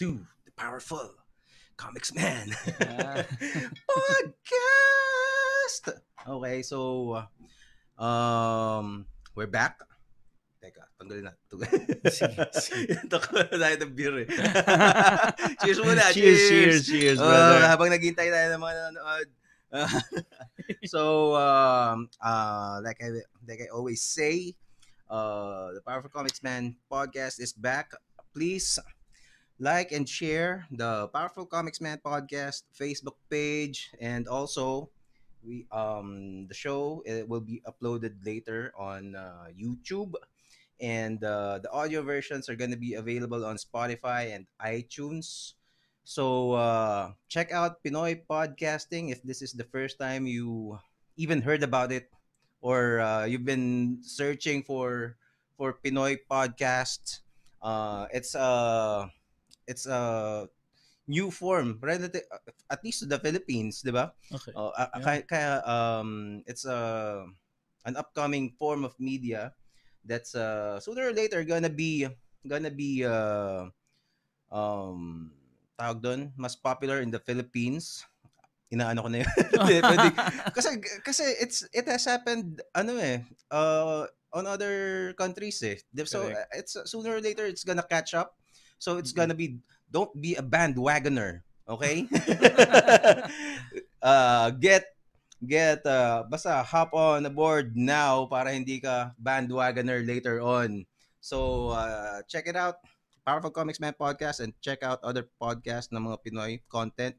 All right. Welcome to the Powerful Comics Man Ah. Podcast. Okay, so um we're back. Teka, tanggalin na. Sige. Takot na tayo ng beer eh. cheers muna. cheers, cheers, cheers, Uh, brother. habang naghintay tayo ng mga nanonood. Uh, so, um, uh, like I like I always say, uh, the Powerful Comics Man podcast is back. Please like and share the Powerful Comics Man podcast Facebook page, and also we um the show it will be uploaded later on uh, YouTube. And uh, the audio versions are going to be available on Spotify and iTunes. So uh, check out Pinoy Podcasting if this is the first time you even heard about it, or uh, you've been searching for for Pinoy podcast. Uh, it's a it's a new form, relative, at least to the Philippines, di ba? Okay. A- Yeah. kaya, kaya um, it's a an upcoming form of media that's uh, sooner or later gonna be gonna be uh, um, tawag doon, mas popular in the Philippines. Inaano ko na yun. Kasi kasi it's it has happened ano eh uh, on other countries eh. So Correct. uh, it's sooner or later it's gonna catch up. So it's Mhm. gonna be don't be a bandwagoner, okay? uh, get get uh, basta hop on the board now para hindi ka bandwagoner later on. So uh, check it out. Powerful Comics Man podcast and check out other podcasts ng mga Pinoy content.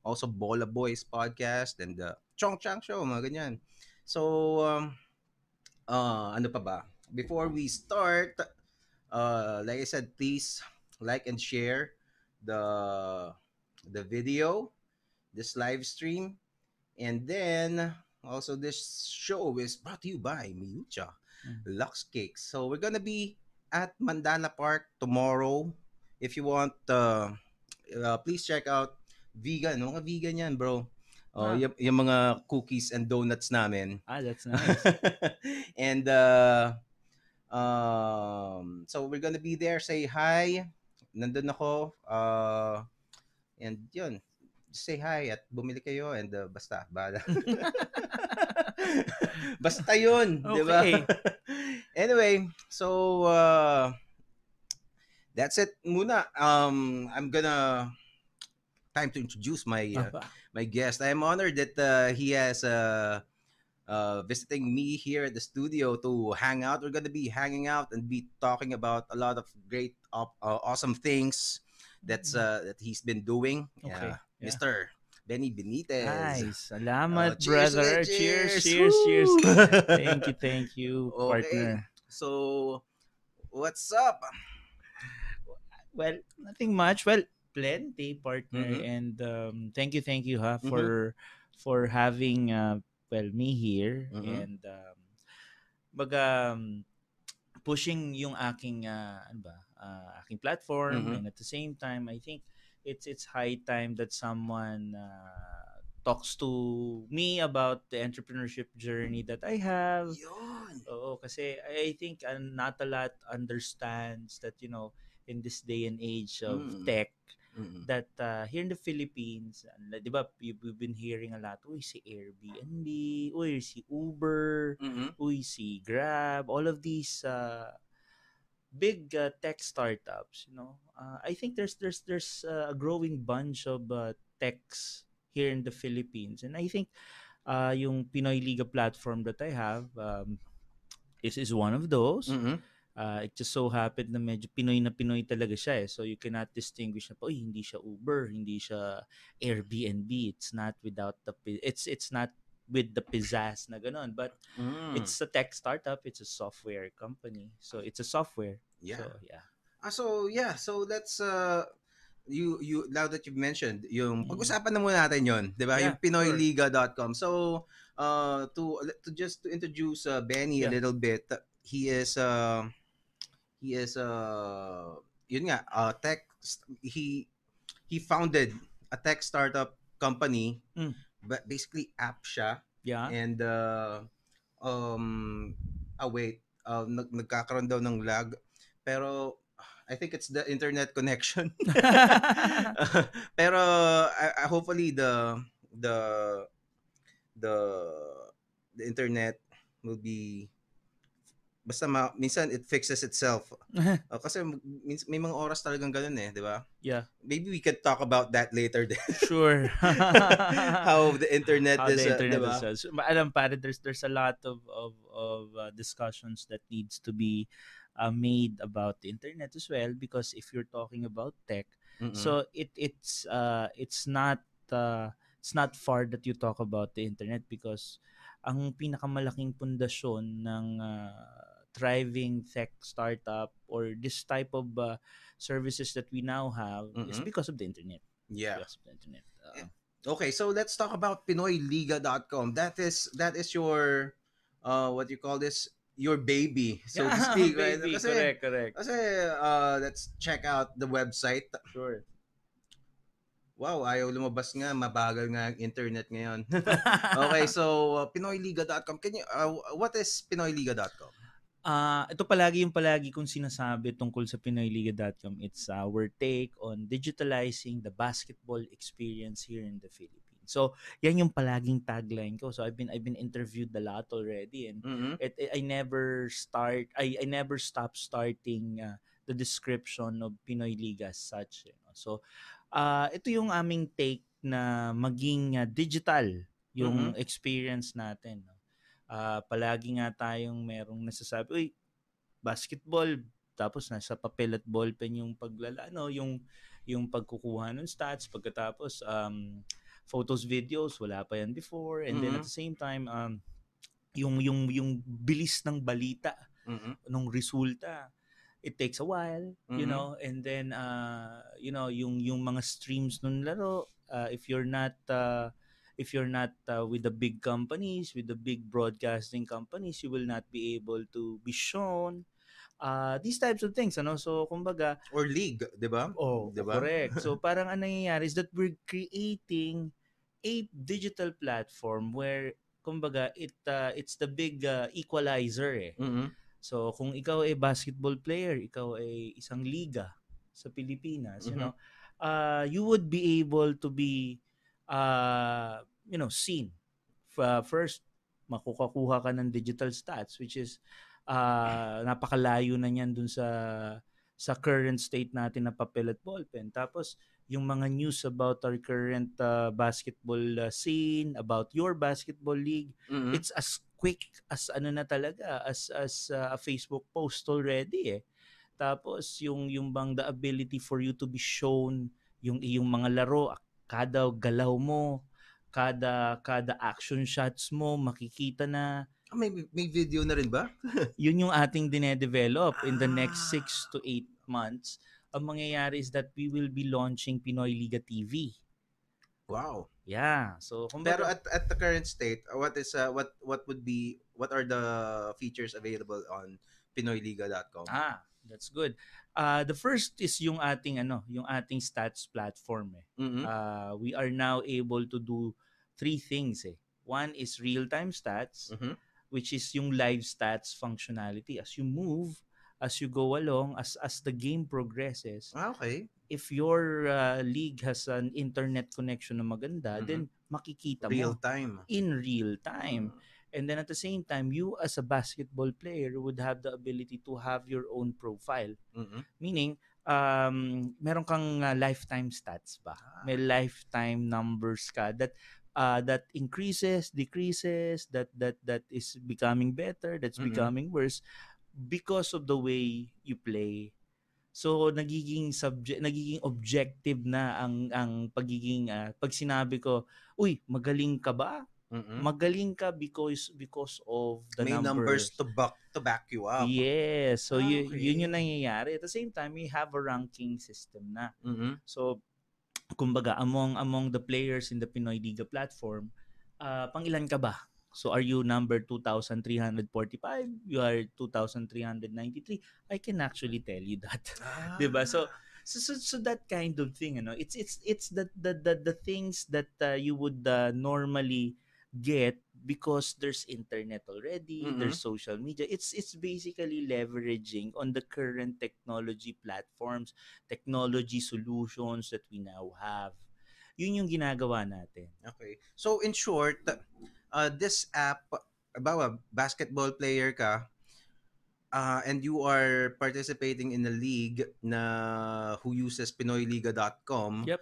Also Bola Boys podcast and the Chong Chang Show, mga ganyan. So um, uh, ano pa ba? Before we start, uh, like I said, please like and share the the video, this live stream, and then also this show is brought to you by Miyucha Mm. Lux Cakes. So we're gonna be at Mandana Park tomorrow. If you want, uh, uh, please check out vegan. Mga vegan yan, bro. Oh, Ah. yung, yung mga cookies and donuts namin. ah, that's nice. and uh um so we're gonna be there say hi nandun ako uh and yun just say hi at bumili kayo and uh, basta bala basta yun di ba Okay. anyway so uh that's it muna um i'm gonna time to introduce my uh, my guest. I'm honored that uh, he has uh, uh, visiting me here at the studio to hang out. We're gonna be hanging out and be talking about a lot of great, uh, awesome things that's uh, that he's been doing. Mm-hmm. Okay, yeah. Mr. Benny Benitez. Nice. Salamat, Oh, cheers brother. Cheers, cheers. cheers, cheers. Thank you, thank you, Okay. partner. So, what's up? Well, nothing much. Well, plenty, partner. Mhm. And um, thank you, thank you, ha, Mhm. for for having uh, me here Mhm. and um, baga um, pushing yung aking uh, ano ba, uh, aking platform Mhm. and at the same time I think it's it's high time that someone uh, talks to me about the entrepreneurship journey that I have. Yun. Oo, kasi I think uh, not a lot understands that, you know, in this day and age of Mm. tech, Mm-mm. that uh, here in the Philippines, uh, di ba, we've been hearing a lot, uy, si Airbnb, uy, si Uber, Mm-mm. uy, si Grab, all of these uh, big uh, tech startups, you know. Uh, I think there's there's there's uh, a growing bunch of uh, techs here in the Philippines, and I think uh, yung Pinoy Liga platform that I have um, is is one of those. Mm-mm. Uh, it just so happened na medyo Pinoy na Pinoy talaga siya eh. So you cannot distinguish na, oh, hindi siya Uber, hindi siya Airbnb. It's not without the, it's it's not with the pizzazz na ganun. But Mm. it's a tech startup, it's a software company. So it's a software. yeah. So yeah. Ah, so yeah, so let's uh you you now that you've mentioned yung Mm. pag-usapan na muna natin yon, 'di ba? Yeah, yung pinoyliga.com. So uh to to just to introduce uh, Benny a Yeah. little bit, he is uh he is uh yun nga, uh tech he he founded a tech startup company Mm. but basically app siya Yeah. and uh um ah wait uh, nag, nagkakaroon daw ng lag pero I think it's the internet connection. Pero I, I- hopefully the the the the internet will be basta ma, minsan it fixes itself. Uh, kasi may mga oras talagang ganun eh, di ba? yeah, Maybe we could talk about that later then. sure. How the internet How is, the uh, internet diba? is. uh, alam pare, there's there's a lot of of of uh, discussions that needs to be uh, made about the internet as well because if you're talking about tech, Mm-mm. so it it's uh it's not uh, it's not far that you talk about the internet because ang pinakamalaking pundasyon ng uh, thriving tech startup or this type of uh, services that we now have is Mhm. because of the internet. yeah. Because of the internet. Uh, Okay, so let's talk about PinoyLiga.com. That is that is your uh what you call this your baby, so to yeah, speak, right? baby, Kasi, correct, correct. kasi uh let's check out the website. Sure. Wow, ayaw lumabas nga, mabagal nga ang internet ngayon. okay, so uh, PinoyLiga.com. Can you uh, what is PinoyLiga.com? Ah, ito palagi yung palagi kong sinasabi tungkol sa PinoyLiga.com. It's our take on digitalizing the basketball experience here in the Philippines. So, yan yung palaging tagline ko. So, I've been I've been interviewed a lot already and Mhm. it, it- I never start I I never stop starting uh, the description of Pinoy Liga as such. You know? So, uh, ito yung aming take na maging uh, digital yung experience natin. No? Ah, palagi nga tayong merong nasasabi, uy, basketball, tapos nasa papel at ballpen yung paglalano, yung yung pagkukuha ng stats, pagkatapos um, photos, videos, wala pa yan before, and then Mhm. at the same time, um, yung yung yung bilis ng balita Mhm. nung resulta it takes a while you Mhm. know and then uh you know yung yung mga streams ng laro uh, if you're not uh, if you're not uh, with the big companies with the big broadcasting companies you will not be able to be shown uh these types of things ano so kumbaga Or league, 'di ba? Oh, Diba? correct. So parang ang nangyayari is that we're creating a digital platform where kumbaga it uh, it's the big uh, equalizer eh. Mhm. So kung ikaw ay basketball player, ikaw ay isang liga sa Pilipinas, you Mhm. know, uh, you would be able to be uh, you know, seen. F- first, makukakuha ka ng digital stats which is uh, napakalayo na niyan dun sa sa current state natin na papel at ballpen. Tapos, yung mga news about our current uh, basketball uh, scene, about your basketball league, Mhm. it's as quick as ano na talaga as as uh, a Facebook post already eh. Tapos yung yung bang the ability for you to be shown yung iyong mga laro, kada galaw mo, kada kada action shots mo makikita na Ah, may may video na rin ba? yun yung ating dinedevelop in the next Ah. 6 to 8 months. Ang mangyayari is that we will be launching Pinoy Liga TV. Wow. Yeah. So, Pero kumbaga, at at the current state, uh, what is uh, what what would be what are the features available on pinoyliga.com? ah, that's good. Uh, the first is yung ating ano, yung ating stats platform eh. Mhm. Uh, we are now able to do three things eh. One is real-time stats, Mhm. which is yung live stats functionality. As you move, as you go along, as as the game progresses, Ah, okay. if your uh, league has an internet connection na maganda, Mhm. then makikita Real mo time. in real time. And then at the same time, you as a basketball player would have the ability to have your own profile. Mhm. Meaning, um, meron kang uh, lifetime stats ba? May lifetime numbers ka that uh, that increases, decreases, that that that is becoming better, that's Mhm. becoming worse because of the way you play. So nagiging subject nagiging objective na ang ang pagiging uh, pag sinabi ko, "Uy, magaling ka ba?" Mhm. Magaling ka because because of the May numbers numbers. to back to back you up. Yes. So Ah, y- okay. yun yung nangyayari. At the same time, we have a ranking system na. Mhm. So kumbaga among among the players in the Pinoy Liga platform, uh, pang ilan ka ba? So are you number 2345? You are 2393? I can actually tell you that. Ah. 'Di ba? So so, so so that kind of thing, ano. It's it's it's the the the, the things that uh, you would uh, normally get because there's internet already, Mhm. there's social media. It's it's basically leveraging on the current technology platforms, technology solutions that we now have. Yun yung ginagawa natin. Okay. So in short, uh, this app, bawa basketball player ka, uh, and you are participating in a league na who uses pinoyliga.com. Yep.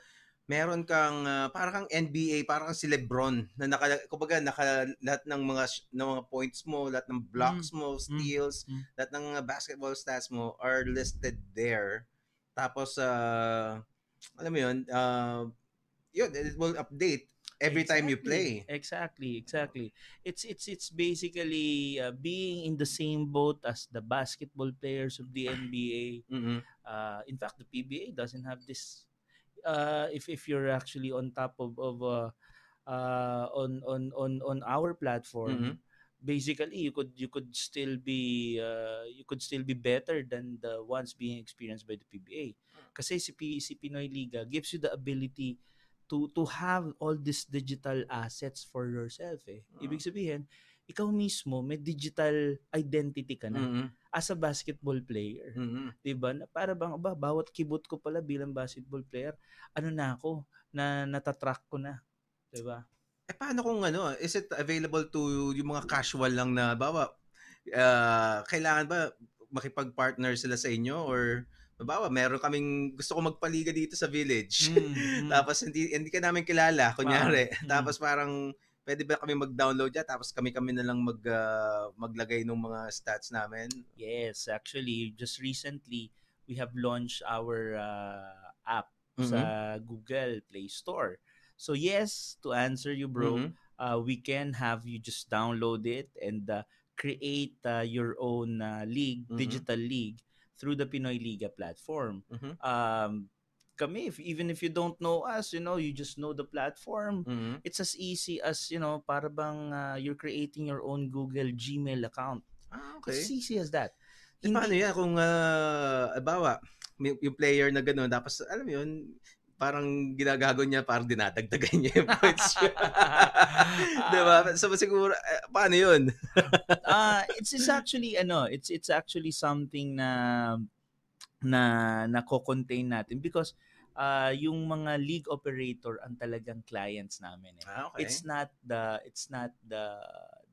Meron kang uh, parang kang NBA, parang si LeBron na naka kumbaga naka lahat ng mga ng mga points mo, lahat ng blocks mo, steals, mm. lahat ng uh, basketball stats mo are listed there. Tapos uh, alam mo 'yun, uh, yun, it will update every time you play. Exactly, exactly. It's it's it's basically uh, being in the same boat as the basketball players of the NBA. Mhm. Uh, in fact, the PBA doesn't have this. Uh, if if you're actually on top of of uh, uh, on on on on our platform, Mhm. basically you could you could still be uh, you could still be better than the ones being experienced by the PBA. Kasi si, P, si Pinoy Liga gives you the ability to to have all these digital assets for yourself eh. Ibig sabihin, ikaw mismo may digital identity ka na Mhm. as a basketball player. Mhm. 'Di ba? Na para bang ba bawat kibot ko pala bilang basketball player, ano na ako na natatrack ko na. 'Di ba? Eh paano kung ano, is it available to yung mga casual lang na bawa uh, kailangan ba makipag-partner sila sa inyo or bawa meron kaming gusto ko magpaliga dito sa village. Mm, mm. tapos hindi hindi ka namin kilala kunyari. Mm. Tapos parang pwede ba kami mag-download yan tapos kami-kami na lang mag uh, maglagay ng mga stats namin. Yes, actually just recently we have launched our uh, app Mhm. sa Google Play Store. So yes, to answer you bro, Mhm. uh, we can have you just download it and uh, create uh, your own uh, league, Mhm. digital league through the Pinoy Liga platform. Mhm. Um, kami, if, even if you don't know us, you know, you just know the platform. Mhm. It's as easy as, you know, para bang uh, you're creating your own Google Gmail account. Ah, It's as okay. easy as that. Eh, paano yan kung uh, bawa may- yung player na gano'n tapos alam mo yun parang ginagago niya para dinadagdagan niya yung points niya. diba? So siguro, eh, paano yun? uh, it's, it's actually ano, it's it's actually something na na nako-contain natin because uh, yung mga league operator ang talagang clients namin eh. Ah, okay. It's not the it's not the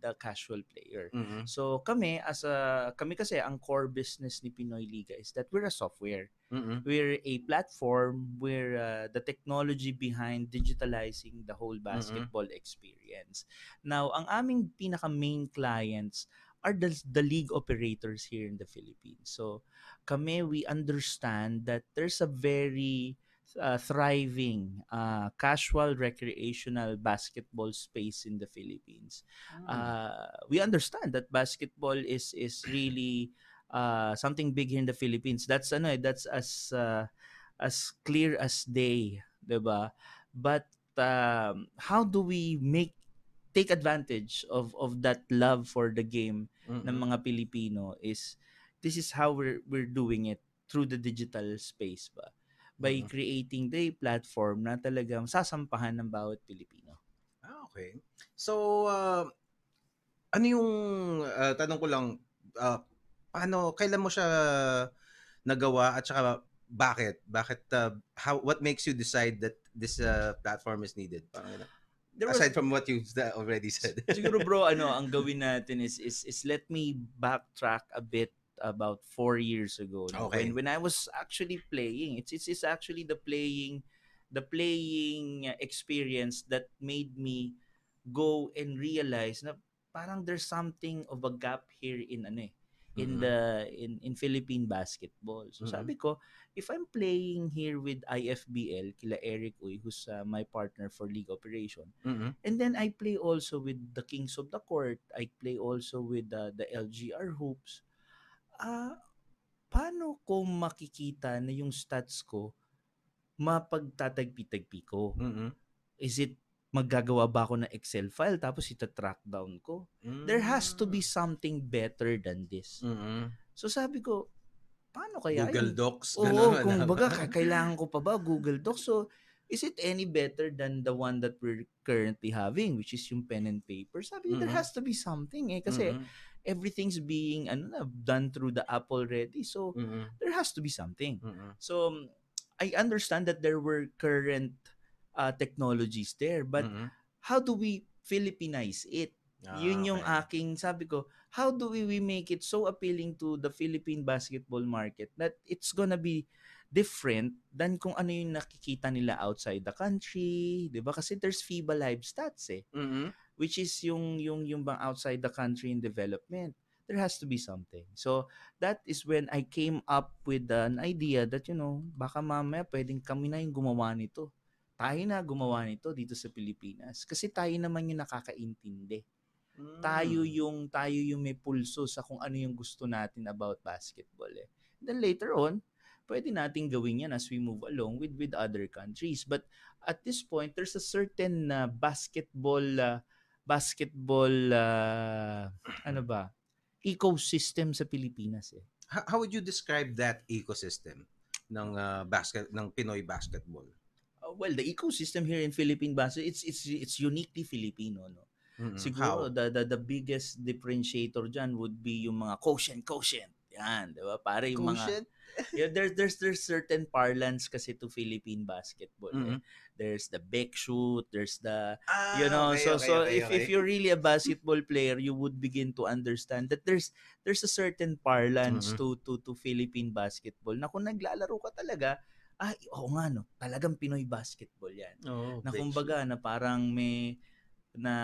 the casual player. Mhm. So kami as a kami kasi ang core business ni Pinoy Liga is that we're a software. Mhm. We're a platform where uh, the technology behind digitalizing the whole basketball experience. Now, ang aming pinaka main clients are the, the league operators here in the Philippines. So, kami we understand that there's a very uh, thriving uh, casual recreational basketball space in the Philippines Hmm. uh, we understand that basketball is is really uh, something big here in the Philippines. That's ano eh, that's as uh, as clear as day, 'di ba? But um, how do we make take advantage of of that love for the game Mhm. ng mga Pilipino is this is how we're we're doing it through the digital space ba by Mhm. creating the platform na talagang sasampahan ng bawat Pilipino. Ah, okay. So, uh, ano yung, uh, tanong ko lang, uh, paano, kailan mo siya nagawa at saka bakit? Bakit, uh, how, what makes you decide that this uh, platform is needed? Parang, ano? There was- Aside from what you already said. siguro bro ano ang gawin natin is is is let me backtrack a bit about four years ago no? Okay. when when I was actually playing it's it's, it's actually the playing the playing experience that made me go and realize na parang there's something of a gap here in ano eh in Mhm. the in in Philippine basketball. So Mhm. sabi ko, if I'm playing here with IFBL, kila Eric Uy, who's uh, my partner for league operation, Mhm. And then I play also with the Kings of the Court. I play also with uh, the LGR Hoops. Ah, paano ko makikita na yung stats ko mapagtatagpi-tagpi ko? Mhm. Is it maggagawa ba ako ng Excel file tapos ita-track down ko? There has to be something better than this. Mhm. So sabi ko, paano kaya Google yun? Docs. Oo, ganun, kung baga ka- kailangan ko pa ba Google Docs? So is it any better than the one that we're currently having, which is yung pen and paper? Sabi ko, there has to be something eh. Kasi Mhm. Everything's being ano na, done through the app already. So, Mhm. there has to be something. Mhm. So, I understand that there were current uh, technologies there, but Mhm. how do we Philippinize it? Ah, Yun yung okay. aking, sabi ko, how do we, we make it so appealing to the Philippine basketball market that it's gonna be different than kung ano yung nakikita nila outside the country, 'di ba? Kasi there's FIBA live stats eh, Mhm. Which is yung yung yung bang outside the country in development. There has to be something. So that is when I came up with an idea that you know, baka mamaya pwedeng kami na yung gumawa nito. Tayo na gumawa nito dito sa Pilipinas kasi tayo naman yung nakakaintindi tayo Mm. yung tayo yung may pulso sa kung ano yung gusto natin about basketball eh. Then later on, pwede nating gawin yan as we move along with with other countries. But at this point, there's a certain uh, basketball uh, basketball uh, ano ba? ecosystem sa Pilipinas eh. How, would you describe that ecosystem ng ah, basket ng Pinoy basketball? Uh, well, the ecosystem here in Philippine basketball, it's it's it's uniquely Filipino, no. Mhm. Siguro How? the, the the biggest differentiator diyan would be yung mga quotient quotient. Yan, 'di ba? Para yung mga yeah, there's there's there's certain parlance kasi to Philippine basketball. eh. Mhm. There's the back shoot, there's the Ah, you know, okay, so okay, so okay, if okay. if you're really a basketball player, you would begin to understand that there's there's a certain parlance Mhm. to to to Philippine basketball na kung naglalaro ka talaga, ah, oo nga no, talagang Pinoy basketball 'yan. Oh, na kumbaga na parang may na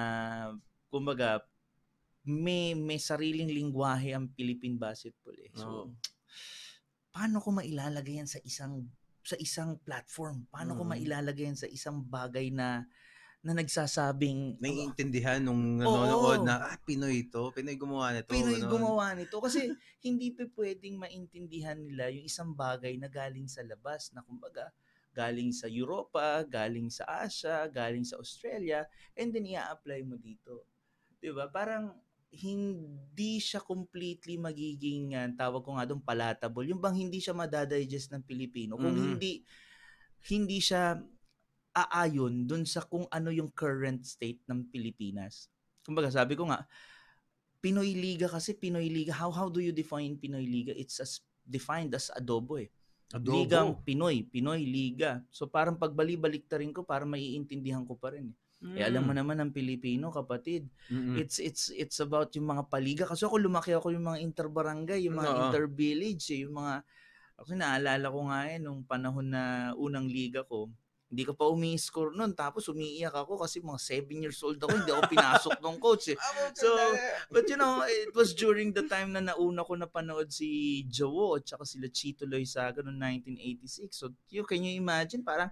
kumbaga may may sariling lingwahe ang Philippine basketball eh. So Oo. paano ko mailalagay yan sa isang sa isang platform? Paano ko Mm. mailalagay yan sa isang bagay na na nagsasabing "Oh, naiintindihan nung Oo. nanonood na ah, Pinoy ito, Pinoy gumawa nito. Pinoy ganun. gumawa nito kasi hindi pa pwedeng maintindihan nila yung isang bagay na galing sa labas na kumbaga galing sa Europa, galing sa Asia, galing sa Australia, and then i-apply mo dito. 'Di ba? Parang hindi siya completely magiging ah, tawag ko nga doon palatable. Yung bang hindi siya madadigest ng Pilipino kung Mhm. hindi hindi siya aayon dun sa kung ano yung current state ng Pilipinas. Kumbaga sabi ko nga Pinoy Liga kasi Pinoy Liga how how do you define Pinoy Liga? It's as defined as adobo eh. Adobo. Ligang Pinoy, Pinoy Liga. So parang pagbali-balik rin ko para maiintindihan ko pa rin. Eh. Eh, alam mo Mm. naman ang Pilipino, kapatid. Mm-mm. It's it's it's about yung mga paliga kasi ako lumaki ako yung mga interbarangay, yung mga Oo. intervillage, eh, yung mga ako naalala ko nga eh nung panahon na unang liga ko. Hindi ko pa umi-score noon tapos umiiyak ako kasi mga 7 years old ako, hindi ako pinasok ng coach eh. So, But you know, it was during the time na nauna ko napanood si Jowo at saka sila Chito Loizaga noong 1986. So, you, can you imagine? Parang,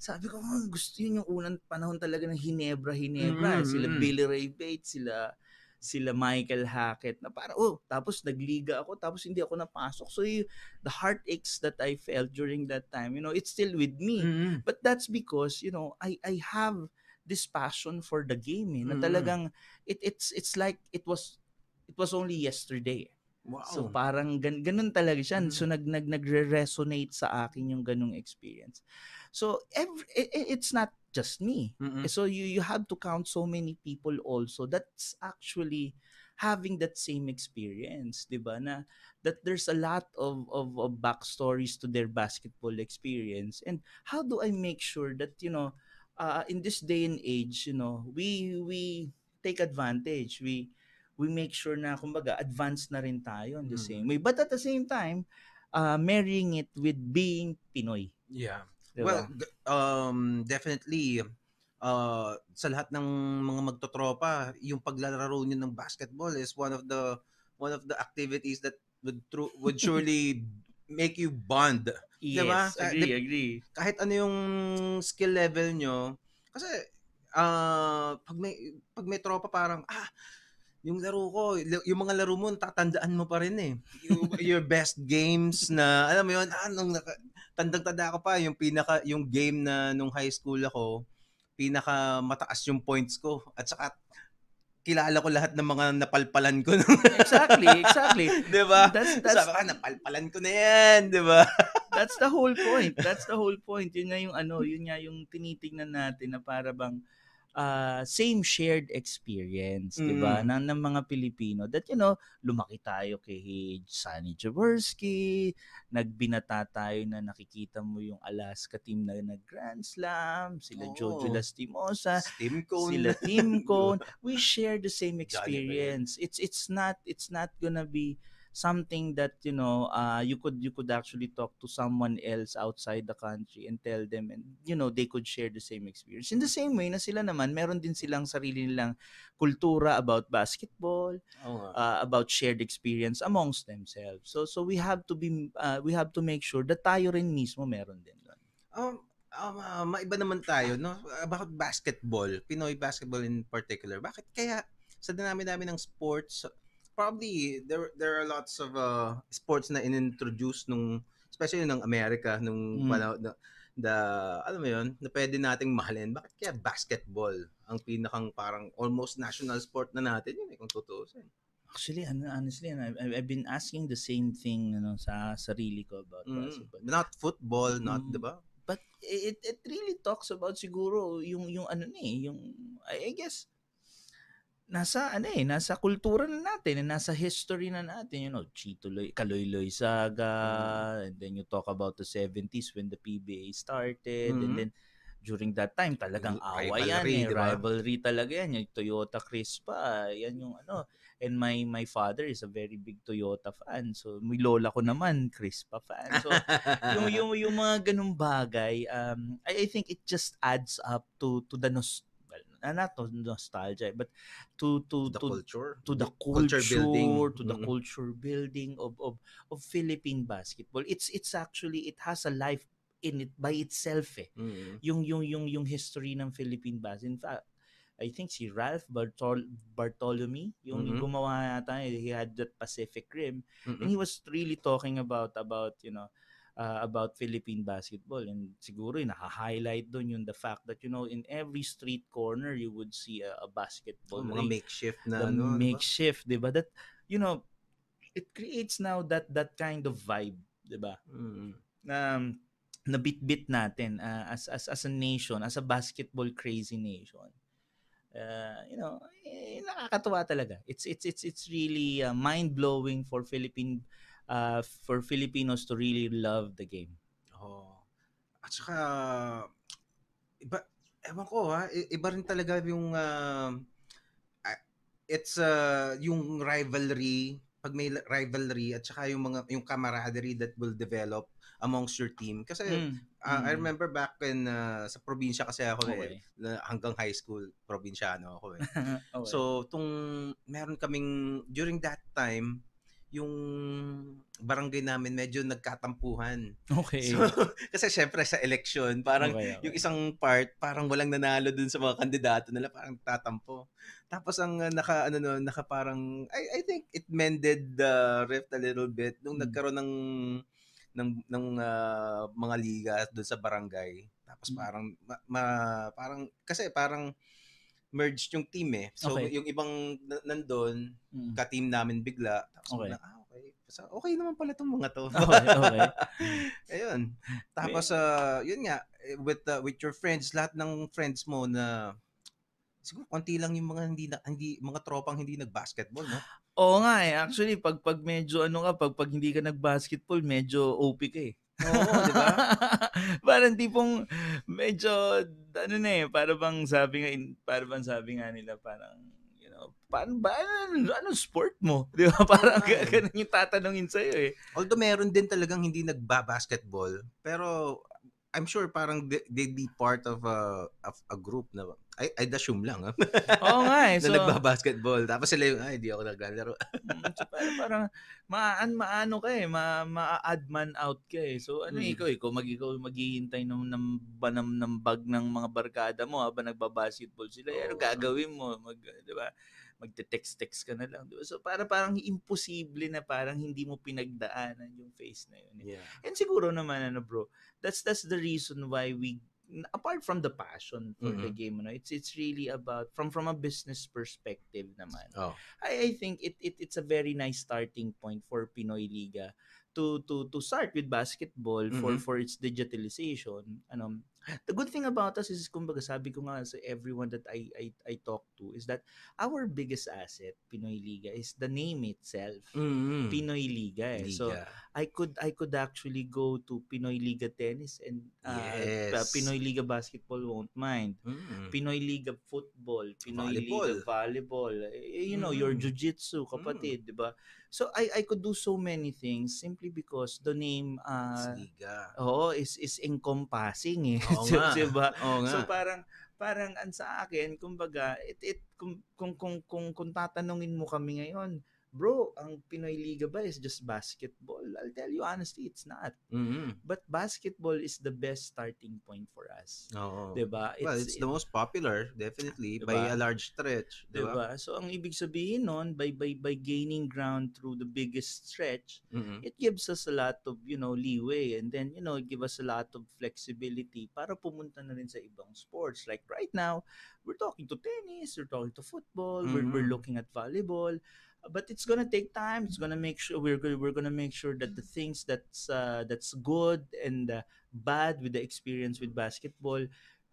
sabi ko, "Oh, gusto yun yung unang panahon talaga ng Hinebra, Hinebra. Mm, Sila. Billy Ray Bates, sila sila Michael Hackett na parang, oh, tapos nagliga ako, tapos hindi ako napasok. So, you, the heartaches that I felt during that time, you know, it's still with me. Mm-mm. But that's because, you know, I I have this passion for the game eh, na Mm. talagang it it's it's like it was it was only yesterday. Wow. So parang gan, ganun talaga siya. Mm. So nag nag nagre-resonate sa akin yung ganung experience. So every, i- i- it's not just me. Mm-mm. So you you have to count so many people also that's actually having that same experience, 'di ba? Na that there's a lot of, of of backstories to their basketball experience. And how do I make sure that, you know, uh, in this day and age, you know, we we take advantage. We we make sure na kumbaga advanced na rin tayo in the Mm. same way. But at the same time, uh, marrying it with being Pinoy. Yeah. 'Di Well, um, definitely, uh, sa lahat ng mga magtotropa, yung paglalaro nyo ng basketball is one of the one of the activities that would tru- would surely make you bond. yes, diba? agree, Di- agree. Kahit ano yung skill level nyo. Kasi, uh, pag may, pag may tropa parang, ah, yung laro ko, yung mga laro mo, tatandaan mo pa rin eh. Yung, your best games na, alam mo yun, ah, nung naka, tandang-tanda ko pa, yung pinaka, yung game na nung high school ako, pinaka mataas yung points ko. At saka, kilala ko lahat ng mga napalpalan ko. Exactly, exactly. di ba? That's that's Sabi ka, napalpalan ko na yan, di ba? That's the whole point. That's the whole point. Yun nga yung ano, yun nga yung tinitingnan natin na para bang uh, same shared experience, mm. 'di ba? Ng, ng mga Pilipino that you know, lumaki tayo kay Sunny Jaworski, nagbinata tayo na nakikita mo yung Alaska team na nag-Grand Slam, sila oh, Jojo Lastimosa, Team Cone. sila Team Cone. We share the same experience. It's it's not it's not gonna be something that you know uh, you could you could actually talk to someone else outside the country and tell them and you know they could share the same experience. In the same way na sila naman meron din silang sarili nilang kultura about basketball oh, uh, about shared experience amongst themselves. So so we have to be uh, we have to make sure that tayo rin mismo meron din doon um um, uh, maiba naman tayo no? About basketball Pinoy basketball in particular. Bakit kaya sa dinami-dami ng sports probably there there are lots of uh, sports na inintroduce nung especially ng America nung mm. panahon the, the alam mo yun na pwede nating mahalin bakit kaya basketball ang pinakang parang almost national sport na natin yun eh kung tutuusin Actually, honestly, I've, I've been asking the same thing ano, sa sarili ko about mm. basketball. Not football, not, mm. di ba? But it, it really talks about siguro yung, yung ano ni, yung, I guess, nasa ano eh, nasa kultura na natin, nasa history na natin, you know, Chito Loy, Kaloy-Loy Saga, mm. and then you talk about the 70s when the PBA started, mm-hmm. and then during that time talagang away yan eh, diba? rivalry talaga yan, yung Toyota Crispa, yan yung ano, and my my father is a very big Toyota fan, so may lola ko naman Crispa fan, so yung, yung yung mga ganung bagay, um, I, I think it just adds up to to the nostalgia uh, not to nostalgia but to to the to, culture to the culture, culture building to the mm-hmm. culture building of of of Philippine basketball it's it's actually it has a life in it by itself eh mm-hmm. yung yung yung yung history ng Philippine basketball in fact I think si Ralph Bartol Bartolome yung mm-hmm. gumawa yata he had that Pacific Rim mm-hmm. and he was really talking about about you know uh, about Philippine basketball. And siguro yung naka-highlight doon yung the fact that you know in every street corner you would see a, a basketball oh, mga makeshift na the ano, makeshift diba? diba that you know it creates now that that kind of vibe diba mm. um, na bit-bit natin uh, as as as a nation as a basketball crazy nation. Uh, you know eh, nakakatuwa talaga. It's it's it's it's really uh, mind blowing for Philippine uh, for Filipinos to really love the game. Oh. At saka, iba, ewan ko ha, iba rin talaga yung, uh, it's uh, yung rivalry, pag may rivalry at saka yung mga yung camaraderie that will develop amongst your team kasi mm. Uh, mm. I remember back in uh, sa probinsya kasi ako eh, okay. eh hanggang high school probinsyano ako eh. okay. So tung meron kaming during that time yung barangay namin medyo nagkatampuhan. Okay. So, kasi syempre sa election, parang okay, okay. yung isang part, parang walang nanalo dun sa mga kandidato nila, parang tatampo. Tapos ang uh, naka ano no, naka parang I I think it mended the rift a little bit nung hmm. nagkaroon ng ng ng uh, mga liga doon sa barangay. Tapos hmm. parang ma, ma, parang kasi parang merged yung team eh. So okay. yung ibang nandoon, mm. ka-team namin bigla. Tapos okay. na, ah, okay. So, okay naman pala tong mga to. okay, okay. Ayun. Tapos uh, yun nga eh, with uh, with your friends, lahat ng friends mo na siguro konti lang yung mga hindi na, hindi mga tropang hindi nag-basketball, no? Oo nga eh. Actually, pag pag medyo ano ka, pag pag hindi ka nag-basketball, medyo OP ka eh. Oo, di ba? parang tipong medyo ano na eh, para bang sabi nga para bang sabi nga nila parang you know, paano ba ano, ano sport mo? Di ba? Parang ah, ganun yung tatanungin sa iyo eh. Although meron din talagang hindi nagba-basketball, pero I'm sure parang they, they'd be part of a, of a group na ay, ay assume lang. Ha? Oo nga eh. So, na nagba-basketball. Tapos sila yung, ay, di ako naglalaro. Mm, so, parang, parang maan, maano ka eh, ma, ma-add man out ka eh. So ano hmm. ikaw, ikaw mag, ikaw maghihintay ng, ng banam ng bag ng mga barkada mo habang nagba-basketball sila. Oh. Ano gagawin mo? Mag, di ba? Magte-text-text ka na lang. Diba? So, para parang imposible na parang hindi mo pinagdaanan yung face na yun. Eh. Yeah. And siguro naman, ano bro, that's that's the reason why we apart from the passion for the Mhm. game, ano, it's it's really about from from a business perspective naman. Oh. I, I think it, it it's a very nice starting point for Pinoy Liga to to to start with basketball for Mhm. for its digitalization. Ano, the good thing about us is kumbaga sabi ko nga sa everyone that I I I talk to is that our biggest asset Pinoy Liga is the name itself. Mm-mm. Pinoy Liga eh. So Liga. I could I could actually go to Pinoy Liga Tennis and uh, Yes. Pinoy Liga Basketball won't mind. Mm. Pinoy Liga Football, Pinoy Volleyball. Liga Volleyball, eh, you know, your Mm. Jiu-Jitsu, kapatid, di ba? So I I could do so many things simply because the name uh Liga. oo is is encompassing eh. Oo nga. di ba? Oo nga. So parang parang an sa akin, kumbaga, it, it kung, kung kung kung kung tatanungin mo kami ngayon, bro, ang Pinoy Liga ba is just basketball? I'll tell you honestly, it's not. Mm-mm. But basketball is the best starting point for us. Oo. 'Di ba? Well, it's the most popular, definitely, by Diba? a large stretch. Diba? Diba? So ang ibig sabihin nun, by by by gaining ground through the biggest stretch, Mm-mm. it gives us a lot of, you know, leeway and then, you know, it give us a lot of flexibility para pumunta na rin sa ibang sports. Like right now, we're talking to tennis, we're talking to football, we're, we're Mhm. looking at volleyball. But it's gonna take time. It's gonna make sure we're gonna, we're gonna make sure that the things that's uh, that's good and uh, bad with the experience with basketball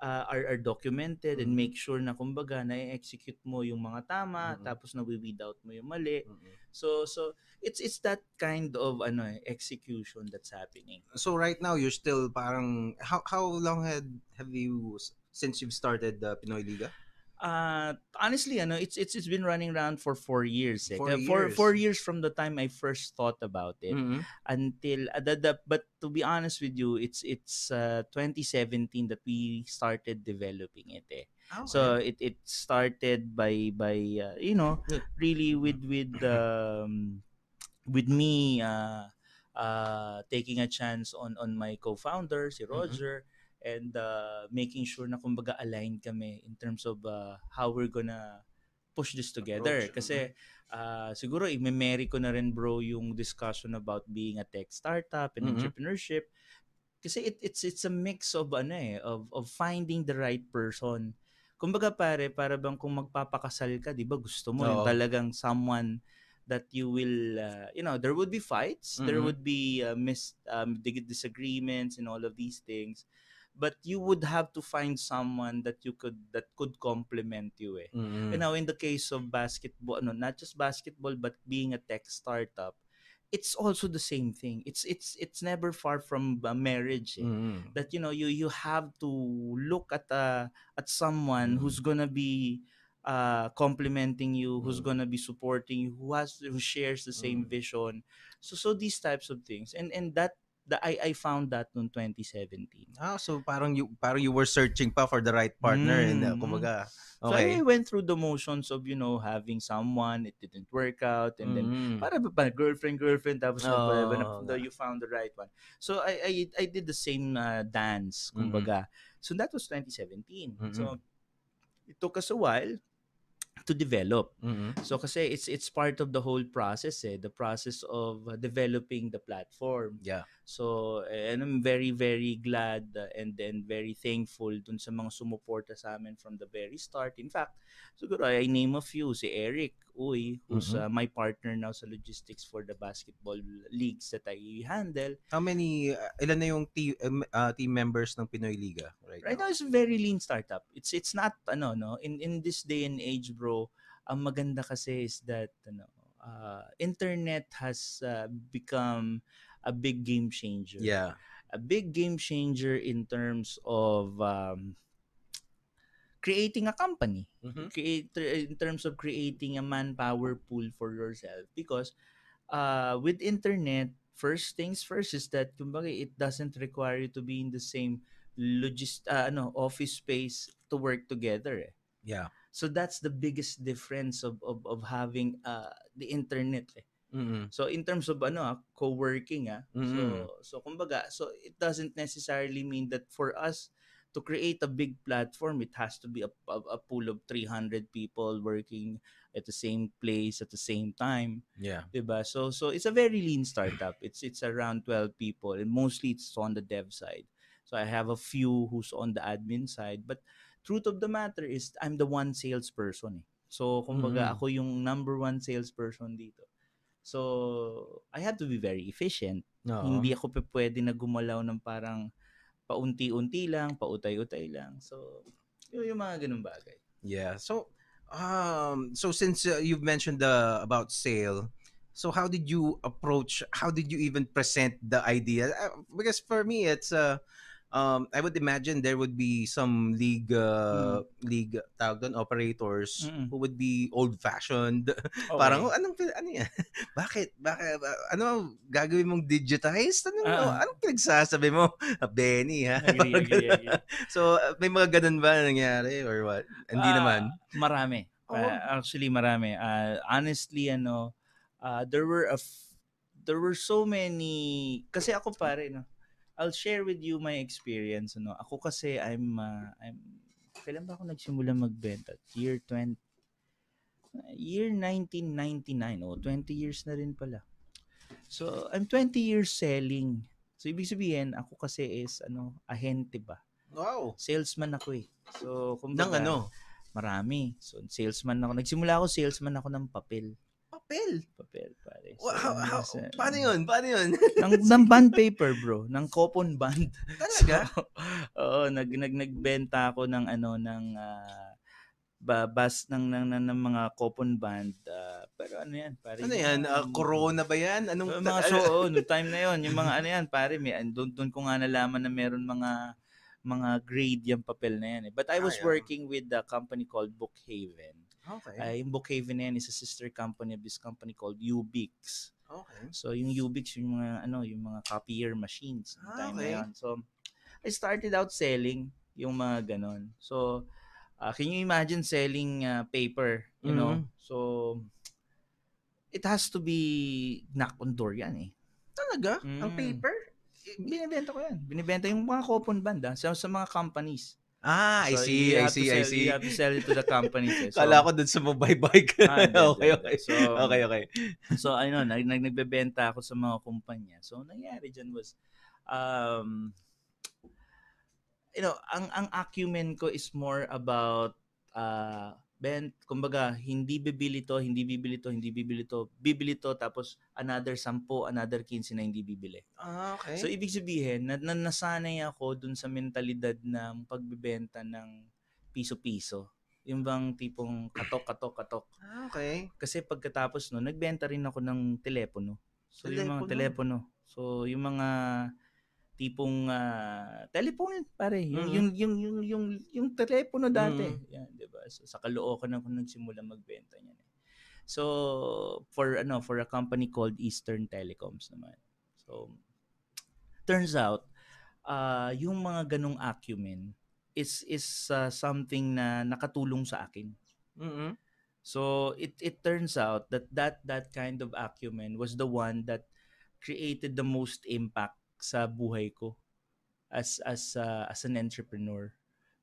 uh, are, are documented and Mhm. make sure na kumbaga na-execute mo yung mga tama Mhm. tapos na-weed out mo yung mali. Mm-mm. So so it's it's that kind of ano eh, execution that's happening. So right now, you're still parang, how, how long had have you, since you've started the Pinoy Liga? Uh honestly, ano, it's it's it's been running around for four years. Eh. Four Kaya four, years. four years from the time I first thought about it Mm-mm. until uh, the, the, but to be honest with you, it's it's uh, 2017 that we started developing it. Eh. Oh, So it it started by by uh, you know really with with um with me uh uh taking a chance on on my co-founder si Roger and uh making sure na kumbaga aligned kami in terms of uh, how we're gonna push this together Approach, kasi uh, siguro i-marry ko na rin bro yung discussion about being a tech startup and Mhm. entrepreneurship kasi it, it's it's a mix of ano eh of of finding the right person kumbaga pare para bang kung magpapakasal ka 'di ba gusto mo yung Oo. talagang someone that you will uh, you know there would be fights there Mhm. would be uh, mis um, disagreements and all of these things but you would have to find someone that you could that could complement you eh Mm-mm. you know in the case of basketball no not just basketball but being a tech startup it's also the same thing it's it's it's never far from marriage eh Mm-mm. that you know you you have to look at uh at someone Mm. who's gonna be uh complimenting you who's Mm. gonna be supporting you who has who shares the same Mm. vision so so these types of things and and that the, I I found that noong 2017 Ah, so parang you parang you were searching pa for the right partner and uh, Mm. kumbaga so okay. I went through the motions of you know having someone it didn't work out and then Mm. para ba pa girlfriend girlfriend tapos oo na- nga. you found the right one so I I I did the same uh, dance kumbaga so that was 2017 Mhm. so it took us a while to develop Mm-mm. so kasi it's it's part of the whole process eh the process of developing the platform Yeah. So, eh, and I'm very, very glad uh, and then very thankful dun sa mga sumuporta sa amin from the very start. In fact, siguro I name a few. Si Eric Uy, who's Mhm. uh, my partner now sa logistics for the basketball leagues that I handle. How many uh, ilan na yung team uh, team members ng Pinoy Liga right, Right now, it's a very lean startup. It's it's not, ano, no, in, in this day and age, bro, ang maganda kasi is that, ano, uh, internet has uh, become a big game changer. Yeah. a big game changer in terms of um, creating a company Mhm. create in terms of creating a manpower pool for yourself because uh, with internet first things first is that kumbaga it doesn't require you to be in the same logist uh, ano office space to work together eh. Yeah. so that's the biggest difference of of, of having uh, the internet eh. Mm-mm. So in terms of ano, ah, co-working ah. So Mm. so kumbaga, so it doesn't necessarily mean that for us to create a big platform, it has to be a, a, a pool of 300 people working at the same place at the same time, Yeah. 'di ba? So so it's a very lean startup. It's it's around 12 people and mostly it's on the dev side. So I have a few who's on the admin side. But truth of the matter is, I'm the one salesperson. Eh. So, kumbaga, Mhm. ako yung number one salesperson dito. So, I have to be very efficient. Oo. Hindi ako pwede na gumalaw ng parang paunti-unti lang, pautay-utay lang. So, yun yung mga ganun bagay. Yeah. So, um, so since uh, you've mentioned the about sale, so how did you approach? How did you even present the idea? Uh, because for me, it's uh, um, I would imagine there would be some league uh, league tawag doon, operators Mm-mm. who would be old-fashioned. Okay. Parang, oh, anong, ano yan? Bakit? Bakit? Ano, gagawin mong digitized? Anong, Ah. anong pinagsasabi mo? Benny, ha? Agree, agree, agree. so, uh, may mga ganun ba nangyari or what? Hindi Ah, naman. Marami. Oo. Ah, actually, marami. Ah, honestly, ano, ah, there were a f- there were so many kasi ako pare no. I'll share with you my experience ano. Ako kasi I'm ah, I'm kailan ba ako nagsimula magbenta? Year 20 year 1999 oh 20 years na rin pala. So I'm 20 years selling. So ibig sabihin ako kasi is ano ahente ba? Wow. Salesman ako eh. So Nang kumbaga, ano? Marami. So, salesman ako. Nagsimula ako, salesman ako ng papel. Papel. Papel, pare. Wa- How, how, nasa- paano yun? Paano yun? ng, ng band paper, bro. Ng coupon band. Talaga? So, oo, nag, nag, nagbenta ako ng ano, ng ba, bas ng, ng, ng, ng mga coupon band. ah, pero ano yan, pare? ano yan? Yung- corona ba yan? Anong... mga so, oh, no time na yon yung mga ano yan, pare, may, doon, doon ko nga nalaman na meron mga mga grade yung papel na yan. Eh. But I was yeah. working with a company called Bookhaven. Okay. Uh, yung Bookhaven na yan is a sister company of this company called Ubix. okay. So yung Ubix yung mga ano, yung mga copier machines Ah, time okay. na yun. So I started out selling yung mga ganon. So uh, can you imagine selling uh, paper, you know? Mhm. So it has to be knock on door yan eh. Talaga? Ang Mm. paper? Binibenta ko yan. Binibenta yung mga coupon band sa, sa mga companies. Ah, I So, see, I see, I sell- see. You have to sell it to the companies. Eh. So, Kala ko dun sa mobile bike. Ah, okay, okay. So, okay, okay. So ano, nag, nag nagbebenta ako sa mga kumpanya. So nangyari diyan was um you know, ang ang acumen ko is more about uh bent, kumbaga, hindi bibili to, hindi bibili to, hindi bibili to, bibili to, tapos another 10, another 15 na hindi bibili. Ah, okay. So, ibig sabihin, na, na nasanay ako dun sa mentalidad ng pagbebenta ng piso-piso. Yung bang tipong katok, katok, katok. ah, okay. Kasi pagkatapos no, nagbenta rin ako ng telepono. So yung mga telepono. So yung mga tipong ah, telephone pare, yung, Mhm. yung yung yung yung yung telepono dati. Mhm. Yan, 'di ba? So, sa Caloocan ako nagsimula magbenta niyan. Eh. So for ano, for a company called Eastern Telecoms naman. So turns out ah yung mga ganong acumen is is ah, something na nakatulong sa akin. Mhm. So it it turns out that that that kind of acumen was the one that created the most impact sa buhay ko as as uh, as an entrepreneur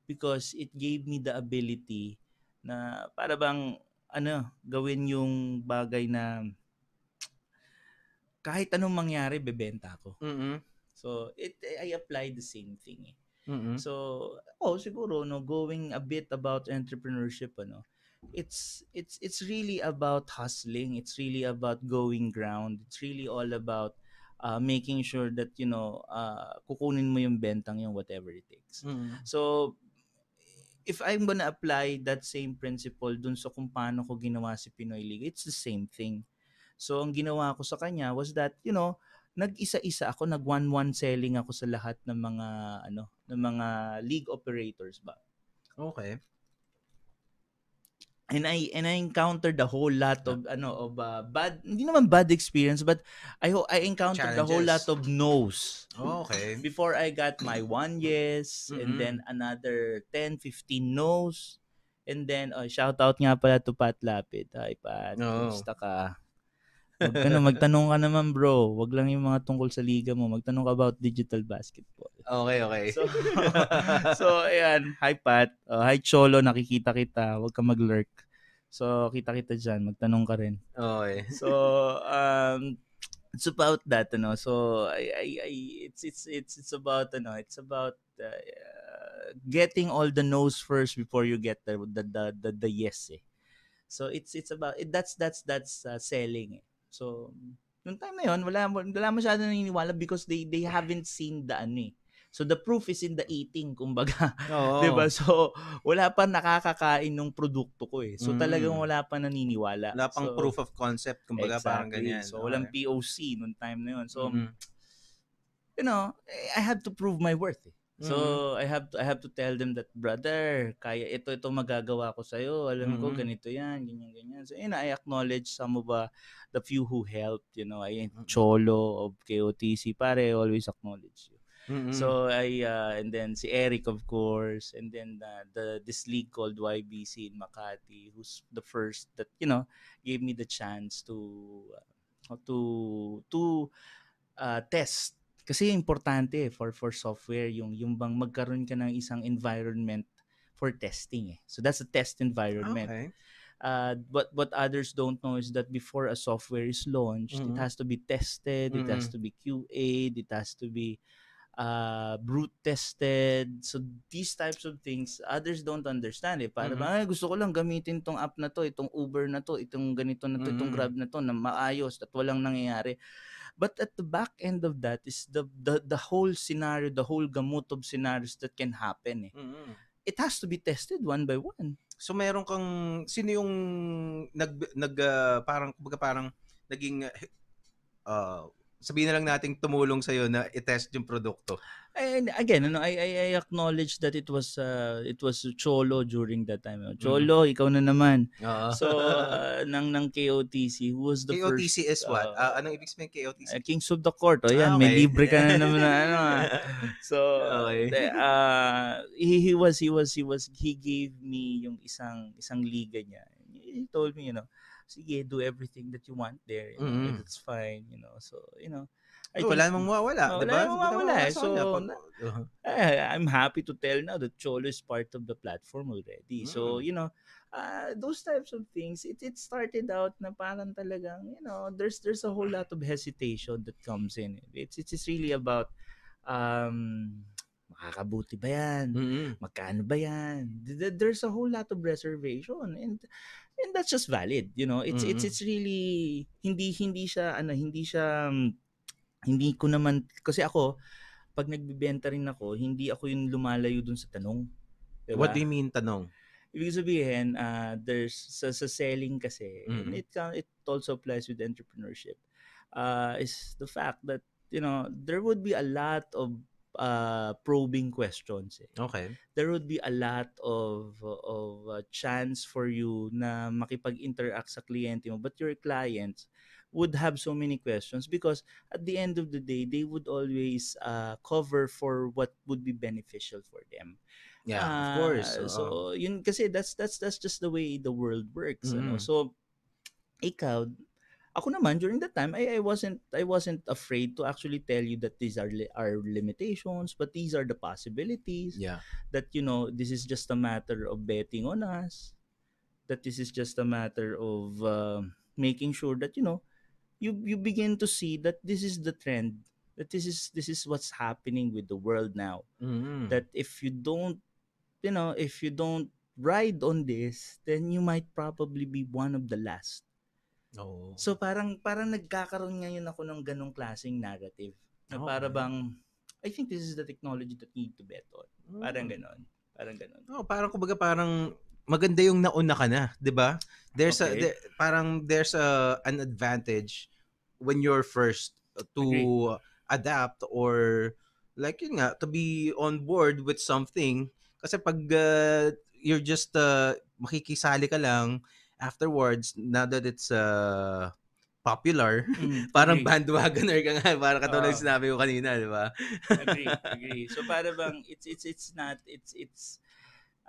because it gave me the ability na para bang ano gawin yung bagay na kahit anong mangyari bebenta ko. Mhm. So it I applied the same thing. Eh. Mhm. So, oh, siguro no going a bit about entrepreneurship ano. It's it's it's really about hustling. It's really about going ground. It's really all about uh, making sure that you know uh, kukunin mo yung bentang yung whatever it takes. Mhm. So if I'm gonna apply that same principle dun sa kung paano ko ginawa si Pinoy League, it's the same thing. So ang ginawa ko sa kanya was that, you know, nag-isa-isa ako, nag one-one selling ako sa lahat ng mga ano, ng mga league operators ba. Okay. And I and I encountered a whole lot of ano of uh, bad hindi naman bad experience but I I encountered a whole lot Challenges. of no's. Okay. before I got my one yes and Mhm. then another 10 15 no's and then uh, shout out nga pala to Pat Lapid hi Pat Oo. kumusta ka Mag, ano, magtanong ka naman bro. Wag lang yung mga tungkol sa liga mo. Magtanong ka about digital basketball. Okay, okay. so so ayan. Hi Pat. Uh, hi Cholo. Nakikita kita. Wag ka mag-lurk. So kita kita dyan. Magtanong ka rin. Okay. So, um, it's about that ano. So I, I, I it's it's it's it's about ano it's about uh, getting all the no's first before you get the the the, the, the yes eh. so it's it's about it, that's that's that's uh, selling eh. So nung time na yon wala wala masyado naniniwala because they they haven't seen the ano eh So the proof is in the eating, kumbaga. Oo. 'Di ba? So wala pa nakakakain ng produkto ko eh. So Mm. talagang wala pa naniniwala. Wala pang So, proof of concept, kumbaga parang exactly. ganyan. So walang POC nung time na yun. So Mhm. you know, I had to prove my worth. Eh. So Mm-hmm. I have to I have to tell them that brother, kaya ito ito magagawa ko sa iyo. Alam ko Mhm. ganito 'yan, ganyan ganyan. So know, I acknowledge some of uh, the few who helped, you know, I Mhm. Cholo of KOTC pare always acknowledge you. Mhm. So I uh, and then si Eric of course and then uh, the this league called YBC in Makati who's the first that you know gave me the chance to uh, to to uh, test kasi importante eh, for for software yung yung bang magkaroon ka ng isang environment for testing eh. So that's a test environment. Okay. Uh, but what others don't know is that before a software is launched, Mhm. it has to be tested, it has to be QA'd, it has to be uh, brute tested. So these types of things, others don't understand eh. Para Mhm. ba, "Ay, gusto ko lang gamitin tong app na to, itong Uber na to, itong ganito na to, itong Mhm. Grab na to, na maayos at walang nangyayari. But at the back end of that is the the the whole scenario, the whole gamut of scenarios that can happen eh. Mhm. It has to be tested one by one. So meron kang sino yung nag nag ah, parang kumbaga parang naging uh, sabihin na lang nating tumulong sa na i-test yung produkto. And again, ano, I, I, I acknowledge that it was uh, it was Cholo during that time. Mm-hmm. Cholo, ikaw na naman. Oo. So, uh, ng, ng KOTC, who was the KOTC first... is what? uh, Ah, anong ibig sabihin KOTC? uh, Kings of the Court. O yan, Ah, may okay. libre ka na naman na ano. ah. So, Okay. the- uh, he, he was, he was, he was, he gave me yung isang, isang liga niya. He told me, you know, sige, do everything that you want there. You know, Mhm. It's fine, you know. So, you know, I Oh, wala namang mawawala, Oh, di wala namang mawawala eh. sa So, Uh-huh. eh, I'm happy to tell now that Cholo is part of the platform already. So, Mm. you know, uh, those types of things, it, it started out na parang talagang, you know, there's there's a whole lot of hesitation that comes in. It's, it's, it's really about, um, makakabuti ba yan? Mhm. Magkano ba yan? Th- th- There's a whole lot of reservation and and that's just valid, you know. It's it's Mhm. it's really hindi hindi siya ano, hindi siya um, hindi ko naman kasi ako pag nagbebenta rin ako, hindi ako yung lumalayo dun sa tanong. Diba? What do you mean tanong? Ibig sabihin, uh, there's sa, sa selling kasi, and Mhm. it it also applies with entrepreneurship. Uh, is the fact that you know there would be a lot of uh, probing questions. Eh. Okay. There would be a lot of of uh, chance for you na makipag-interact sa kliyente mo, but your clients would have so many questions because at the end of the day, they would always uh, cover for what would be beneficial for them. Yeah, of Ah, course. So, oo. yun kasi that's that's that's just the way the world works, ano. Mhm. So ikaw ako naman during that time I, I wasn't I wasn't afraid to actually tell you that these are li- are limitations but these are the possibilities yeah. that you know this is just a matter of betting on us that this is just a matter of uh, making sure that you know you you begin to see that this is the trend that this is this is what's happening with the world now Mhm. that if you don't you know if you don't ride on this then you might probably be one of the last Oo. so parang parang nagkakaroon ngayon ako ng ganong klaseng narrative na para Okay. bang I think this is the technology that need to bet on parang Mm. ganon parang ganon Oh, parang kumbaga parang maganda yung nauna ka na, 'di ba? There's a Okay. there- parang there's a an advantage when you're first to Agree. adapt or like yun nga to be on board with something kasi pag uh, you're just uh, makikisali ka lang afterwards now that it's uh, popular Mm, parang agree. bandwagoner ka nga para katulad ng sinabi ko kanina di ba agree agree so para bang it's it's it's not it's it's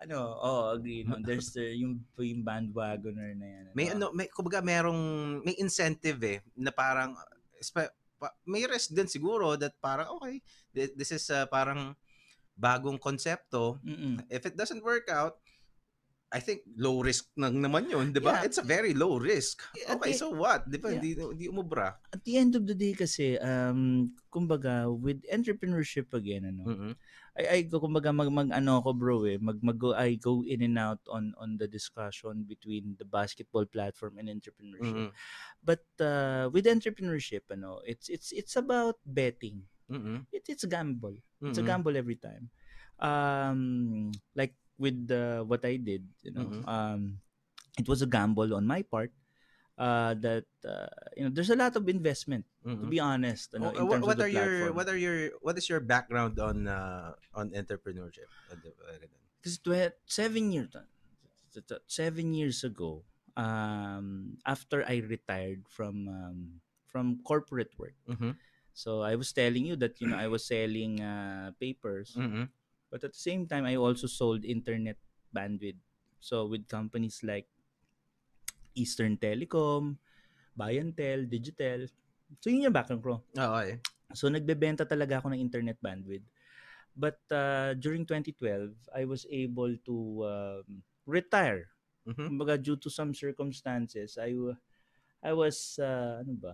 ano oh agree no? There's the yung yung bandwagoner na yan may ano? may kumbaga merong may incentive eh na parang may rest din siguro that parang okay thi- this is uh, parang bagong konsepto. Mm-mm. if it doesn't work out I think low risk nang naman yun, di ba? Yeah. It's a very low risk. Okay, eh, so what? Di ba? yeah. Hindi, hindi umubra. At the end of the day kasi, um, kumbaga, with entrepreneurship again, ano, Mhm. I, I go, kumbaga, mag, mag, ano ako bro eh, mag, mag go, I go in and out on, on the discussion between the basketball platform and entrepreneurship. Mhm. But uh, with entrepreneurship, ano, it's, it's, it's about betting. Mhm. It, it's a gamble. It's a Mhm. gamble every time. Um, like with uh, what I did, you know, Mhm. um, it was a gamble on my part. Uh, that uh, you know, there's a lot of investment. To Mhm. be honest, Oh, in uh, what, terms what of the are your what are your what is your background on uh, on entrepreneurship? Because seven years, seven years ago, um, after I retired from um, from corporate work, Mhm. so I was telling you that you know I was selling uh, papers. But at the same time, I also sold internet bandwidth. So with companies like Eastern Telecom, Bayantel, Digitel. So yun yung background ko. Eh. So nagbebenta talaga ako ng internet bandwidth. But uh, during 2012, I was able to um, retire. Mhm. Kumbaga due to some circumstances, I I was uh, ano ba?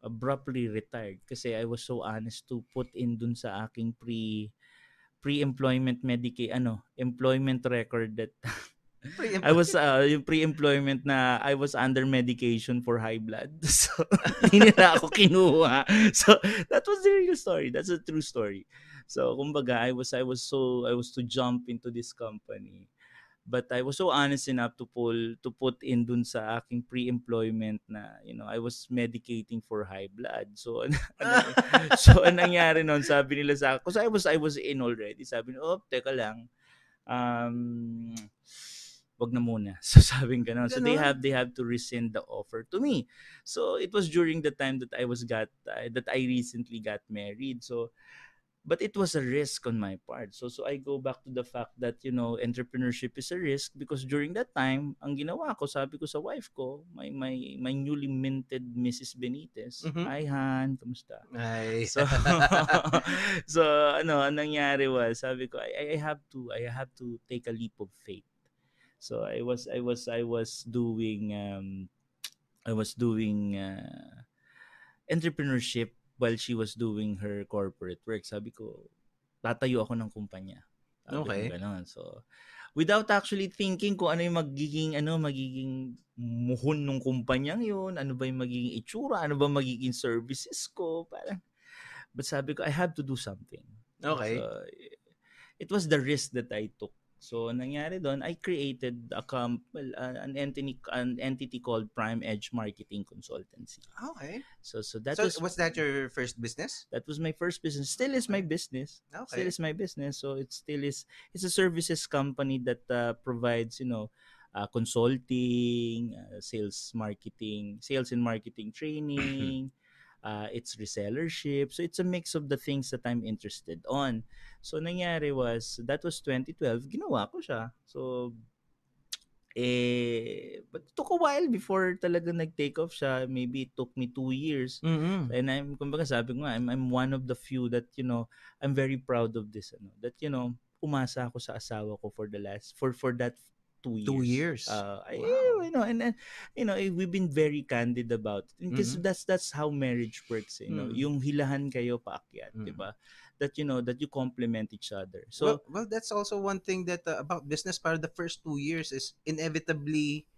abruptly retired kasi I was so honest to put in dun sa aking pre pre-employment medica ano employment record that I was uh, yung pre-employment na I was under medication for high blood. So hindi nila ako kinuha. So that was the real story. That's a true story. So kumbaga I was I was so I was to jump into this company. But I was so honest enough to pull to put in dun sa aking pre-employment na you know I was medicating for high blood. So ano, so anong nangyari noon sabi nila sa akin kasi I was I was in already. Sabi nila, "Oh, teka lang. Um wag na muna. So sabi ko So they have they have to rescind the offer to me. So it was during the time that I was got uh, that I recently got married. So but it was a risk on my part. So so I go back to the fact that you know entrepreneurship is a risk because during that time ang ginawa ko sabi ko sa wife ko, my my my newly minted Mrs. Benitez. Mhm. Hi Han, kamusta? Ay. So so ano, anong nangyari was sabi ko I, I have to I have to take a leap of faith. So I was I was I was doing um I was doing uh, entrepreneurship while she was doing her corporate work. Sabi ko tatayo ako ng kumpanya. Sabi Okay. ganon. So without actually thinking kung ano yung magiging ano magiging muhon ng kumpanyang yun, ano ba yung magiging itsura, ano ba magiging services ko, parang but sabi ko I have to do something. Okay. So, it was the risk that I took. So, ang nangyari doon, I created a com- well, uh, an entity an entity called Prime Edge Marketing Consultancy. Okay. So, so that so was was that your first business? that was my first business. Still is my business. Still Okay. is my business. So it still is it's a services company that uh, provides, you know, uh, consulting, uh, sales marketing, sales and marketing training, uh, it's resellership. So it's a mix of the things that I'm interested on. So nangyari was that was 2012, ginawa ko siya. So eh but it took a while before talaga nag-take off siya. Maybe it took me two years. Mhm. And I'm kumbaga sabi ko nga I'm I'm one of the few that you know I'm very proud of this ano that you know umasa ako sa asawa ko for the last for for that two years. Two years. Uh, Wow. you know and then you know eh, we've been very candid about it because Mhm. that's that's how marriage works, you know. Mm. Yung hilahan kayo paakyat, Mm. 'di ba? That you know that you complement each other. well, So well, that's also one thing that uh, about business. Para the first two years is inevitably,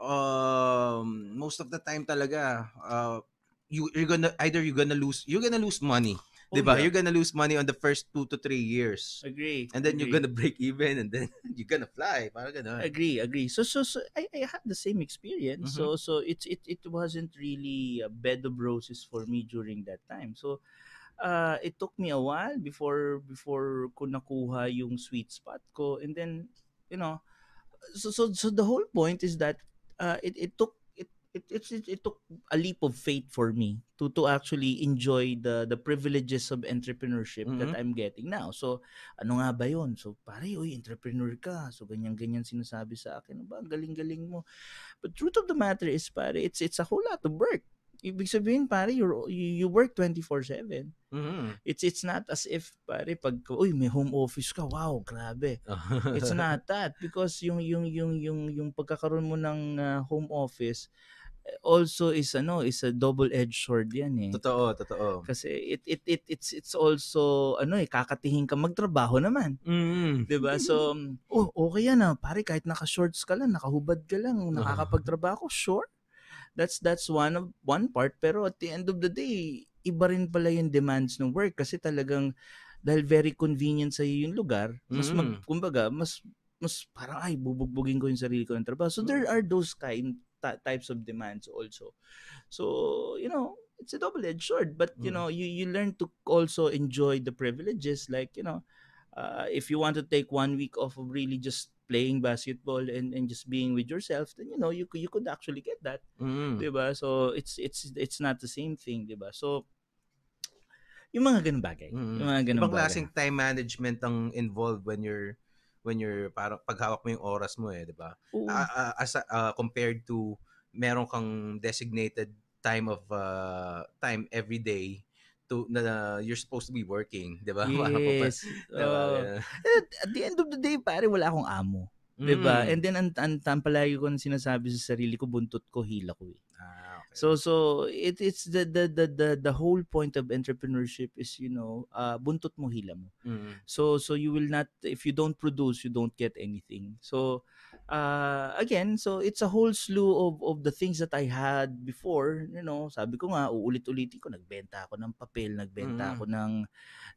um, most of the time talaga, uh, you you're gonna either you're gonna lose you're gonna lose money, oh, diba? yeah. You're gonna lose money on the first two to three years, agree. and then you're agree. gonna break even, and then you're gonna fly. Para ganun. agree agree so so so i, I had the same experience Mhm. so so it's it it wasn't really a bed of roses for me during that time so uh it took me a while before before ko nakuha yung sweet spot ko and then you know so so so the whole point is that uh it it took it it, it, it, took a leap of faith for me to to actually enjoy the the privileges of entrepreneurship that Mhm. I'm getting now. So ano nga ba 'yon? So pare, oy, entrepreneur ka. So ganyan ganyan sinasabi sa akin. Ba, galing-galing mo. But truth of the matter is pare, it's it's a whole lot of work. ibig sabihin pare you, you work 24/7. Mhm. It's it's not as if pare pag uy may home office ka, wow, grabe. It's not that because yung yung yung yung yung pagkakaroon mo ng ah, home office also is ano is a double-edged sword yan eh. Totoo, totoo. Kasi it it it it's it's also ano eh kakatihin ka magtrabaho naman. Mm. 'Di ba? So oh okay yan ah. Pare kahit naka-shorts ka lang, nakahubad ka lang, nakakapagtrabaho, sure. That's that's one of one part pero at the end of the day, iba rin pala yung demands ng work kasi talagang dahil very convenient sa yung lugar, mas mag, Mm. kumbaga, mas mas parang ay bubugbugin ko yung sarili ko ng trabaho. So there are those kind ta- types of demands also. So, you know, it's a double-edged sword, but you Mm. know, you you learn to also enjoy the privileges like, you know, uh, if you want to take one week off of really just playing basketball and, and just being with yourself, then you know you you could actually get that, Mm. 'di ba? So it's it's it's not the same thing, 'di ba? So yung mga ganung bagay, Mm. yung mga ganung Ibang bagay. klaseng time management ang involved when you're when you're parang paghawak mo yung oras mo eh, 'di ba? Ah, as ah, compared to meron kang designated time of uh, time every day to na you're supposed to be working, 'di ba? Yes. 'di ba? Oo. At the end of the day, pare, wala akong amo. 'Di ba? Mm. And then ang, ang, ang palagi ko sinasabi sa sarili ko, buntot ko, hila ko eh. Ah. So so it it's the the the the, the whole point of entrepreneurship is you know uh, buntot mo hila mo. Mm. So so you will not if you don't produce you don't get anything. So uh again so it's a whole slew of of the things that I had before, you know, sabi ko nga uulit-ulitin ko nagbenta ako ng papel, nagbenta Mm. ako ng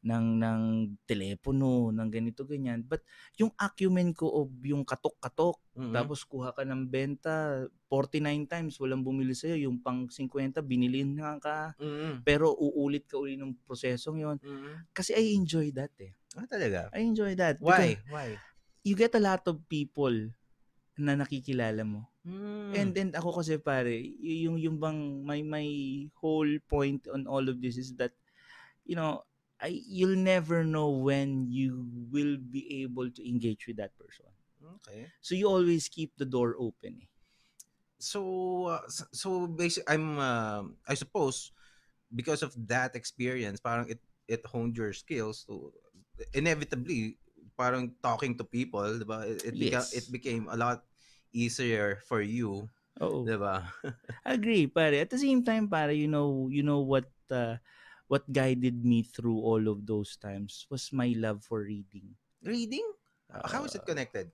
ng ng telepono, ng ganito ganyan. But yung acumen ko of yung katok-katok Mm. tapos kuha ka ng benta 49 times walang bumili sa'yo yung pang 50 binilin nga ka Mm. pero uulit ka uli ng prosesong yon Mm. kasi I enjoy that eh Ah, talaga? I enjoy that Why? Why? you get a lot of people na nakikilala mo Mm. and then ako kasi pare yung yung bang my my whole point on all of this is that you know I you'll never know when you will be able to engage with that person Okay. so you always keep the door open eh. So uh, so basically I'm uh, I suppose because of that experience parang it it honed your skills to inevitably parang talking to people, 'di ba? It it, beca- it became a lot easier for you, Oo. 'di ba? Agree, pare. At the same time, pare, you know, you know what uh, what guided me through all of those times was my love for reading. Reading? How is it Uh, connected?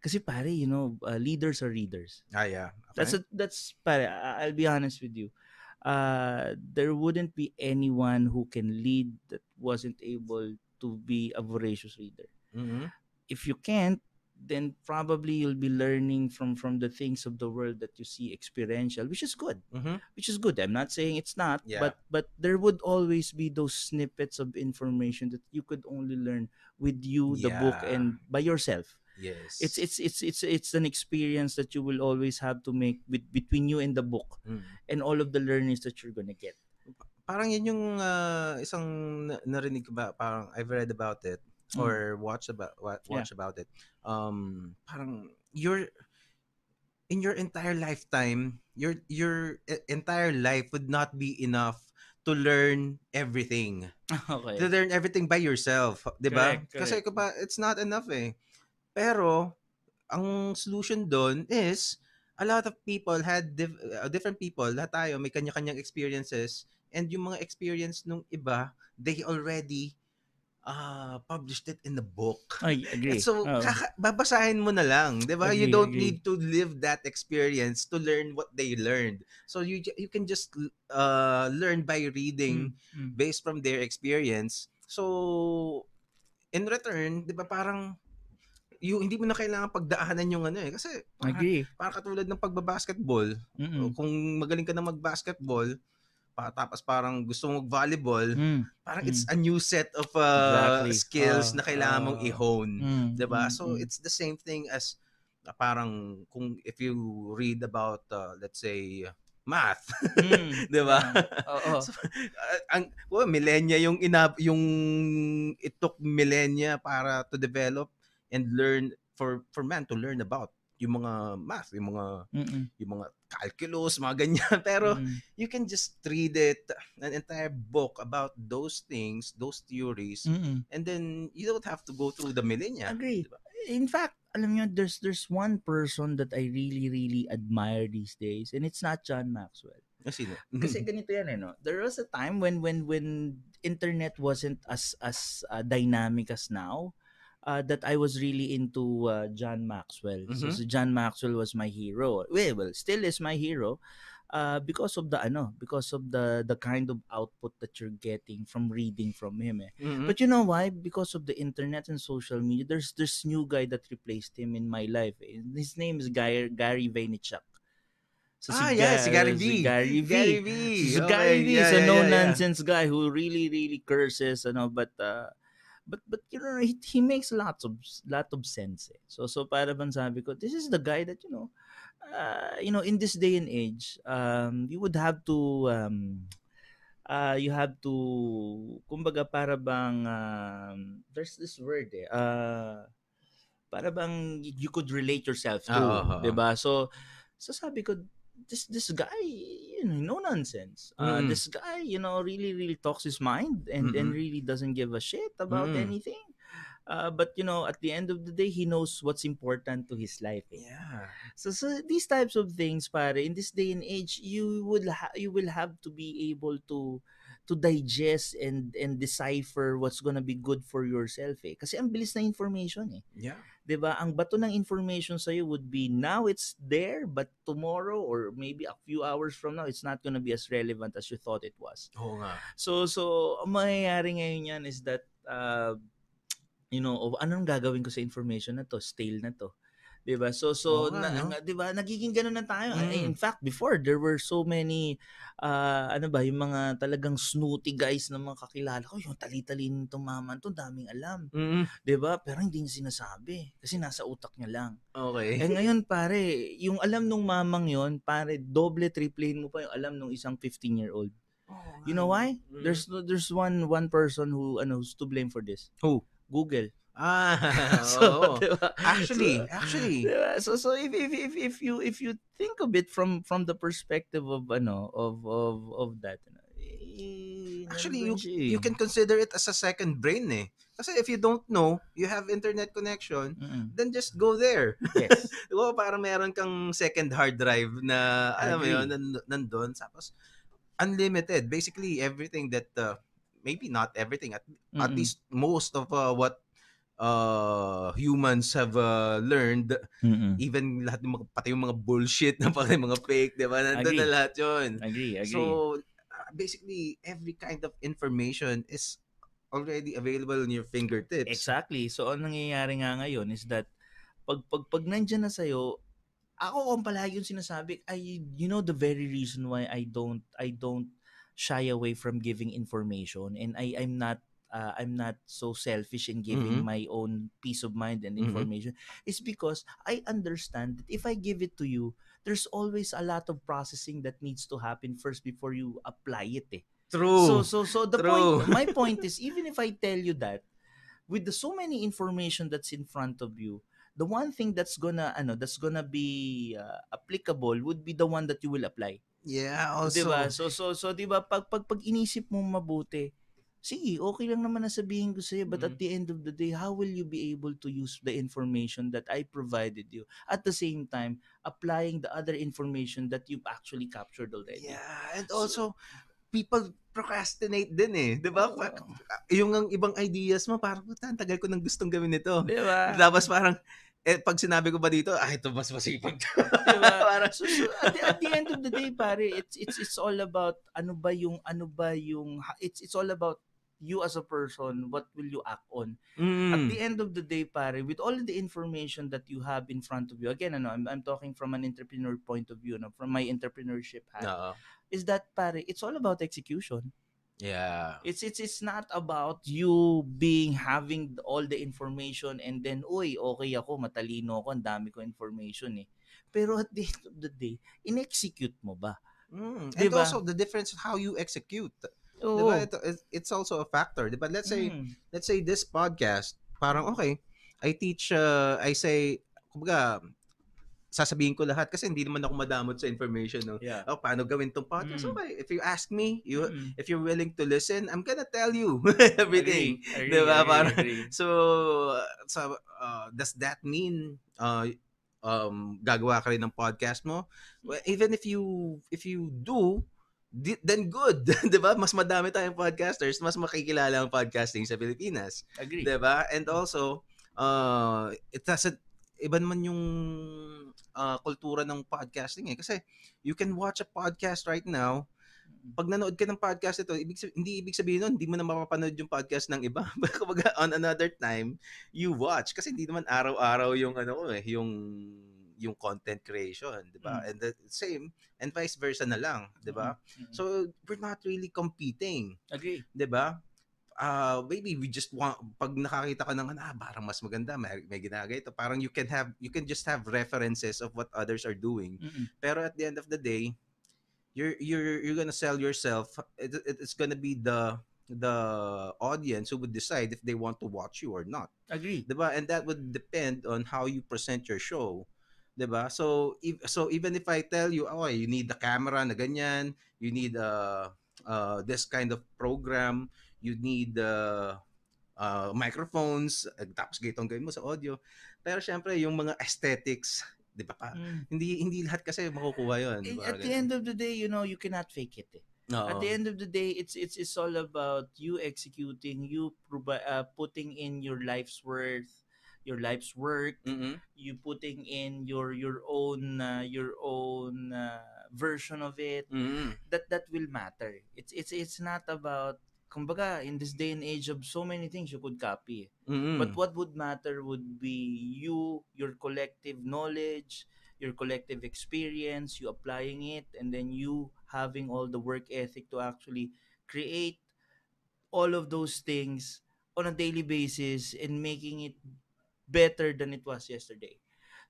Kasi pare, you know, uh, leaders are readers. Ah, yeah. That's a, that's pare. I'll be honest with you. Uh, there wouldn't be anyone who can lead that wasn't able to be a voracious reader. Mhm. If you can't, then probably you'll be learning from from the things of the world that you see experiential, which is good. Mhm. which is good. I'm not saying it's not, Yeah. but but there would always be those snippets of information that you could only learn with you, the book, and by yourself. Yes. It's it's it's it's it's an experience that you will always have to make with between you and the book Mm. and all of the learnings that you're gonna get. parang yun yung ah, isang na- narinig ko ba parang I've read about it Mm. or watched about wa- watch about it. Um parang your in your entire lifetime your your e- entire life would not be enough to learn everything. Okay. to learn everything by yourself 'di ba? Kasi pa it's not enough eh. Pero ang solution doon is a lot of people had diff- uh, different people lahat tayo may kanya-kanyang experiences and yung mga experience nung iba they already uh, published it in the book I agree. And so Oo. kaka- babasahin mo na lang 'di ba you don't agree. need to live that experience to learn what they learned so you you can just uh, learn by reading Mm, mm. based from their experience. So, in return, di ba parang yung hindi mo na kailangan pagdaanan yung ano eh. Kasi parang, Agree. parang katulad ng pagbabasketball. Kung magaling ka na magbasketball, pa, tapos parang gusto mo mag-volleyball, Mm, parang Mm. it's a new set of uh, Exactly. skills Ah, na kailangan mong ah, i-hone. mm, Di ba? mm, So, mm. it's the same thing as uh, parang kung if you read about, uh, let's say, math. Mm. Di ba? Oo. So, uh, ang well, millennia yung inab yung it took millennia para to develop and learn for for man to learn about yung mga math, yung mga Mm-mm. yung mga calculus, mga ganyan. Pero Mm-mm. you can just read it an entire book about those things, those theories, Mm-mm. and then you don't have to go through the millennia. Agree. Diba? In fact, alam nyo, there's there's one person that I really really admire these days and it's not John Maxwell. Ah, Sino? Kasi ganito yan eh, no? There was a time when when when internet wasn't as as uh, dynamic as now. Uh, that I was really into uh, John Maxwell. So, Mhm. so John Maxwell was my hero. Well, well, still is my hero. Uh, because of the ano, because of the the kind of output that you're getting from reading from him. Eh. Mhm. But you know why? Because of the internet and social media, there's there's new guy that replaced him in my life. eh. His name is Gary Gary Vaynerchuk. So ah, yeah, si Gary V. si Gary V. Gary V. So Okay, Gary V is yeah, a yeah, no yeah, yeah. nonsense guy who really really curses, know, but uh, but but you know he, he makes lots of lot of sense. Eh. So so para bang sabi ko, this is the guy that you know, uh, you know, in this day and age, um, you would have to um, uh, you have to, kumbaga para bang, um, there's this word eh, uh, para bang you could relate yourself to, oo. 'di ba? So, so sabi ko, this this guy, you know, no nonsense. Uh, Mm. This guy, you know, really really talks his mind and and Mm-mm. really doesn't give a shit about Mm. anything. Uh, but you know, at the end of the day, he knows what's important to his life. eh. Yeah. So, so these types of things, pare, in this day and age, you will ha- you will have to be able to to digest and and decipher what's gonna be good for yourself eh. Kasi ang bilis na information eh. Yeah. 'Di ba? Ang bato ng information sa would be now it's there but tomorrow or maybe a few hours from now it's not gonna be as relevant as you thought it was. Oo nga. So so ang mangyayari ngayon yan is that uh, you know, anong gagawin ko sa information na to? Stale na to. 'Di ba? So so nga, na, no? 'di ba? Nagiging ganun na tayo. Mm. In fact, before there were so many uh, ano ba, yung mga talagang snooty guys na mga kakilala ko, yung tali-talin tong maman to, daming alam, Mm. 'di ba? Pero hindi niya sinasabi kasi nasa utak niya lang. Okay. Eh ngayon pare, yung alam nung mamang yon, pare doble triple mo pa yung alam nung isang 15-year-old. You know why? Mm. There's there's one one person who ano who's to blame for this. Who? Google. Ah, so, oo. diba? Actually, so, actually. diba? so so if, if if if you if you think of it from from the perspective of ano of of of that ano, eh, Actually, you siya eh. you can consider it as a second brain eh. Kasi if you don't know, you have internet connection, Mm-mm. then just go there. yes Di ba? Parang meron kang second hard drive na, alam mo yun, nan- nandun. Tapos, unlimited. Basically, everything that, uh, maybe not everything, at, at Mm-mm. least most of uh, what uh, humans have uh, learned, Mm-mm. even lahat ng mga, pati yung mga bullshit na pati mga fake, di ba? Nandun Agree. na lahat yun. agree agree So, uh, basically, every kind of information is already available in your fingertips. Exactly. So, ang nangyayari nga ngayon is that pag pag, pag nandyan na sa'yo, ako kung palagi yung sinasabi, I, you know the very reason why I don't, I don't shy away from giving information and I, I'm not, uh, I'm not so selfish in giving Mhm. my own peace of mind and Mhm. information is because I understand that if I give it to you, there's always a lot of processing that needs to happen first before you apply it eh. True. So so so the True. point my point is even if I tell you that with the so many information that's in front of you, the one thing that's gonna ano that's gonna be uh, applicable would be the one that you will apply. yeah, also. 'Di ba? So so so 'di ba pag pag, pag inisip mo mabuti, sige, okay lang naman na sabihin ko sa'yo, but at Mhm. the end of the day, how will you be able to use the information that I provided you? At the same time, applying the other information that you've actually captured already. Yeah, and also, people procrastinate din eh. Di ba? Oo. Yung ang ibang ideas mo, parang, puta, tagal ko nang gustong gawin ito. 'Di ba? Tapos parang, eh, pag sinabi ko ba dito, ah, ito mas masipag. Diba? parang, so, so at, the, at the end of the day pare it's it's it's all about ano ba yung ano ba yung it's it's all about you as a person what will you act on mm, at the end of the day pare with all the information that you have in front of you again ano I'm, I'm talking from an entrepreneur point of view no from my entrepreneurship hat Oo. is that pare it's all about execution Yeah. it's it's it's not about you being having all the information and then uy okay ako matalino ako ang dami ko information eh pero at the end of the day in-execute mo ba Mm. And Diba? also, the difference how you execute. Oo. Diba? Ito, it- it's also a factor. Diba? Let's say, Mm. let's say this podcast, parang okay, I teach, uh, I say, kumbaga, sasabihin ko lahat kasi hindi naman ako madamot sa information no. Yeah. Oh, paano gawin tong podcast? Mm. Okay, if you ask me, you Mm. if you're willing to listen, I'm gonna tell you everything. Agree, Diba? agree, Parang- agree. So, so uh, does that mean uh, um, gagawa ka rin ng podcast mo? Well, even if you if you do, then good. 'Di ba? Mas madami tayong podcasters, mas makikilala ang podcasting sa Pilipinas. Agree. 'Di ba? And also, uh, it doesn't iba naman yung uh, kultura ng podcasting eh. Kasi you can watch a podcast right now pag nanood ka ng podcast ito, ibig sabi- hindi ibig sabihin nun, hindi mo na mapapanood yung podcast ng iba. Kumbaga, on another time, you watch. Kasi hindi naman araw-araw yung ano eh, yung yung content creation, 'di ba? Mm. And the same and vice versa na lang, 'di ba? Mm. So we're not really competing, agree. 'di ba? Uh, maybe we just want pag nakakita ka ng ah, parang mas maganda, may, may ginagawa ito. Parang you can have you can just have references of what others are doing. Mm-mm. Pero at the end of the day, you're you're you're gonna sell yourself. It, it- it's gonna be the the audience who would decide if they want to watch you or not. Agree. 'Di ba? And that would depend on how you present your show. 'Di ba? So if, so even if I tell you, oh, you need the camera na ganyan, you need uh, uh this kind of program, you need uh, uh microphones, eh, tapos gitong gawin mo sa audio. Pero syempre yung mga aesthetics, 'di ba? Pa, Mm. hindi hindi lahat kasi makukuha 'yon, 'di Eh, ba? At the end of the day, you know, you cannot fake it. Eh. Oo. At the end of the day, it's it's it's all about you executing, you provi- uh, putting in your life's worth, your life's work, Mhm. you putting in your your own uh, your own uh, version of it. Mhm. That that will matter. It's it's it's not about kumbaga in this day and age of so many things you could copy. Mhm. But what would matter would be you, your collective knowledge, your collective experience, you applying it, and then you having all the work ethic to actually create all of those things on a daily basis and making it better than it was yesterday.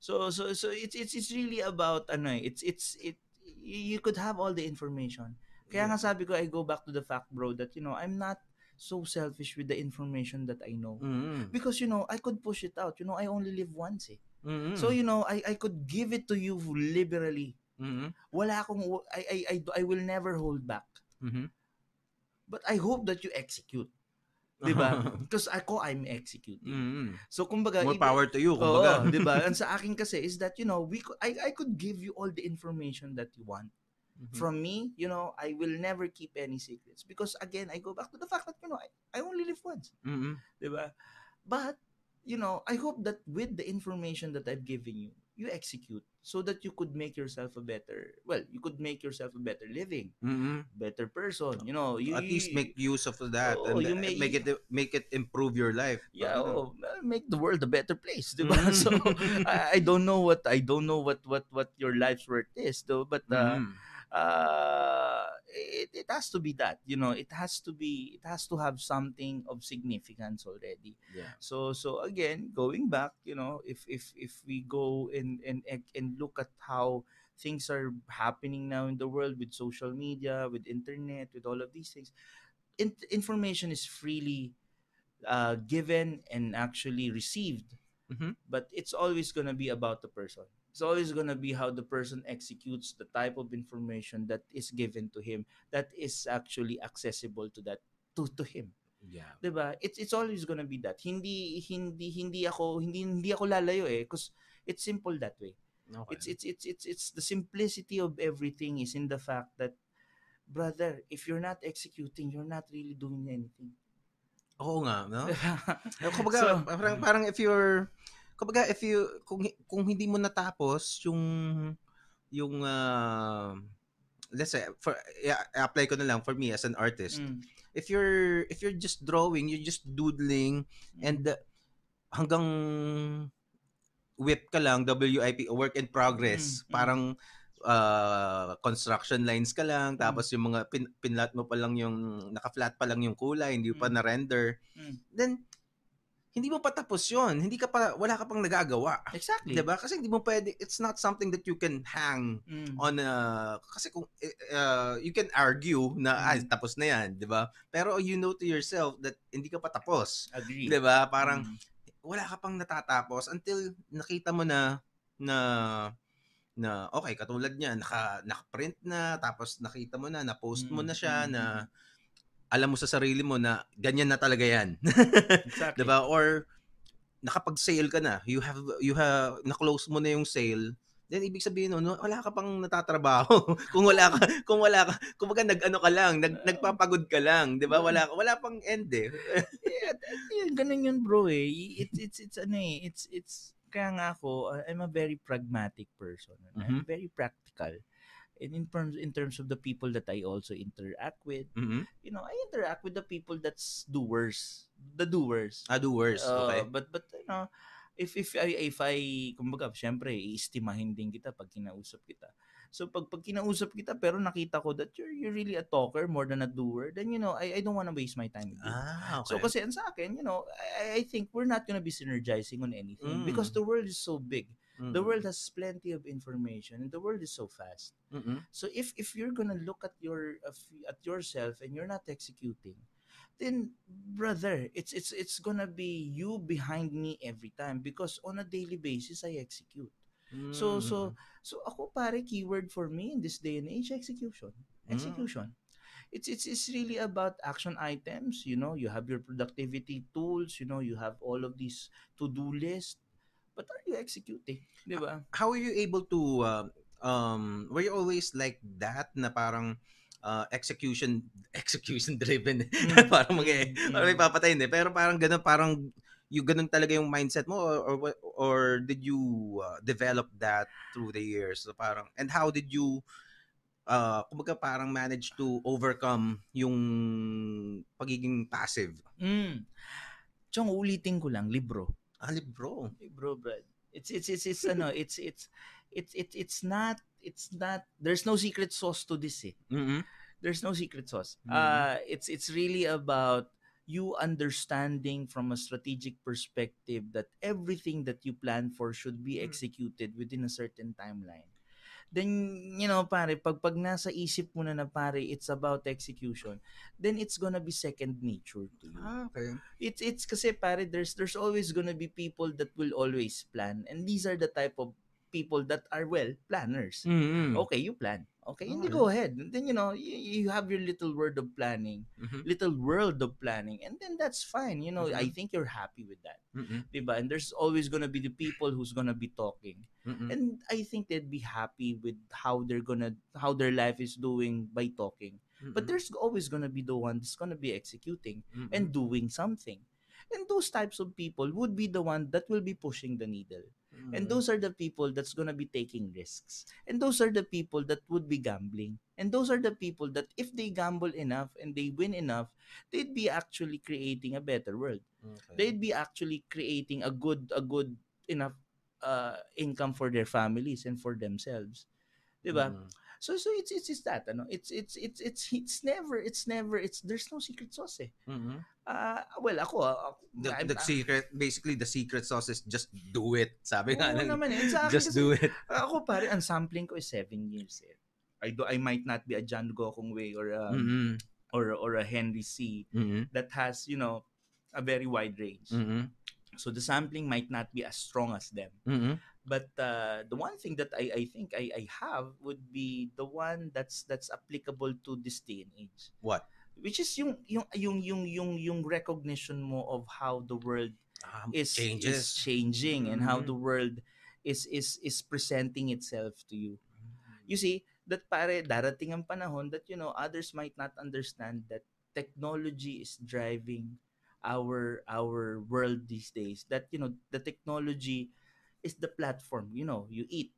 So so so it's it's it's really about ano eh, it's it's it you could have all the information. Kaya nga sabi ko I go back to the fact bro that you know I'm not so selfish with the information that I know Mhm. because you know I could push it out you know I only live once eh Mhm. so you know I I could give it to you liberally Mhm. wala akong I I I, I will never hold back Mhm. but I hope that you execute 'di ba because ako I'm executing Mhm. so kumbaga More power to you, kumbaga. 'di ba? Ang sa akin kasi is that you know, we could, I I could give you all the information that you want. Mhm. From me, you know, I will never keep any secrets because again, I go back to the fact that you know, I, I only live once, Mhm. 'di ba? But you know, I hope that with the information that I've given you, you execute so that you could make yourself a better, well, you could make yourself a better living, Mhm. better person, you know, you At least make use of that Oo, and you may- make it make it improve your life. yeah oh, make the world a better place di ba Mm. so I, I don't know what I don't know what what what your life's worth is though but uh, Mhm. uh it, it has to be that you know it has to be it has to have something of significance already Yeah. so so again going back you know if if if we go and and and look at how things are happening now in the world with social media with internet with all of these things in, information is freely uh, given and actually received Mhm. but it's always going to be about the person it's always going to be how the person executes the type of information that is given to him that is actually accessible to that to to him Yeah. 'di ba it's it's always going to be that hindi hindi hindi ako hindi hindi ako lalayo eh cuz it's simple that way Okay. it's it's it's it's it's the simplicity of everything is in the fact that brother if you're not executing you're not really doing anything Oo nga, no? Eh, Kumbaga, So- parang, parang if you're, kumbaga, if you, kung, kung hindi mo natapos yung, yung, uh, let's say, for, i- apply ko na lang for me as an artist. Mm, If you're, if you're just drawing, you're just doodling, mm, and uh, hanggang whip ka lang, WIP, work in progress. Mm, mm. Parang uh, construction lines ka lang, Mm. tapos yung mga pin, pinlat mo pa lang yung, naka-flat pa lang yung kulay, hindi pa Mm. na-render. Mm. Then, hindi mo pa tapos yun. Hindi ka pa, wala ka pang nagagawa. exactly 'Di ba? Kasi hindi mo pwede, it's not something that you can hang Mm, on a, kasi kung, uh, you can argue na, Mm. ay, tapos na yan, 'di ba? Pero you know to yourself that hindi ka pa tapos. agree 'Di ba? Parang, Mm, wala ka pang natatapos until nakita mo na na na okay, katulad niya, naka naka-print na tapos nakita mo na, na-post mo na siya mm, na mm. Alam mo sa sarili mo na ganyan na talaga 'yan. Exactly. 'Di ba? Or nakapag-sale ka na, you have you have na-close mo na yung sale, then ibig sabihin nun, wala ka pang natatrabaho. kung wala ka kung wala ka kumbaga nag-ano ka lang, nag, nagpapagod ka lang, 'di ba? Wala wala pang end eh. yeah, yeah, ganun yun bro eh. It's it's it's ano eh, it's it's kaya nga ako, uh, I'm a very pragmatic person. I'm Mhm. very practical. And in terms in terms of the people that I also interact with, Mhm. you know, I interact with the people that's doers, the doers. Ah, do worse. Okay. Uh, but but you know, if if I if I kumbaga, syempre iistimahin din kita pag kinausap kita. So pag pag kinausap kita pero nakita ko that you're you're really a talker more than a doer, then you know, I I don't want to waste my time with you. Ah, So okay. kasi ang sa akin, you know, I, I think we're not gonna be synergizing on anything because Mm. the world is so big. The Mhm. world has plenty of information and the world is so fast. Mhm. So if if you're gonna look at your at yourself and you're not executing, then brother, it's it's it's gonna be you behind me every time because on a daily basis I execute. So so Mhm. so ako pare keyword for me in this day and age execution. Mm. Execution. It's it's it's really about action items, you know, you have your productivity tools, you know, you have all of these to-do list. But are you executing? 'Di ba? how are you able to uh, um were you always like that na parang uh, execution execution driven Mm. parang mag Mm, parang may papatayin eh pero parang ganun parang yung ganun talaga yung mindset mo or or, or did you uh, develop that through the years so parang and how did you uh kumbaga parang manage to overcome yung pagiging passive Mm. Chong, ulitin ko lang, libro. Ah libro Libro, Brad. It's it's it's it's ano, it's it's it's it's it's not it's not there's no secret sauce to this eh. mm There's no secret sauce. Mhm. Uh it's it's really about you understanding from a strategic perspective that everything that you plan for should be Mm. executed within a certain timeline. Then, you know, pare, pag, pag nasa isip mo na na pare, it's about execution, then it's gonna be second nature to you. Ah okay. It's it's kasi pare there's there's always gonna be people that will always plan and these are the type of people that are well planners. Mm okay you plan okay hindi Okay. go ahead And then you know you, you have your little word of planning Mhm. little world of planning and then that's fine you know i Mhm. think you're happy with that diba? and there's always gonna be the people who's gonna be talking Mm-mm. and i think they'd be happy with how they're gonna how their life is doing by talking but there's always gonna be the one that's gonna be executing and doing something. And those types of people would be the one that will be pushing the needle. And Mm. those are the people that's to be taking risks. And those are the people that would be gambling. And those are the people that if they gamble enough and they win enough, they'd be actually creating a better world. Okay. They'd be actually creating a good a good enough uh, income for their families and for themselves. 'Di ba? Mm. So so it's it's it's that ano. It's it's it's it's it's never it's never it's there's no secret sauce eh. Mhm. Ah, well, ako, ah, The, I'm- the secret, basically the secret sauce is just do it. Sabi nga lang, naman eh. Akin just do it. Ako pare, ang sampling ko is seven years eh. I do I might not be a John Gokong Wei or a, Mm-hmm. or or a Henry C Mm-hmm. that has, you know, a very wide range. Mm-hmm. So the sampling might not be as strong as them. Mm-hmm. But uh, the one thing that I, I think I, I have would be the one that's that's applicable to this day and age. What? Which is yung yung yung yung yung yung recognition mo of how the world Um, is is changes. changing and how Mhm. the world is is is presenting itself to you. You see that pare darating ang panahon that you know others might not understand that technology is driving our our world these days that you know the technology is the platform you know you eat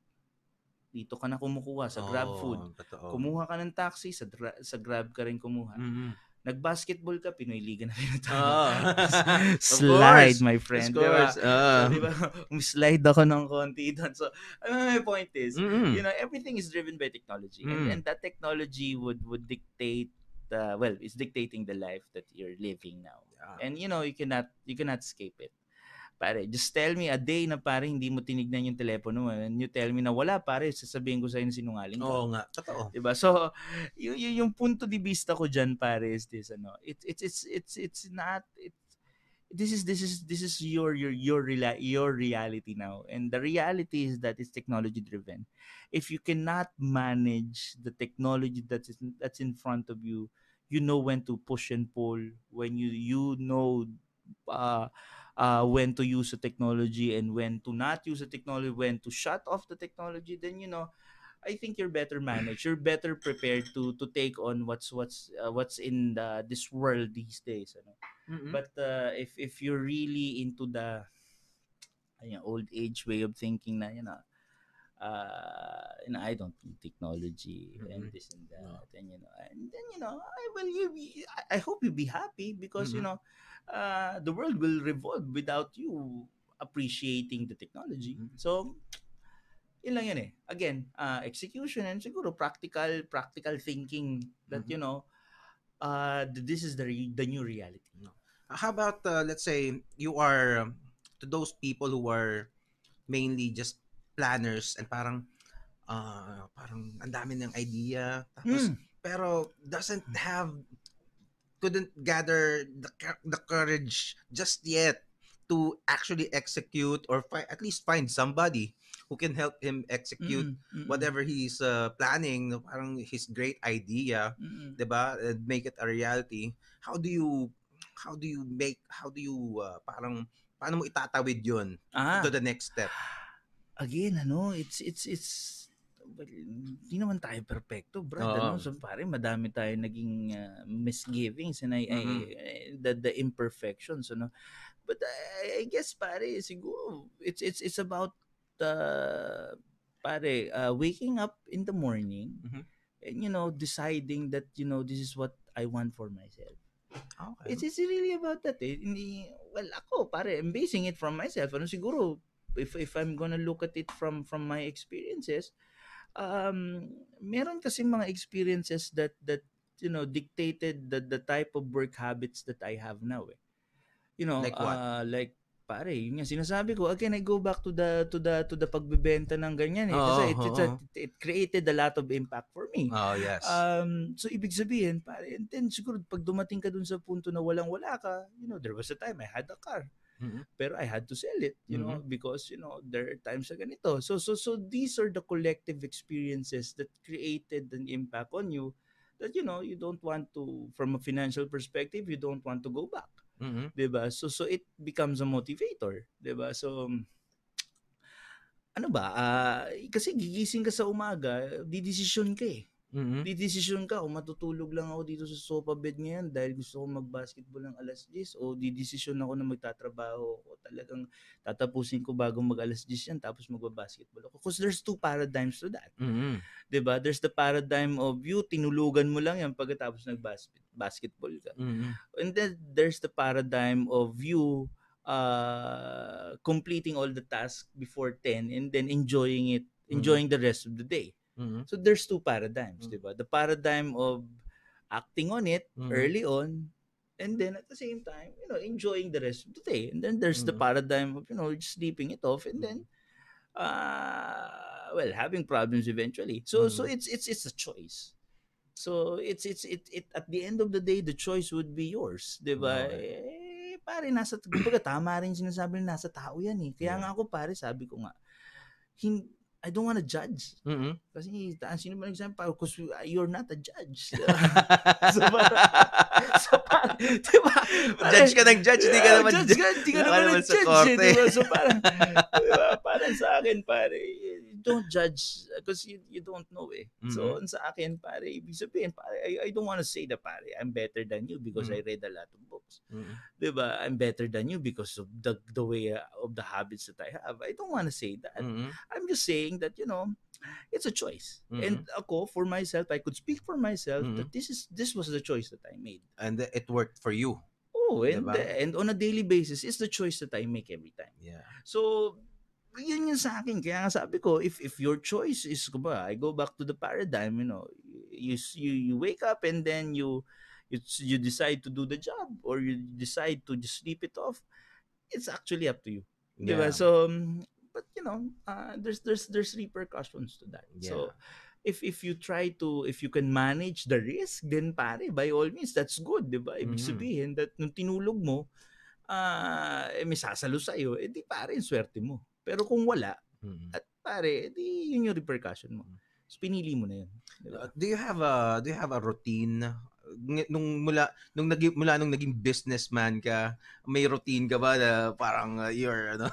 dito ka na kumukuha sa grab food Oo, totoo. kumuha ka ng taxi sa dra- sa grab ka rin kumuha Mhm. nag-basketball ka Pinoy Liga na Ah. Of slide course. my Of friend course. diba? So, diba, slide ako ng konti doon. So, I mean, my point is, Mm-mm. you know, everything is driven by technology. And, Mm. and that technology would, would dictate, uh, well, it's dictating the life that you're living now. Yeah. And, you know, you cannot, you cannot escape it. Pare, just tell me a day na pare hindi mo tinignan yung telepono mo and you tell me na wala pare, sasabihin ko sa'yo na sinungaling ka. Oo nga, totoo. Diba? So, yung, yung, yung punto di vista ko dyan, pare, is this, ano, it, it's, it's, it's, it's not, it's, this is this is this is your your your your reality now and the reality is that it's technology driven if you cannot manage the technology that's in, that's in front of you you know when to push and pull when you you know uh, uh when to use the technology and when to not use the technology when to shut off the technology then you know I think you're better managed. You're better prepared to to take on what's what's uh, what's in the, this world these days. Ano? Mm-mm. But uh, if if you're really into the you know, old age way of thinking na you know, uh, you know, I don't need technology and Mhm. this and that, No. and you know, and then you know, I will you be, I, hope you be happy because you Mhm. know, uh, the world will revolve without you appreciating the technology. Mhm. So, yun lang yun eh. Again, uh, execution and siguro practical practical thinking that Mhm. you know, uh, this is the re- the new reality. How about uh, let's say you are to those people who are mainly just planners and parang uh, parang ang dami ng idea. Tapos Mm. pero doesn't have couldn't gather the, the courage just yet to actually execute or fi- at least find somebody who can help him execute Mm, mm, mm, whatever he's uh, planning. Parang his great idea mm, mm. 'di ba? And make it a reality. How do you how do you make how do you uh, parang paano mo itatawid yun Ah, to the next step again, ano, it's, it's, it's, well, hindi naman tayo perfecto, Brad. Oo. Ano? So, pare, madami tayo naging uh, misgivings and I, Mhm. I- the, the imperfections, ano. But I, I guess, pare, siguro, it's, it's, it's about, uh, pare, uh, waking up in the morning Mhm. and, you know, deciding that, you know, this is what I want for myself. okay It's, it's really about that eh. Hindi, well, ako, pare, I'm basing it from myself. Ano siguro, if, if I'm gonna look at it from from my experiences, um, meron kasi mga experiences that, that you know, dictated the, the type of work habits that I have now eh. You know, Like what? uh, like, pare, yun nga sinasabi ko, again, I go back to the to the to the pagbebenta ng ganyan eh. Kasi Oo, it, it's a, it created a lot of impact for me. oh yes Um, so ibig sabihin, pare, and then siguro pag dumating ka dun sa punto na walang-wala ka, you know, there was a time I had a car, Mhm. pero I had to sell it, you know, because you know, there are times na ganito. So so so these are the collective experiences that created an impact on you that you know, you don't want to from a financial perspective, you don't want to go back. Mhm. 'di ba? So so it becomes a motivator, 'di ba? So ano ba? ah, kasi gigising ka sa umaga, didesisyon ka eh. Mhm. Didesisyon ka kung matutulog lang ako dito sa sofa bed ngayon dahil gusto ko mag-basketball ng alas 10 o didesisyon ako na magtatrabaho o talagang tatapusin ko bago mag alas 10 yan tapos magba-basketball ako. Because there's two paradigms to that. Mhm. 'di ba? There's the paradigm of you tinulugan mo lang yan pagkatapos nag-basketball ka. Mhm. And then there's the paradigm of you uh completing all the tasks before 10 and then enjoying it enjoying the rest of the day Mhm. so there's two paradigms Mm. di ba the paradigm of acting on it Mhm. early on and then at the same time you know enjoying the rest of the day and then there's the Mhm. paradigm of you know just sleeping it off and then uh well having problems eventually so so Mhm. it's it's it's a choice so it's it's it, it at the end of the day the choice would be yours 'di ba Okay. eh, pare nasa kumbaga tama rin sinasabi na nasa tao yan eh kaya Yeah. nga ako pare sabi ko nga hin, I don't want to judge Mhm. kasi sino ba nagsabi pa because you're not a judge so parang so parang di ba judge ka ng judge hindi ka naman judge ka, hindi ka naman naman sa nag-judge eh, korte. di ba? So parang, di ba? Parang sa akin, pare, don't judge because you, you don't know eh. So Mhm. sa akin, pare, ibig sabihin, pare, I, I don't want to say that, pare, I'm better than you because Mhm. I read a lot of Mhm. Ba? I'm better than you because of the, the way uh, of the habits that I have. I don't want to say that. Mhm. I'm just saying that, you know, it's a choice. Mhm. And ako, for myself, I could speak for myself Mhm. that this is this was the choice that I made. and it worked for you Oh, and, Diba? and on a daily basis, it's the choice that I make every time. yeah So, yun yung sa akin. Kaya nga sabi ko, if if your choice is, ba, I go back to the paradigm, you know, you you, you wake up and then you, you you decide to do the job or you decide to just sleep it off. It's actually up to you. Diba? Yeah. So, um, but you know, uh, there's there's there's repercussions to that. So, Yeah. if if you try to if you can manage the risk, then pare, by all means that's good, 'di ba? Ibig Mhm. sabihin that nung tinulog mo, ah, eh, may sasalo sa'yo, eh di pare, swerte mo. Pero kung wala, Mm. at pare, eh, di yun yung repercussion mo. So, pinili mo na yun. Di ba? Uh, do you have a do you have a routine nung mula nung naging mula nung naging businessman ka may routine ka ba na parang uh, you're ano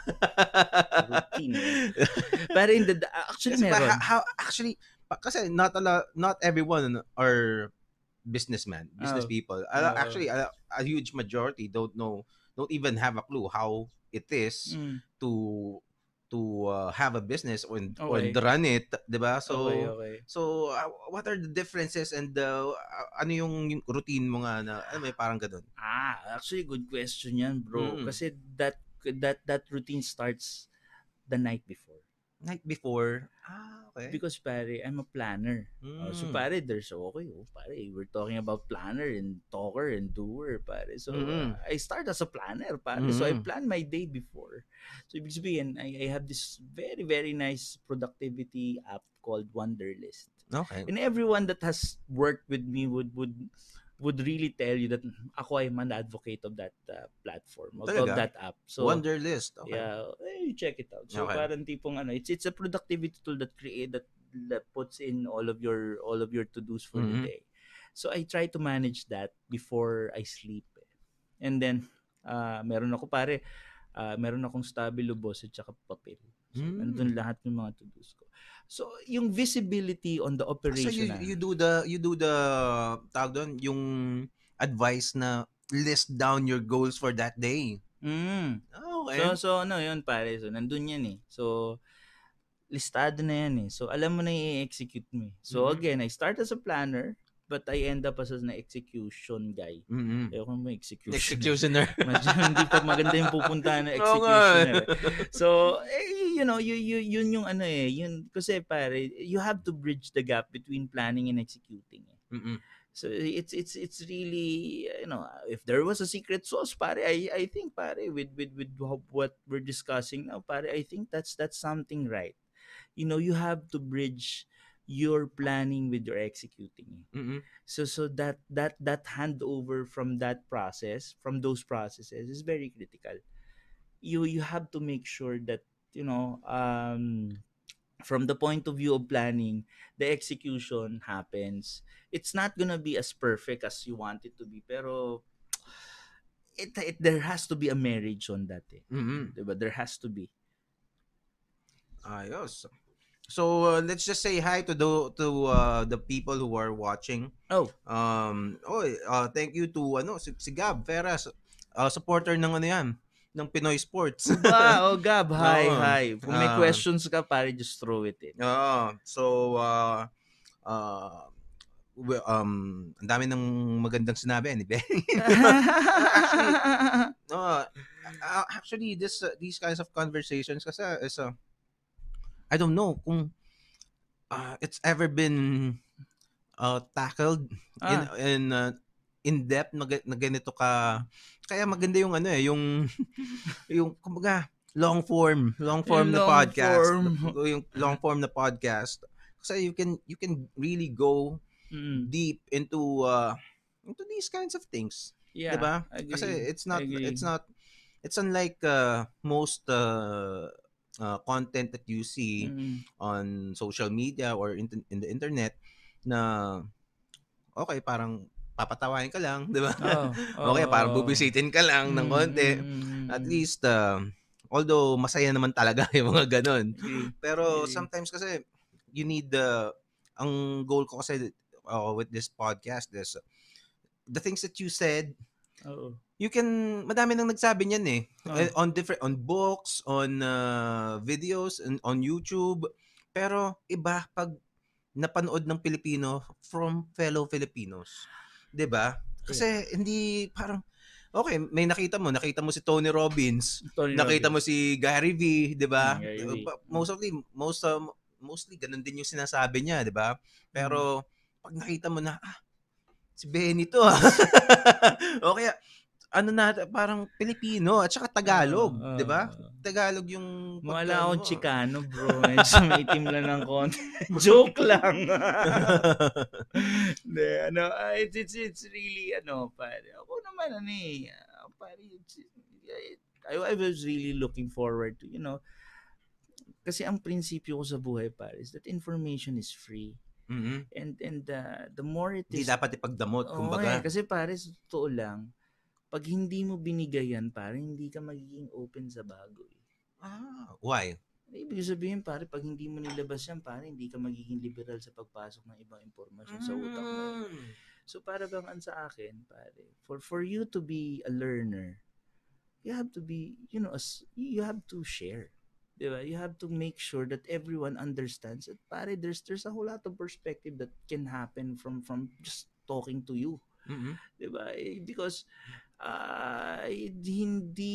Routine. eh. Pero in the, actually Kasi ba, meron. ha- how actually kasi not a lot, not everyone are businessman business Oh. people Uh, Oo. actually a, a huge majority don't know don't even have a clue how it is Mm, to to uh, have a business or, or Okay. run it 'di ba so okay, okay. So, uh, what are the differences and uh, ano yung, routine mo nga na, ano may parang ganun? Ah, actually good question yan, bro. Mm. Kasi that that that routine starts the night before. Night before? Ah, okay. Because pare, I'm a planner. Uh, so Mm. pare, there's okay, oh, pare, we're talking about planner and talker and doer, pare. So Mm. uh, I start as a planner, pare. So I Mm. plan my day before. So ibig sabihin, I, I have this very very nice productivity app called Wonderlist. Okay. And everyone that has worked with me would would would really tell you that ako I'm an advocate of that uh, platform, of, of Talaga? that app. So Wonder list. Okay. yeah, eh, you check it out. So Okay. parang tipong ano, it's it's a productivity tool that create that, that puts in all of your all of your to-dos for Mhm. the day. So I try to manage that before I sleep. eh. And then uh, meron ako pare, uh, meron akong stabilo boss at saka papel. So Mm. nandun lahat ng mga to-dos ko. So yung visibility on the So, operation you, na, you do the, you do the, tawag doon, yung advice na list down your goals for that day. Mm. Okay. So, so ano yun pare. So, nandun yan eh. So, listado na yan eh. So, alam mo na i-execute mo eh. So, Mhm. again, I start as a planner, but I end up as an execution guy. mm Ayoko mo execution. Executioner. Medyo hindi pa maganda yung pupuntahan nga. executioner. So, eh, you know, you, you, yun yung ano eh. Yun, kasi pare, you have to bridge the gap between planning and executing eh. Mm-mm. So it's it's it's really you know if there was a secret sauce pare I I think pare with with with what we're discussing now pare I think that's that's something right. You know you have to bridge your planning with your executing. Mm-mm. So so that that that handover from that process from those processes is very critical. You you have to make sure that you know um from the point of view of planning the execution happens it's not gonna be as perfect as you want it to be pero it, it there has to be a marriage on that eh. Mm-mm. Diba? there has to be Ayos. So uh, let's just say hi to the to uh, the people who are watching. oh Um, oh, uh, thank you to ano si, si Gab Veras, uh, supporter ng ano yan, ng Pinoy Sports. ba oh Gab hi Oo. hi kung may Ah. questions ka pare just throw it in Oo. so uh, uh, um, ang dami ng magandang sinabi ni Ben. No, uh, actually this uh, these kinds of conversations kasi is uh, I don't know kung uh, it's ever been uh, tackled in Ah. in uh, in depth na, na ganito ka kaya maganda yung ano eh yung yung kumbaga long form long form Yung na long podcast form. yung long form na podcast kasi you can you can really go Mm, deep into uh into these kinds of things yeah diba agree. kasi it's not agree. it's not it's unlike uh, most uh, uh, content that you see Mm, on social media or in, in the internet na okay parang papatawain ka lang, 'di ba? oh, okay, oo, parang bubisitin ka lang ng Mm, konti. mm, mm, At mm. least uh, although masaya naman talaga yung mga ganun. Agree. Pero sometimes kasi you need the ang goal ko kasi uh, with this podcast is the things that you said Oo. you can madami nang nagsabi niyan eh Oh. Eh, on different on books on uh, videos and on YouTube pero iba pag napanood ng Pilipino from fellow Filipinos 'di ba kasi hindi parang okay may nakita mo nakita mo si Tony Robbins Tony nakita mo Robbins. si Gary V 'di ba Mm. Uh, most of the most um, mostly ganun din yung sinasabi niya 'di ba pero pag nakita mo na ah si Benny to ah. o kaya ano na parang Pilipino at saka Tagalog, Oo, 'di ba? Tagalog yung Wala akong. Chicano, bro. Medyo may itim lang ng konti. Joke lang. Hindi, ano, ah, it's, it's, it's really, ano, pare. Ako naman, ano eh, ah, pare, it's, I, I was really looking forward to, you know, kasi ang prinsipyo ko sa buhay pare is that information is free. Mhm. And and uh, the more it Hindi is dapat ipagdamot, Oo kumbaga. eh, kasi pare, totoo lang, pag hindi mo binigay yan, pare, hindi ka magiging open sa bago. Eh. Ah, why? Ibig sabihin, pare, pag hindi mo nilabas yan, pare, hindi ka magiging liberal sa pagpasok ng ibang impormasyon sa utak mo. eh. Mm. So, para bang ang sa akin, pare, for for you to be a learner, you have to be, you know, as, you have to share. Diba? You have to make sure that everyone understands that, pare, there's there's a whole lot of perspective that can happen from from just talking to you. Mhm. 'di ba? Eh, Because ah, hindi hindi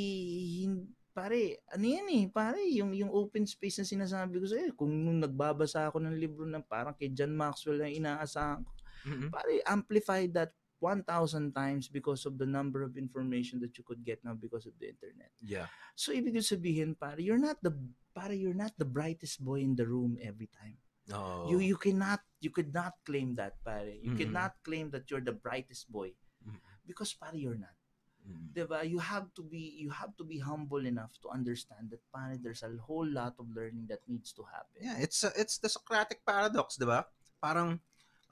pare, ano yan eh, pare, yung yung open space na sinasabi ko sa'yo, kung nung nagbabasa ako ng libro ng parang kay John Maxwell na inaasahan ko, Mhm. pare, amplify that 1,000 times because of the number of information that you could get now because of the internet. Yeah. So, ibig sabihin, pare, you're not the, pare, you're not the brightest boy in the room every time. Oh. You you cannot you could not claim that pare. You Mhm. cannot claim that you're the brightest boy Mhm. because pare you're not. Mhm. 'Di ba? You have to be you have to be humble enough to understand that pare there's a whole lot of learning that needs to happen. Yeah, it's uh, it's the Socratic paradox, 'di ba? Parang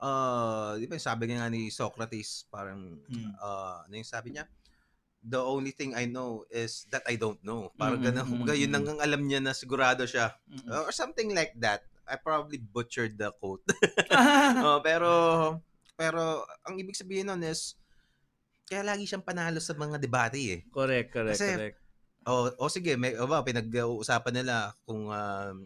uh, 'di ba sabi nga ni Socrates, parang Mm. uh, ano yung sabi niya? The only thing I know is that I don't know. Parang Mm, ganun. mm, Kumbaga, yun ang alam niya na sigurado siya. Mm-mm. Or something like that. I probably butchered the quote. Oh, pero pero ang ibig sabihin nun is kaya lagi siyang panalo sa mga debate eh. correct, correct, Kasi- correct. O, o sige, may o ba pinag-uusapan nila kung um,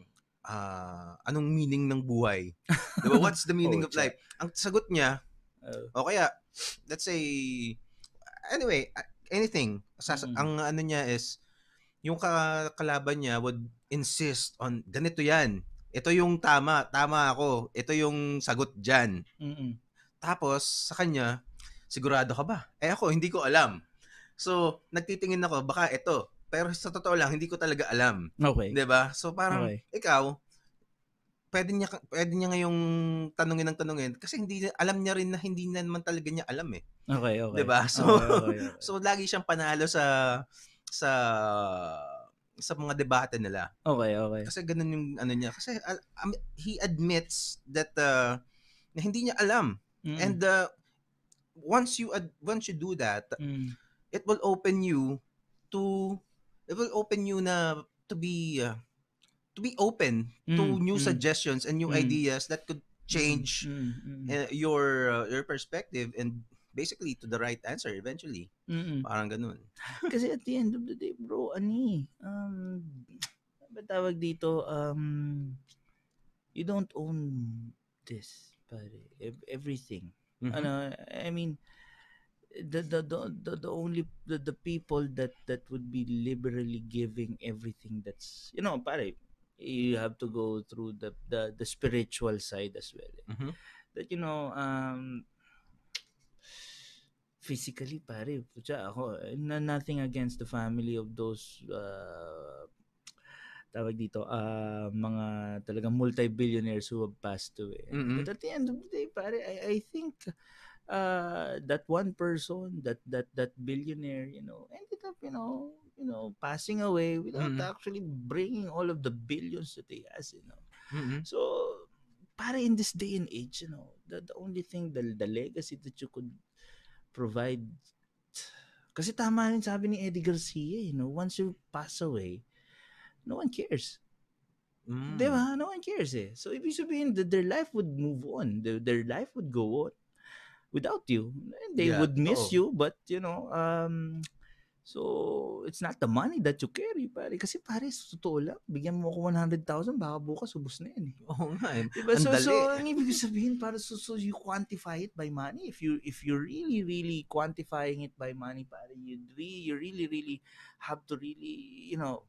ah, anong meaning ng buhay. 'Di ba? What's the meaning Oh, of life? Ang sagot niya, Uh, o kaya let's say anyway, anything. Sas- Mm. Ang ano niya is yung ka- kalaban niya would insist on ganito 'yan. Ito yung tama, tama ako. Ito yung sagot diyan. mm-mm. Tapos, sa kanya, sigurado ka ba? Eh ako, hindi ko alam. So, nagtitingin ako, baka ito. Pero sa totoo lang, hindi ko talaga alam. Okay. 'Di ba? So, parang, Okay. ikaw, pwede niya, pwede niya ngayong tanungin ng tanungin kasi hindi alam niya rin na hindi na naman talaga niya alam eh. Okay, okay. 'Di ba? So, Okay, okay, okay. so lagi siyang panalo sa sa sa mga debate nila. okay, okay. Kasi ganun yung ano niya. Kasi am- he admits that uh, na hindi niya alam. Mm-mm. And uh, once you ad- once you do that, Mm. it will open you to it will open you na to be uh, to be open to Mm, new mm. suggestions and new Mm. ideas that could change Mm, mm, uh, your uh, your perspective and basically to the right answer eventually. mm, mm. Parang ganun. Kasi at the end of the day, bro, ani, um, ano ba tawag dito, um, you don't own this, pare, ev- everything. Mhm. Ano, I mean, the the the the, only the, the people that that would be liberally giving everything that's you know pare you have to go through the the, the spiritual side as well eh. Mhm. that you know um physically pare putya ako na, nothing against the family of those uh, tawag dito ah mga talagang multi-billionaires who have passed away Mhm. but at the end of the day pare I, I think uh that one person that that that billionaire you know ended up you know you know passing away without Mhm. actually bringing all of the billions that he has you know Mhm. so, para in this day and age, you know, the, the only thing, the, the legacy that you could provide, kasi tama rin sabi ni Eddie Garcia, you know, once you pass away, no one cares. Mm. Di ba? No one cares eh. So, ibig sabihin that their life would move on. Their, their life would go on without you. And They Yeah, would miss oo. you, but, you know, um, so, it's not the money that you carry, pare. Kasi, pare, sa totoo lang, bigyan mo ako 100,000, baka bukas, ubos na yan eh. Oo nga eh. Diba? So, so, ang ibig sabihin, para so, so you quantify it by money. If you if you're really, really quantifying it by money, para you really, you really, really have to really, you know,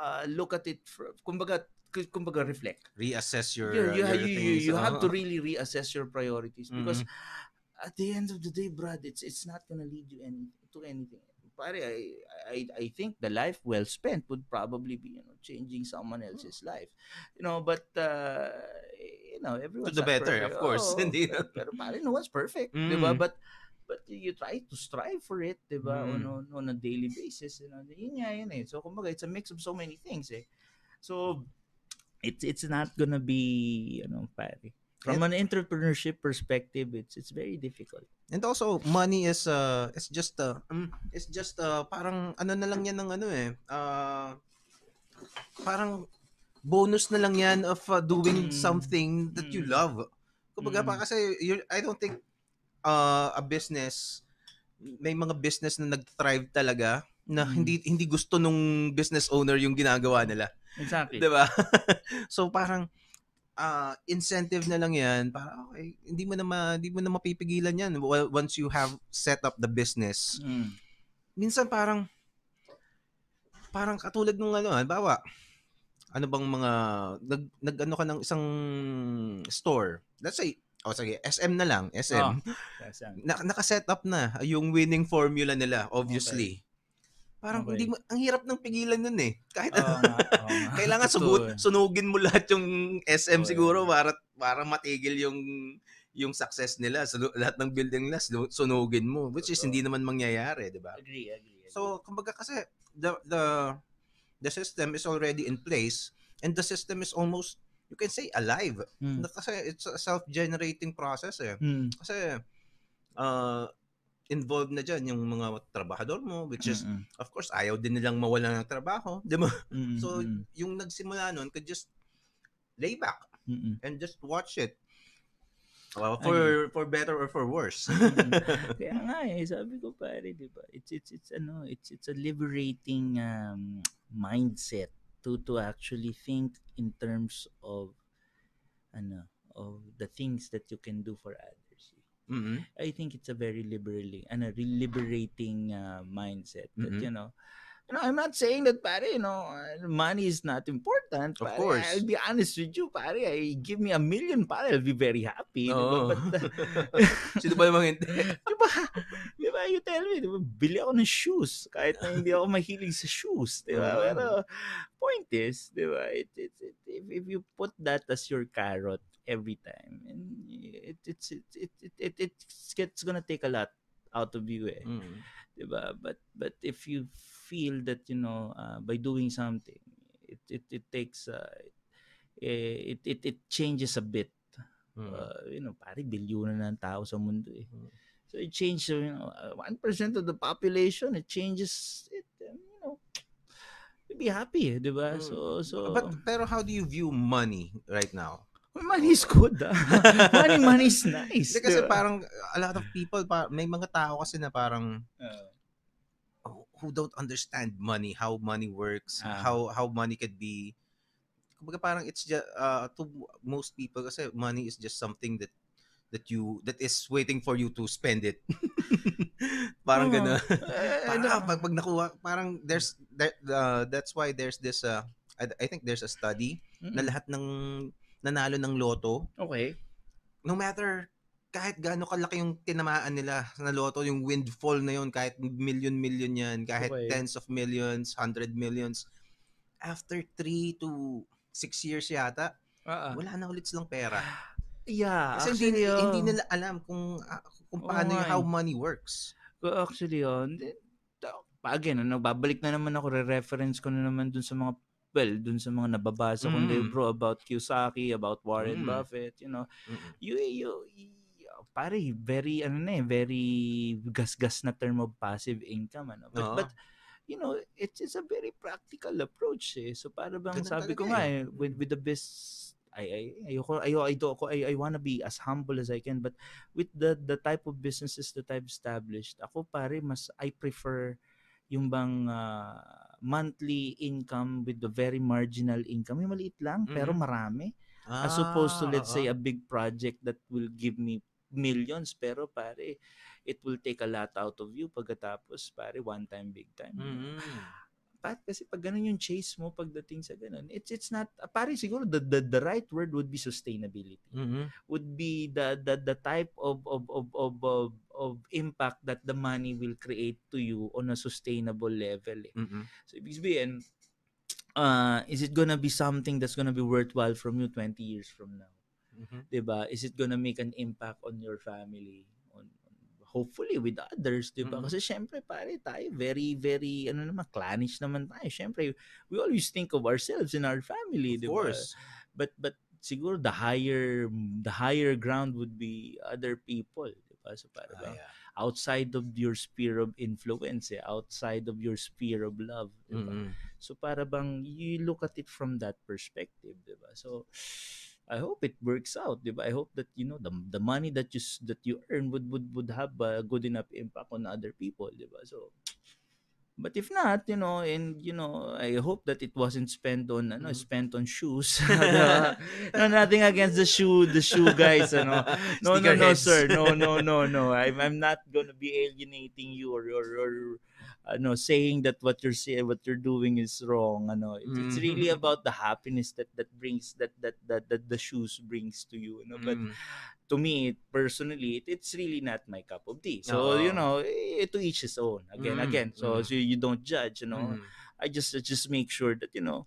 uh, look at it, for, kumbaga, kumbaga reflect. Reassess your, You, you, your you, you, have to really reassess your priorities because Mhm. at the end of the day, Brad, it's it's not gonna lead you any, to anything. Pare, I, I, I think the life well spent would probably be, you know, changing someone else's life. You know, but, uh, you know, everyone's to the better, perfect. of course. Oo, Hindi pero, pero pare, no one's perfect. Mm. Ba? But, but you, you try to strive for it, 'di ba? On, Mm. on on a daily basis, you know. Yun nga yun eh. So kumbaga it's a mix of so many things eh. So it's it's not gonna be, you know, pare. From an entrepreneurship perspective, it's it's very difficult. And also, money is uh it's just uh mm, it's just uh parang ano na lang yan ng ano eh. Uh parang bonus na lang yan of uh, doing Mm. something that you Mm. love. Kumbaga Mm. pa kasi you I don't think uh a business may mga business na nag-thrive talaga na Mm. hindi hindi gusto nung business owner yung ginagawa nila. Exactly. 'Di ba? so parang ah, incentive na lang 'yan para okay, hindi mo na ma, hindi mo na mapipigilan 'yan once you have set up the business. Mm. Minsan parang parang katulad nung ano, halimbawa, ano bang mga nag nag-ano ka ng isang store. Let's say, oh sige, SM na lang, SM. Oh. Yan. Na, naka-set up na yung winning formula nila, obviously. Parang Okay. hindi mo, ang hirap ng pigilan nun eh. Kahit nga, oo nga. kailangan eh. sunugin mo lahat yung SM Oo, siguro para para matigil yung yung success nila. Sunu- lahat ng building nila sunu- sunugin mo which is hindi naman mangyayari, 'di ba? Agree, agree. agree. So, kumbaga kasi the the the system is already in place and the system is almost you can say alive. Mm. Kasi it's a self-generating process eh. Mm. Kasi uh, involved na dyan yung mga trabahador mo which is Mm-mm. of course ayaw din nilang mawala ng trabaho, 'di ba? Mm-mm. So, yung nagsimula nun could just lay back Mm-mm. and just watch it. Uh, for for better or for worse. Kaya nga eh, sabi ko pare, 'di ba? It's it's it's ano, it's it's a liberating um, mindset to to actually think in terms of ano, of the things that you can do for others. Mhm. I think it's a very liberating and a liberating uh, mindset that Mhm. you know you know I'm not saying that pare you know uh, money is not important Of course. I'll be honest with you pare I give me a million pare I'll be very happy di ba? Oo. but uh, Sino ba namang hindi? di ba you tell me di ba bili ako ng shoes kahit na hindi ako mahilig sa shoes di ba Oo. pero point is di ba it, it, it, if, if you put that as your carrot every time and it it's it it it, it it's, it's gonna take a lot out of you eh Mhm. diba? But but if you feel that you know uh, by doing something, it it, it takes uh, eh, it, it it changes a bit. Mhm. Uh, you know, pare bilyunan na ng tao sa mundo eh. Mm. So it changes, you know, one percent of the population. It changes it. You know, be happy, eh, di ba? Mm. So so. But pero how do you view money right now? money is good. Ah. money money is nice. Kasi di ba? parang a lot of people may mga tao kasi na parang Uh, who- don't understand money, how money works, Ah. how how money could be kumbaga parang it's just uh, to most people kasi money is just something that that you that is waiting for you to spend it. parang Oo. gano'n. eh, parang ano, ah, pag, pag nakuha, parang there's that uh, that's why there's this uh, I, I think there's a study na mm-mm. lahat ng nanalo ng loto Okay. no matter kahit gaano kalaki yung tinamaan nila na loto, yung windfall na yun, kahit million-million yan, kahit Okay. tens of millions, hundred millions, after three to six years yata, ah. wala na ulit silang pera. Yeah, Kasi actually, hindi, oh. hindi nila alam kung ah, kung paano yung nga how eh. money works. Actually, yun. Again, ano, babalik na naman ako, re-reference ko na naman dun sa mga, well, dun sa mga nababasa kong Mm. libro about Kiyosaki, about Warren Mm. Buffett, you know. You, you, you pare, very, ano na eh, very gas-gas na term of passive income, ano. But, Oo. but you know, it's, it's a very practical approach eh. So, para bang Ganun sabi ko nga eh. eh, with, with the best, I, I, ayoko, ayoko, ayoko, I, I wanna be as humble as I can, but with the the type of businesses that I've established, ako pare mas I prefer yung bang ah, monthly income with the very marginal income, yung maliit lang pero Mhm. marami as opposed to Ah, let's oo. say a big project that will give me millions pero pare it will take a lot out of you pagkatapos pare one time big time. Mm-mm. Pat kasi pag ganun yung chase mo pagdating sa ganun, it's it's not pare siguro the, the the right word would be sustainability Mhm. would be the the the type of of of of of, of impact that the money will create to you on a sustainable level. Eh. Mm-mm. So ibig sabihin, uh, is it gonna be something that's gonna be worthwhile from you 20 years from now? Mhm. 'Di ba? Is it gonna make an impact on your family? On, on hopefully with others, 'di ba? Mhm. Kasi syempre pare tayo very very ano naman clannish naman tayo. Syempre we always think of ourselves and our family, Of 'di ba? course. But but siguro the higher the higher ground would be other people, 'di ba? So para Ah, yeah. outside of your sphere of influence, eh, outside of your sphere of love, 'di ba? Mm-mm. So para bang you look at it from that perspective, 'di ba? So I hope it works out, 'di ba? I hope that you know the the money that you that you earn would would would have a good enough impact on other people, 'di ba? So but if not, you know, and you know, I hope that it wasn't spent on ano, Mhm. spent on shoes. no, nothing against the shoe, the shoe guys, ano. No, no, no, Sneakerheads. sir. No, no, no, no. I'm I'm not gonna be alienating you or or, or ano, saying that what you're saying, what you're doing is wrong. Ano, it's, it's really Mhm. about the happiness that that brings that that that, that the shoes brings to you. Ano? But Mm. to me personally, it, it's really not my cup of tea. So you know, eh, to each his own. Again, Mm, again. So mm. so you don't judge. You know, Mm. I just I just make sure that you know.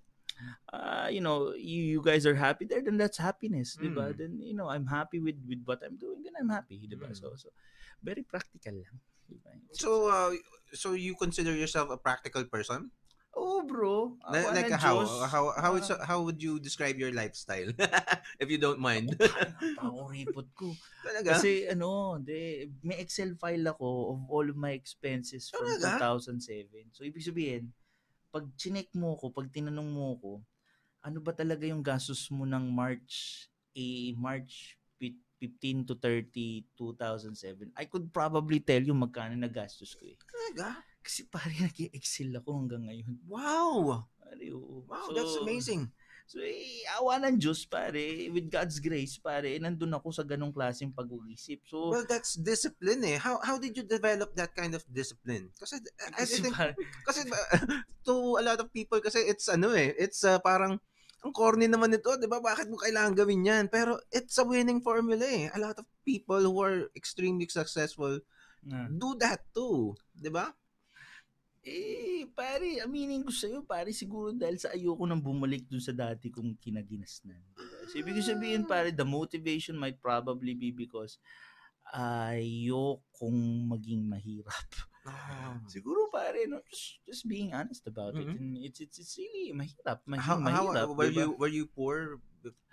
Uh, you know, you, you guys are happy there, then that's happiness? Mm. Then, you know, I'm happy with with what I'm doing, then I'm happy, di ba? Mm. So, so, very practical lang. di ba? So, uh, so you consider yourself a practical person? oh, bro. Na- awa like how how how is, Ah, how would you describe your lifestyle if you don't mind? Napakuripot ko. Talaga? Kasi ano, de, may Excel file ako of all of my expenses from Talaga? 2007. So, ibig sabihin, pag chinek mo ko, pag tinanong mo ko, ano ba talaga yung gastos mo ng March, eh, March 15 to 30, 2007, I could probably tell you magkano na gastos ko eh. Talaga? Kasi pare, nag-excel ako hanggang ngayon. Wow! Pare, oo. Wow, that's So, amazing. So, eh, awa ng Diyos, pare. With God's grace, pare, nandun ako sa ganong klaseng pag-uisip. So, Well, that's discipline eh. How how did you develop that kind of discipline? Kasi I, I think pare, kasi to a lot of people kasi it's ano eh, it's uh, parang ang corny naman nito, 'di ba? Bakit mo kailangan gawin 'yan? Pero it's a winning formula eh. A lot of people who are extremely successful Ah. do that too, 'di ba? eh, pare, aminin ko sa'yo, pare, siguro dahil sa ayoko nang bumalik dun sa dati kong kinaginasnan. Diba? So, ibig sabihin, pare, the motivation might probably be because ayokong maging mahirap. Siguro pare, no, just, just being honest about it. Mhm. And it's, it's, it's really mahirap. Maging How, how mahirap, were diba? you were you poor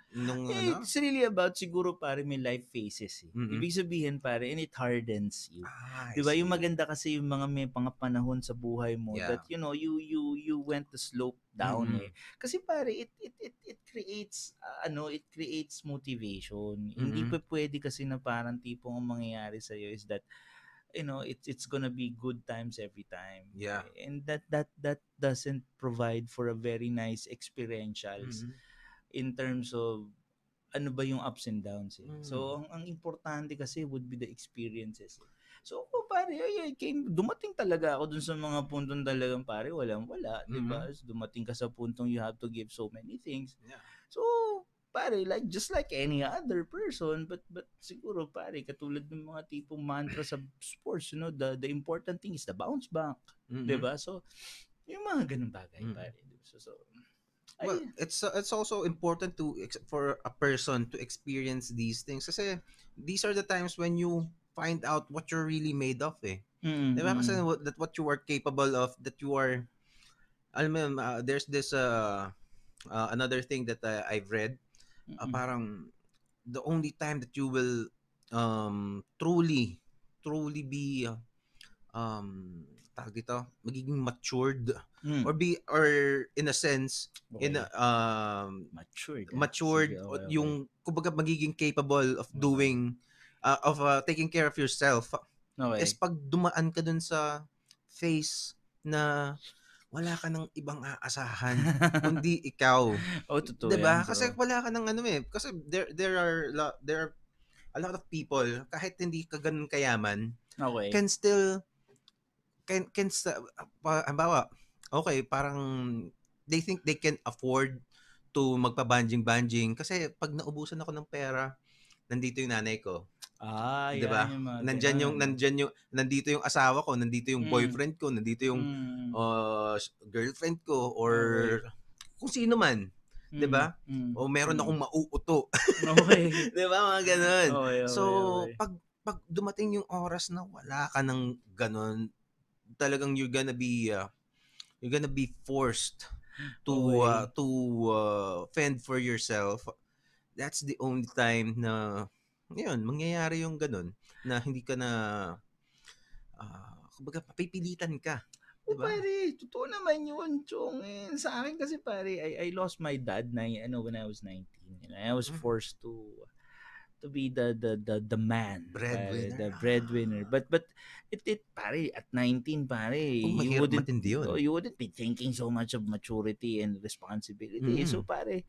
nung Eh, ano? It's really about siguro pare may life phases. Eh. Mhm. Ibig sabihin pare, and it hardens you. Ah, I Diba? Yung maganda kasi yung mga may mga panahon sa buhay mo Yeah. that you know, you you you went the slope down Mhm. eh. Kasi pare, it it it, it creates uh, ano, it creates motivation. Hindi Mhm. pa pwede kasi na parang tipong ang mangyayari sa is that you know, it's it's gonna be good times every time. Yeah. And that that that doesn't provide for a very nice experientials Mhm. in terms of ano ba yung ups and downs eh. Mm. So ang, ang importante kasi would be the experiences. eh. So ako pare, ay, came, dumating talaga ako dun sa mga puntong talagang pare, walang wala, di ba? So, dumating ka sa puntong you have to give so many things. Yeah. So pare, like just like any other person, but but siguro pare, katulad ng mga tipong mantra sa sports, you know, the the important thing is the bounce back, Mhm. 'di ba? So yung mga ganung bagay, Mm. pare. So, so Well, ay, it's uh, it's also important to for a person to experience these things kasi these are the times when you find out what you're really made of eh. mm, Diba? Kasi that what you are capable of, that you are, alam mo, uh, there's this, uh, uh, another thing that uh, I've read, uh, parang the only time that you will um, truly, truly be, uh, um, tawag dito, magiging matured Mm. or be, or in a sense, in Okay. a, um, matured. matured Sige, okay, okay. yung kumbaga magiging capable of doing uh, of uh, taking care of yourself okay. is pag dumaan ka dun sa phase na wala ka ng ibang aasahan kundi ikaw. oh, totoo 'Di ba? Kasi wala ka ng ano eh. Kasi there there are lo- there are a lot of people kahit hindi ka ganun kayaman okay. can still can can halimbawa, okay, parang they think they can afford to magpa-banjing-banjing kasi pag naubusan ako ng pera, nandito yung nanay ko. Ah, Di yan ba? yung mga Nandyan yung ganun. nandyan yung nandito yung asawa ko, nandito yung Mm. boyfriend ko, nandito yung Mm. uh, girlfriend ko or kung sino man, Mm. 'di ba? Mm. O meron Mm. akong mauuto. Okay. 'Di ba? Mga ganun. Okay, okay, so, okay. pag pag dumating yung oras na wala ka ng ganun, talagang you're gonna be uh, you're gonna be forced to Okay. uh, to uh, fend for yourself. That's the only time na yun, mangyayari yung ganun na hindi ka na ah, kumbaga papipilitan ka. Oh, Diba? pare, totoo naman yun, Chong. Eh, sa akin kasi, pare, I, I lost my dad na, ano, when I was 19. And I was Mm. forced to to be the the the, the man pare, Breadwinner. the breadwinner but but it it pare at 19 pare Oh, you wouldn't yun. oh, you wouldn't be thinking so much of maturity and responsibility Mm. so pare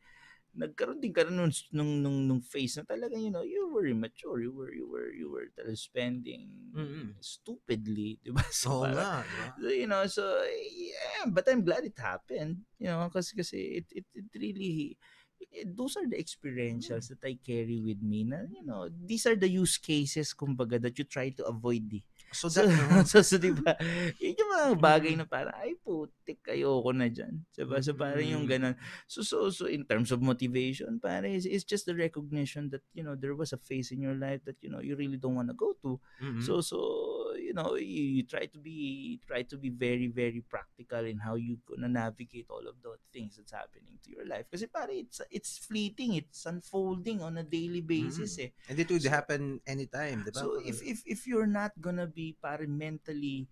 nagkaroon din ka nung, nung, nung, nung phase na talaga, you know, you were immature, you were, you were, you were talaga spending Mm-mm. stupidly, di ba? So, parang- nga, diba? So, you know, so yeah, but I'm glad it happened. You know, kasi kasi it it, it really it- those are the experientials that I carry with me na, you know, these are the use cases kumbaga that you try to avoid eh. So So, that, uh, so, so, di ba, yun yung mga bagay na parang, ay putik, ayoko na dyan. Diba? So, parang yung Mm. ganun. So, so, so, in terms of motivation, parang, it's, it's just the recognition that, you know, there was a phase in your life that, you know, you really don't want to go to. mm-mm. So so you know you, you try to be try to be very very practical in how you gonna navigate all of the things that's happening to your life. Kasi pare it's it's fleeting, it's unfolding on a daily basis eh. And it would so- happen anytime, diba? So if if if you're not gonna be pare mentally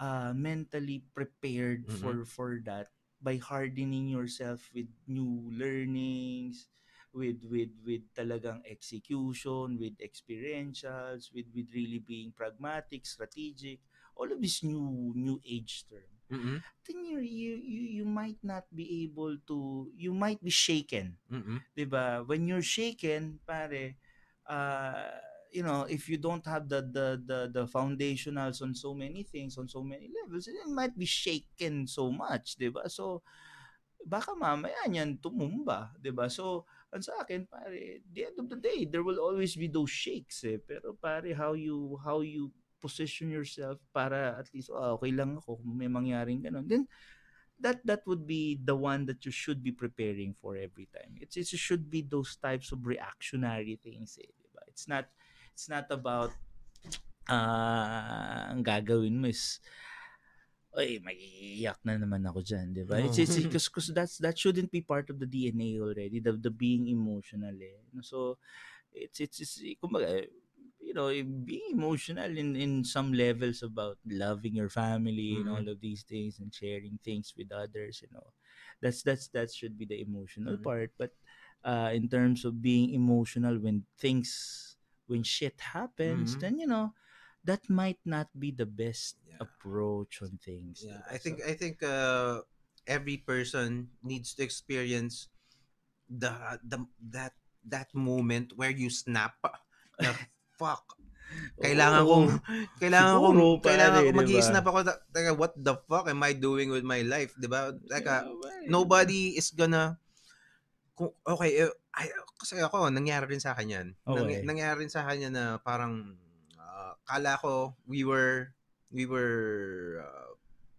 uh mentally prepared Mhm. for for that by hardening yourself with new learnings with with with talagang execution with experientials with with really being pragmatic strategic all of this new new age term Mm-mm. then you you you, you might not be able to you might be shaken Mm-mm. 'di ba? When you're shaken, pare, uh, you know, if you don't have the the the the foundationals on so many things, on so many levels, it might be shaken so much, 'di? So baka mamaya niyan tumumba, 'di? So ang sa akin, pare, the end of the day, there will always be those shakes eh. Pero pare, how you how you position yourself para at least ah, okay lang ako kung may mangyaring ganun. Then that that would be the one that you should be preparing for every time. It's it should be those types of reactionary things eh, di ba? It's not it's not about ah ang gagawin mo is ay maiiyak na naman ako diyan, di ba? It's it's Oo. because cause that's that shouldn't be part of the DNA already, the the being emotional eh. So it's it's, it's kumbaga, you know, being emotional in in some levels about loving your family and Mhm. all of these things and sharing things with others, you know. That's that's that should be the emotional Mhm. part, but uh in terms of being emotional when things when shit happens, Mhm. then you know, that might not be the best Yeah. approach on things. Yeah? I think So, I think uh, every person needs to experience the the that that moment where you snap. Na, fuck. Kailangan oo. kong kailangan kong kailangan kong mag-snap ako. Teka, what the fuck am I doing with my life, 'di ba? Teka, Yeah, nobody is gonna kung okay, eh, ay, kasi ako nangyari rin sa akin 'yan. Nang, Okay. nangyari rin sa akin 'yan na parang ah, kala ko we were we were ah,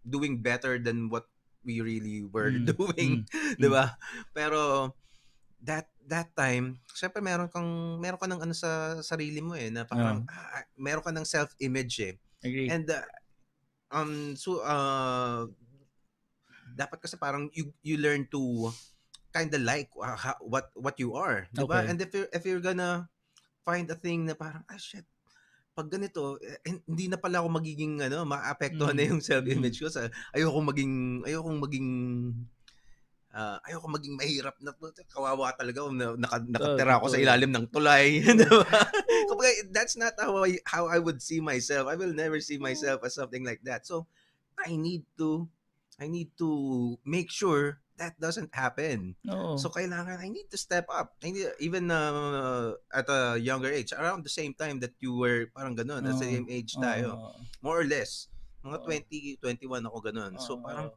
doing better than what we really were Mm, doing, mm, 'di ba? Pero that that time, syempre meron kang meron ka ng ano sa sarili mo eh na parang ah, meron ka ng self-image eh. Agree. And uh, um so uh dapat kasi parang you you learn to kind of like uh, ha- what what you are, 'di ba? Okay. And if you if you're gonna find a thing na parang ah shit, pag ganito, eh, hindi na pala ako magiging ano, maapektuhan na Mm. yung self-image ko sa ayoko maging ayoko maging ah, ayoko maging mahirap na kawawa talaga kung na, naka, nakatira ako sa ilalim ng tulay, 'di ba? Kumbaga, that's not how I how I would see myself. I will never see myself as something like that. So I need to I need to make sure that doesn't happen. Oo. So kailangan I need to step up. I need, even uh, at a younger age, around the same time that you were parang ganun, at the Oo. same age tayo, Oo. more or less. Mga Oo. 20, 21 ako ganun. So Oo. parang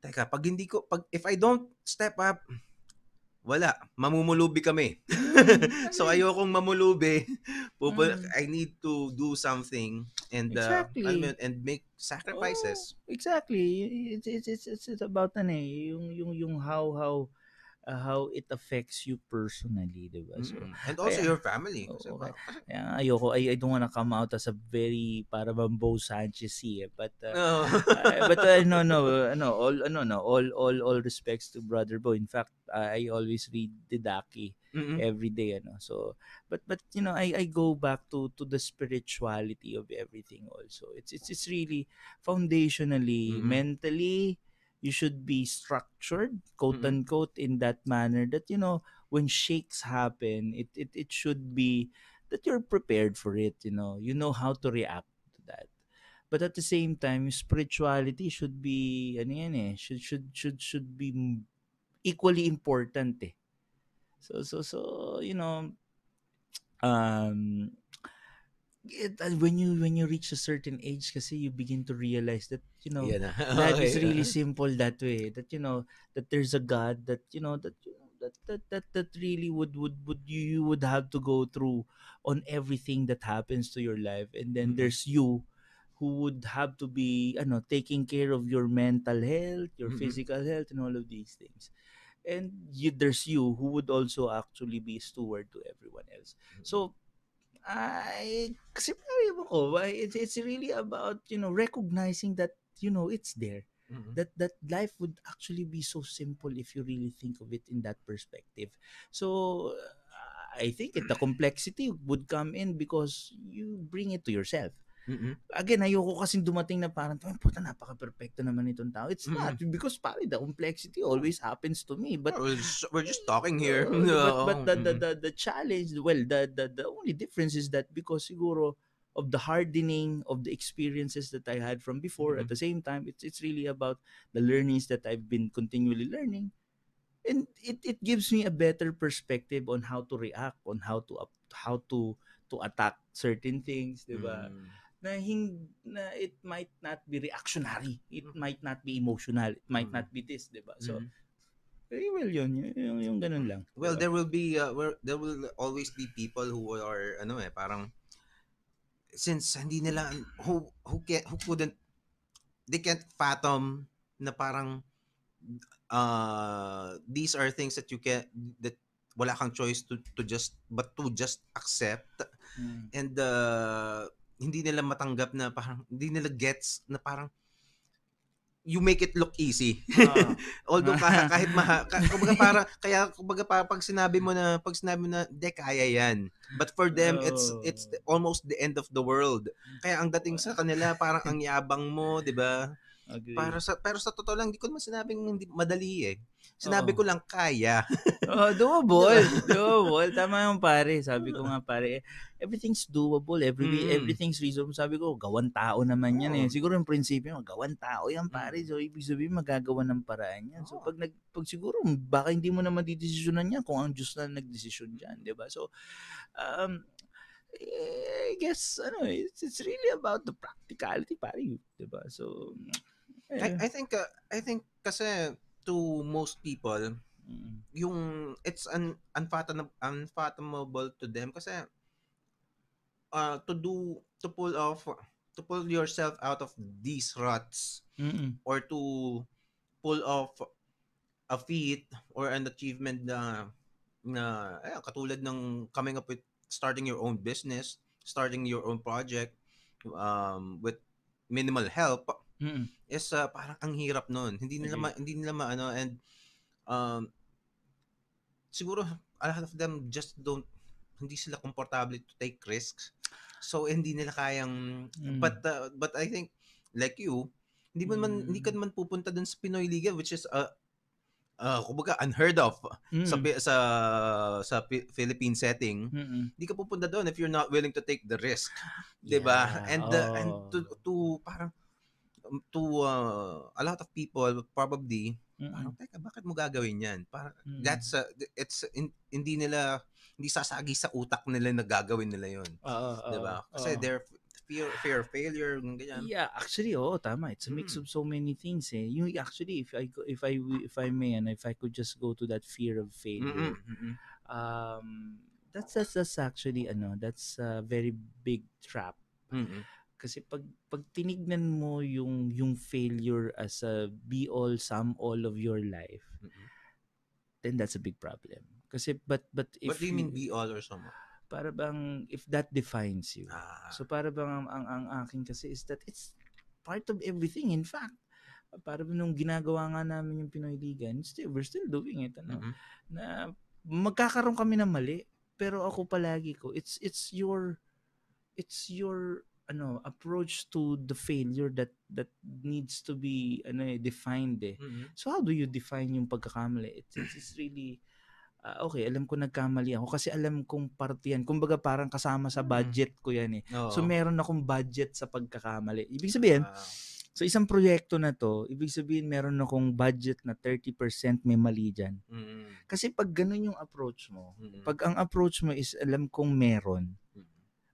teka, pag hindi ko pag if I don't step up, wala, mamumulubi kami. so Agree. ayokong mamulubi. Pupu- Mm. I need to do something and uh, Exactly. alam yun, and make sacrifices. Oh, exactly. It's it's it's it's, about ano eh, yung yung yung how how uh, how it affects you personally, 'di ba? So, Mm. And also kaya- your family. Kasi kasi- kaya ayoko, I, I don't wanna come out as a very para bang Bo Sanchez eh, but uh, No. uh, but uh, no no uh, no all ano no all all all respects to brother Bo. In fact, I always read Didaki Mm-mm. every day ano. So but but you know, I I go back to to the spirituality of everything also. It's it's it's really foundationally, Mhm. mentally you should be structured, quote Mhm. unquote, in that manner that you know when shakes happen, it it it should be that you're prepared for it. You know, you know how to react to that. But at the same time, spirituality should be ano yan eh, should should should should be equally important eh. So so so you know um it, uh, when you when you reach a certain age kasi you begin to realize that you know na. life is Okay. really simple that way that you know that there's a god that you know that you know that that that, that really would would would you, you would have to go through on everything that happens to your life and then Mhm. there's you who would have to be ano taking care of your mental health your Mhm. physical health and all of these things and you, there's you who would also actually be steward to everyone else so I kasi mo ko, it's, it's really about, you know, recognizing that, you know, it's there. Mhm. That that life would actually be so simple if you really think of it in that perspective. So I think it, the complexity would come in because you bring it to yourself. Mm-mm. Again, ayoko kasing dumating na parang, ay, puta, napaka-perfecto naman itong tao. It's not, because pare, the complexity always happens to me. But we're, just, we're just talking here. Uh, No. but, but the, the, the, the challenge, well, the, the, the only difference is that because siguro of the hardening of the experiences that I had from before, at Mhm. the same time, it's, it's really about the learnings that I've been continually learning. And it, it gives me a better perspective on how to react, on how to up, how to to attack certain things, di ba? Mm. Na, hin, na it might not be reactionary, it Mhm. might not be emotional, it might Mhm. not be this, di ba? So, Mhm. very well yun, yung, yung, yung ganun lang. Well, there will be uh, where there will always be people who are ano eh parang since hindi nila who who can who couldn't they can't fathom na parang uh these are things that you can that wala kang choice to to just but to just accept Mm. and uh, hindi nila matanggap na parang hindi nila gets na parang you make it look easy. Ah. Although kahit, kahit maha, kumbaga para kaya kumbaga pa, pag sinabi mo na pag sinabi mo na de kaya yan. But for them it's it's the- almost the end of the world. Kaya ang dating sa kanila parang ang yabang mo, 'di ba? Agree. Para sa pero sa totoo lang hindi ko naman sinabing hindi madali eh. Sinabi Oo. ko lang kaya. oh, doable. doable. Tama yung pare. Sabi ko nga pare, everything's doable. Every, Mm. Everything's reasonable. Sabi ko, gawan tao naman yan eh. Oo. Siguro yung prinsipyo, gawan tao yan pare. So, ibig sabihin, magagawa ng paraan yan. So, pag, nag, pag siguro, baka hindi mo naman didesisyonan yan kung ang Diyos na nagdesisyon dyan. di ba So, um, eh, I guess, ano, it's, it's really about the practicality, pare. Di ba So, eh, I, I think uh, I think kasi to most people mm, yung it's un, unfathomable, unfathomable to them kasi uh, to do to pull off to pull yourself out of these ruts mm, or to pull off a feat or an achievement na na ayun, katulad ng coming up with starting your own business, starting your own project um, with minimal help mm, is uh, parang ang hirap noon. Hindi nila ma, hindi nila maano and um siguro a lot of them just don't hindi sila komportable to take risks. So hindi nila kayang Mm. but uh, but I think like you hindi mo man hindi ka Mm. naman pupunta dun sa Pinoy Liga which is uh, uh kumbaga unheard of sa mm, sa sa Pi- Philippine setting. Hindi ka pupunta doon if you're not willing to take the risk. 'di ba? Yeah, And uh, and to oh. to parang to uh, a lot of people probably parang teka bakit mo gagawin 'yan? Parang mm. that's uh, it's in- hindi nila hindi sasagi sa utak nila na gagawin nila 'yon, Oo, 'di ba? Kasi oo. they're fear fear failure ganyan. Yeah, actually, oh, tama. It's a mix Mm. of so many things. Eh. You actually, if I if I if I may, and if I could just go to that fear of failure, mm-mm. um, that's that's that's actually ano, that's a very big trap. Mm-mm. Kasi pag pag tinignan mo yung yung failure as a be all sum all of your life, Mm-mm. then that's a big problem. Kasi, but, but if What do you mean be all or somewhat? para bang, if that defines you, Ah, So para bang ang, ang, ang akin kasi is that it's part of everything. In fact, para nung ginagawa nga namin yung Pinoy Ligan, still, we're still doing it. Ano? mhm. Na magkakaroon kami ng mali, pero ako palagi ko, it's it's your it's your ano approach to the failure that that needs to be ano eh, defined eh. Mhm. So how do you define yung pagkakamali? It's, it's, it's really ah, okay, alam ko nagkamali ako kasi alam kong parte yan. Kumbaga parang kasama sa Mm. budget ko yan eh. Oo. So meron akong budget sa pagkakamali. Ibig sabihin, Ah, sa isang proyekto na to, ibig sabihin meron akong budget na 30% may mali dyan. mhm, Kasi pag ganun yung approach mo, mhm, pag ang approach mo is alam kong meron.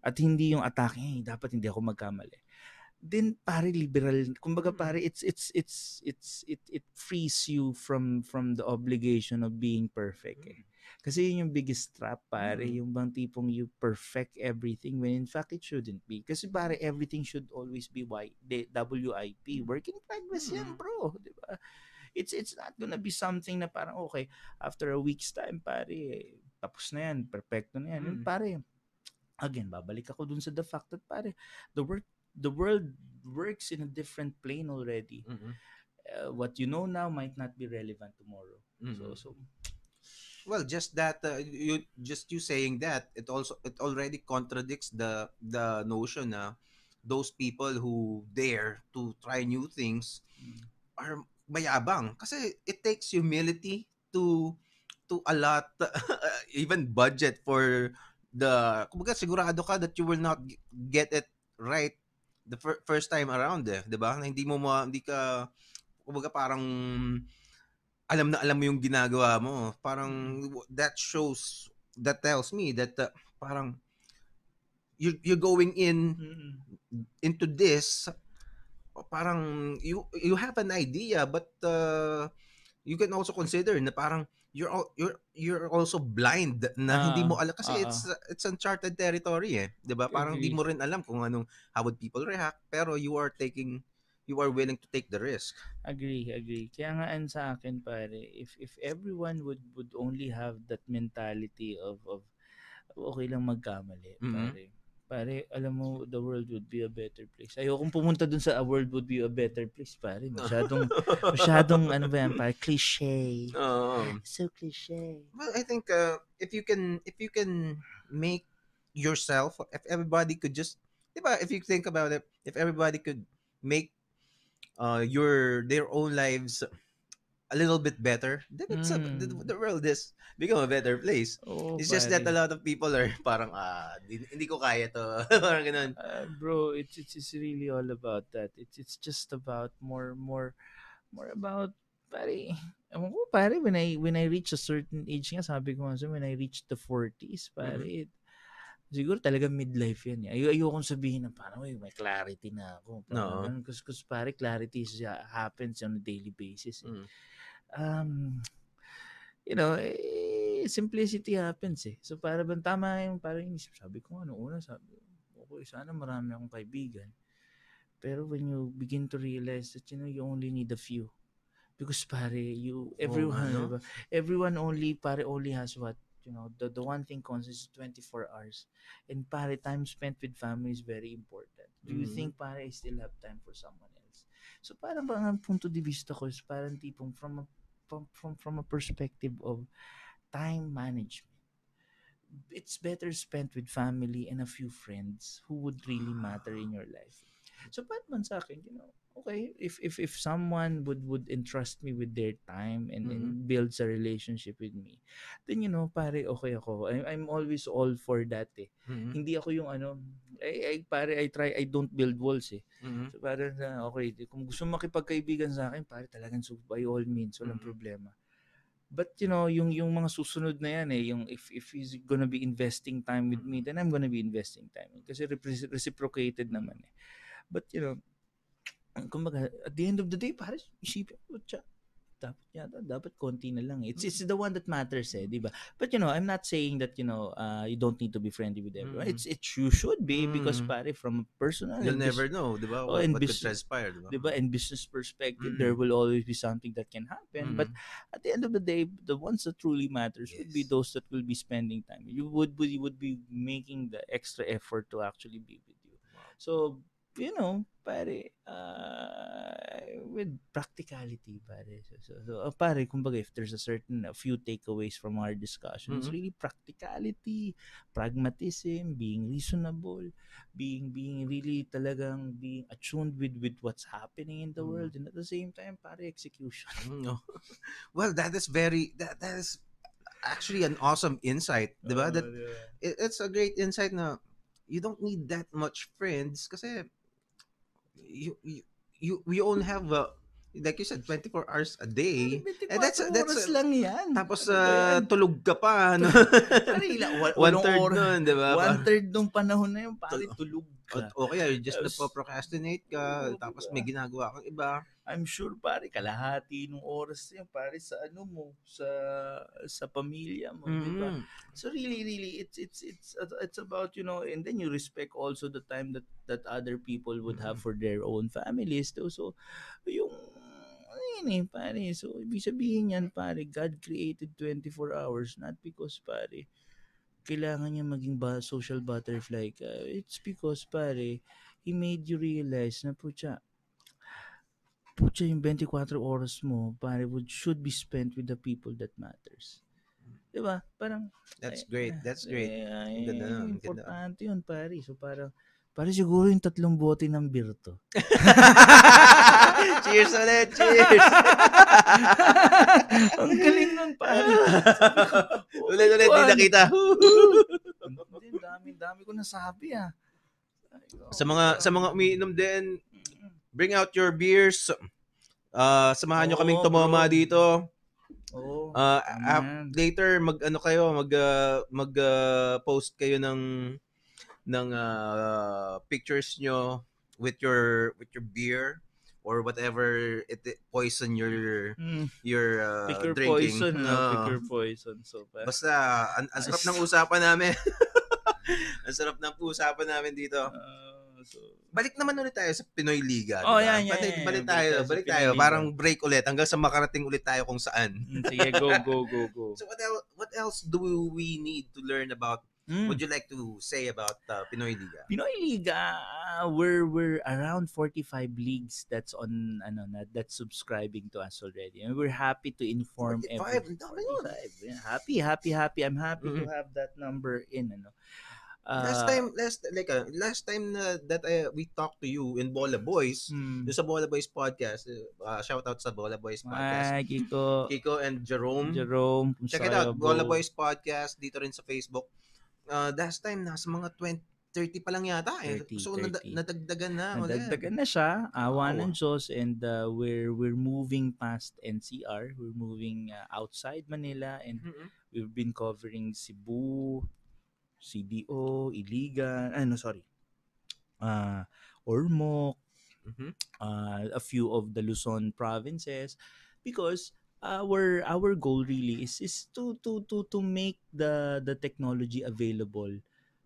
At hindi yung atake, hey, dapat hindi ako magkamali. Then pare liberal, kumbaga Mm. pare it's it's it's it's it it frees you from from the obligation of being perfect. Eh. Kasi yun yung biggest trap, pare. Mm. Yung bang tipong you perfect everything when in fact it shouldn't be. Kasi pare, everything should always be y, WIP. Work in progress yan, Mm. bro. Di ba? It's, it's not gonna be something na parang, okay, after a week's time, pare, tapos na yan, perfecto na yan. Mm. pare, again, babalik ako dun sa the fact that, pare, the work, the world works in a different plane already. Mhm. Uh, what you know now might not be relevant tomorrow. So, Mhm. so, Well, just that uh, you just you saying that it also it already contradicts the the notion na those people who dare to try new things mm, are mayabang kasi it takes humility to to allot even budget for the kumbaga sigurado ka that you will not get it right the fir- first time around eh, 'di ba? Na hindi mo ma, hindi ka kumbaga parang alam na alam mo yung ginagawa mo. Parang that shows that tells me that uh, parang you you're going in mm, into this parang you you have an idea but uh, you can also consider na parang you're al- you're you're also blind na hindi Ah, mo alam kasi ah, it's it's uncharted territory eh 'di ba parang hindi mo rin alam kung anong how would people react pero you are taking you are willing to take the risk Agree, agree. Kaya nga an sa akin pare, if if everyone would would only have that mentality of of okay lang magkamali, Mhm. pare. Pare, alam mo the world would be a better place. Ayokong pumunta dun sa a world would be a better place, pare. Masyadong masyadong ano ba yan, pare, cliche. Oo. So cliche. Well, I think uh, if you can if you can make yourself if everybody could just 'di ba if you think about it if everybody could make uh your their own lives a little bit better then it's a, the, Mm. the world is become a better place. Oo, It's just that a lot of people are parang ah di- hindi ko kaya to parang ganun. Uh, bro, it's, it's it's really all about that. It's it's just about more more more about pare. Ewan ko pare when I when I reach a certain age nga sabi ko nga sa when I reach the 40s pare. it- siguro talaga midlife yan. Eh. Ay ayokong sabihin na parang "Uy, may clarity na ako. Parang kasi kasi pare clarity siya happens on a daily basis. eh. Mm. Um, you know, eh, simplicity happens eh. So para bang tama yung parang inisip. Sabi ko ano una, sabi ko, okay, sana marami akong kaibigan. Pero when you begin to realize that, you know, you only need a few. Because pare, you, everyone, ano? diba? everyone only, pare, only has what, you know, the, the one thing consists 24 hours. And pare, time spent with family is very important. Do you Mhm. think pare, I still have time for someone else? So parang bang ang punto de vista ko is parang tipong from a from, from from a perspective of time management. It's better spent with family and a few friends who would really matter in your life. So paano man sa akin, you know, okay, if if if someone would would entrust me with their time and, and builds a relationship with me, then you know, pare, okay ako. I, I'm always all for that eh. Mhm. Hindi ako yung ano, I, I pare, I try, I don't build walls eh. Mhm. So parang na, okay, kung gusto makipagkaibigan sa akin, pare talagang so, by all means, walang Mhm. problema. But you know, yung yung mga susunod na yan eh, yung if if he's gonna be investing time with me, then I'm gonna be investing time. Kasi reciprocated naman eh. But you know, kumbaga, at the end of the day, pare, isipin mo, tsa, dapat yata, dapat konti na lang. It's it's the one that matters eh, 'di ba? But you know, I'm not saying that, you know, uh, you don't need to be friendly with everyone. Mm. It's it you should be because Mm. pare from a personal You'll never know, di ba? Oh, What, and what could transpire, di ba? 'di ba? In business perspective, Mm. there will always be something that can happen. But Mm. at the end of the day, the ones that truly matters would be those that will be spending time. You would be would be making the extra effort to actually be with you. So, you know, pare, uh, with practicality, pare. So, so, so uh, pare, kumbaga, if there's a certain, a few takeaways from our discussion, it's Mhm. really practicality, pragmatism, being reasonable, being being really talagang being attuned with with what's happening in the Mm. world and at the same time pare execution Mm, no. Well, that is very that that is actually an awesome insight, 'di ba? That it, it's a great insight na you don't need that much friends kasi you you you we only have uh, like you said 24 hours a day. Eh, that's- that's- oras lang yan. Tapos Ano uh, tulog ka pa no. Pare, ila- wa- One third oras- nun, 'di ba? One third nung panahon na yun, pare, Tul- tulog ka. O, o kaya just Tapos- nagpo-procrastinate ka Oo, tapos diba? may ginagawa kang iba. I'm sure pare kalahati nung oras yan pare sa ano mo sa sa pamilya mo, di ba? Mm. So really, really, it's it's it's it's about you know, and then you respect also the time that that other people would have for their own families. So, so yung yun eh, pare. So ibig sabihin yan, pare, God created 24 hours not because pare kailangan niya maging ba- social butterfly ka. It's because pare, He made you realize na putya, putya yung 24 oras mo, pare, would, should be spent with the people that matters. Diba? Parang, That's great. That's great. Ang eh, ganda ang ganda. importante yun, pare. So, parang, pare siguro yung tatlong bote ng beer to. cheers ulit. Cheers. Ang galing nun, pare. ulit ulit di nakita. Hindi, dami, dami ko nasabi ah. Sa mga sa mga umiinom din, bring out your beers. Uh, samahan nyo kaming tumama bro. dito. Oo. Uh, later mag ano kayo, mag uh, mag uh, post kayo ng ng uh, pictures nyo with your with your beer or whatever it, poison your Mm, your uh, pick your drinking. poison, no? Oo. Pick your poison. So, pa- Basta ang, ang sarap ng usapan namin. ang sarap ng usapan namin dito. Ah, so, Balik naman ulit tayo sa Pinoy Liga. Oh, diba? yan, yan, Balik, yan, balik tayo, Balik tayo balik tayo. Parang break ulit hanggang sa makarating ulit tayo kung saan. mm, sige, go, go, go, go. So what else, what else do we need to learn about? Mm. Would you like to say about uh, Pinoy Liga? Pinoy Liga, uh, we're we're around 45 leagues that's on ano na that's subscribing to us already. And we're happy to inform 45, every ang 45. Happy, happy, happy. I'm happy to Mhm. have that number in ano. Uh, last time, last like uh, last time na that I, we talked to you in Bola Boys, mm, sa Bola Boys podcast, uh, shout out sa Bola Boys podcast. Ay, Kiko, Kiko and Jerome. Jerome, Check it out, Bola Boys podcast dito rin sa Facebook. Uh, last time nasa mga 20 30 pa lang yata eh. 30, so nada- 30. nadagdagan na ulit. Nadagdagan na siya, awa Wow. ng Diyos, and uh, we're we're moving past NCR. We're moving uh, outside Manila, and Mhm. we've been covering Cebu, CDO, Iligan, ano sorry, uh, Ormoc, Mhm. uh, a few of the Luzon provinces, because our our goal really is is to to to to make the the technology available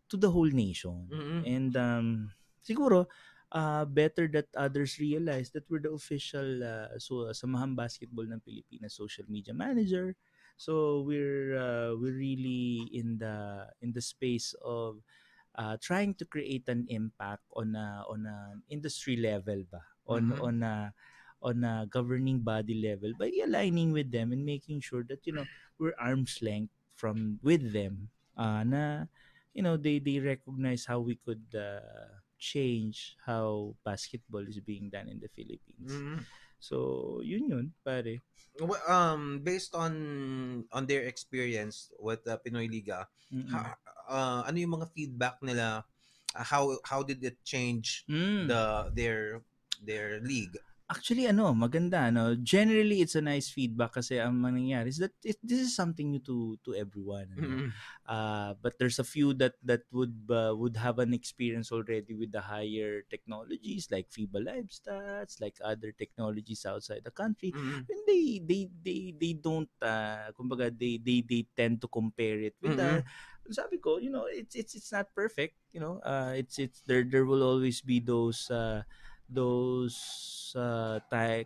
to the whole nation. Mhm. And um, siguro, uh, better that others realize that we're the official uh, so Samahan Basketball ng Pilipinas social media manager. So we're uh, we're really in the in the space of uh, trying to create an impact on a on an industry level ba on Mhm. on a on a governing body level by aligning with them and making sure that you know we're arm's length from with them uh, na you know they they recognize how we could uh, change how basketball is being done in the Philippines. Mhm. So yun yun pare. Well, um based on on their experience with the Pinoy Liga, Mm-mm. ha- uh, ano yung mga feedback nila? Uh, how how did it change Mm. the their their league? Actually, ano, maganda, ano. Generally, it's a nice feedback kasi ang mangyayari is that it, this is something new to to everyone. Ano? Mm-mm. Uh, but there's a few that that would uh, would have an experience already with the higher technologies like FIBA Live Stats, like other technologies outside the country. Mm-mm. And they they they they don't uh, kumbaga they they they tend to compare it with Mm-mm. the sabi ko, you know, it's it's it's not perfect, you know. Uh it's it's there there will always be those uh those uh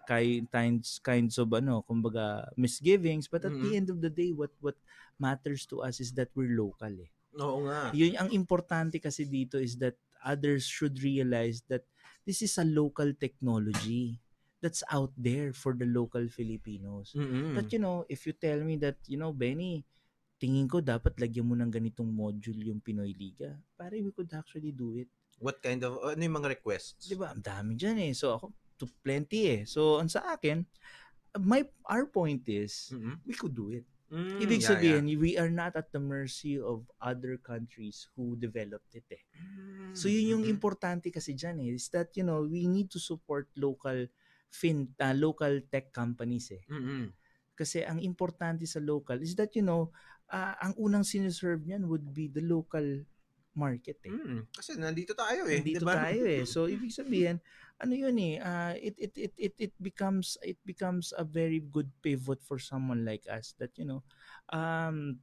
ki- kinds kinds of ano, kumbaga misgivings, but at the Mm-mm. end of the day what what matters to us is that we're local eh. Oo nga. Yun ang importante kasi dito is that others should realize that this is a local technology that's out there for the local Filipinos. Mm-mm. But you know, if you tell me that, you know, Benny, tingin ko dapat lagyan mo ng ganitong module yung Pinoy Liga. Pare, we could actually do it. What kind of, ano yung mga requests? Di ba? Ang dami dyan eh. So ako, to plenty eh. So, ang sa akin, my our point is, Mm-mm. we could do it. Mm, Ibig yeah, sabihin, we are not at the mercy of other countries who developed it eh. yeah. So yun yung Mm-mm. importante kasi dyan eh, is that, you know, we need to support local fin, uh, local tech companies eh. Mm-mm. Kasi ang importante sa local is that, you know, ah, ang unang siniserve niyan would be the local market eh. Mm, Kasi nandito tayo eh. Nandito di ba? tayo eh. So ibig sabihin, ano yun eh, ah, it, it it it it becomes it becomes a very good pivot for someone like us that you know, um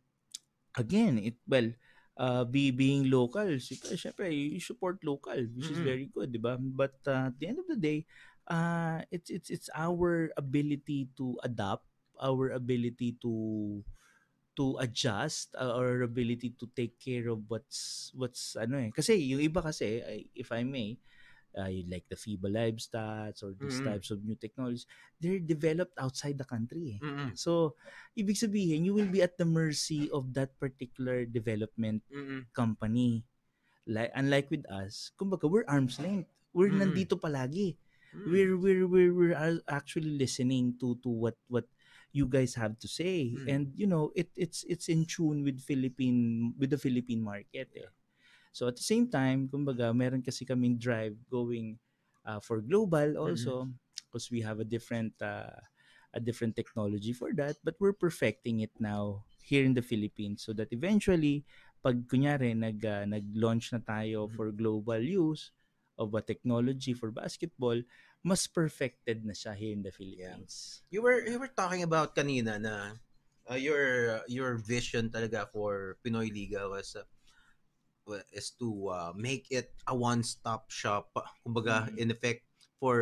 again, it well uh, be being local, syempre, you support local, which is Mhm. very good, 'di ba? But uh, at the end of the day, uh, it's it's it's our ability to adapt, our ability to to adjust uh, our ability to take care of what's what's ano eh kasi yung iba kasi if I may uh, like the FIBA Live stats or these Mhm. types of new technologies they're developed outside the country eh. Mm-mm. so ibig sabihin you will be at the mercy of that particular development Mm-mm. company like unlike with us kumbaga we're arm's length we're Mhm. nandito palagi Mm. we're we're we're, we're a- actually listening to to what what you guys have to say Mm. and you know it it's it's in tune with Philippine with the Philippine market eh. so at the same time kumbaga meron kasi kaming drive going uh, for global also because we have a different uh, a different technology for that but we're perfecting it now here in the Philippines so that eventually pag kunyari nag uh, nag-launch na tayo Mhm. for global use of a technology for basketball mas perfected na siya here in the Philippines. You were you were talking about kanina na uh, your your vision talaga for Pinoy Liga was uh, is to uh, make it a one-stop shop kumbaga Mhm. in effect for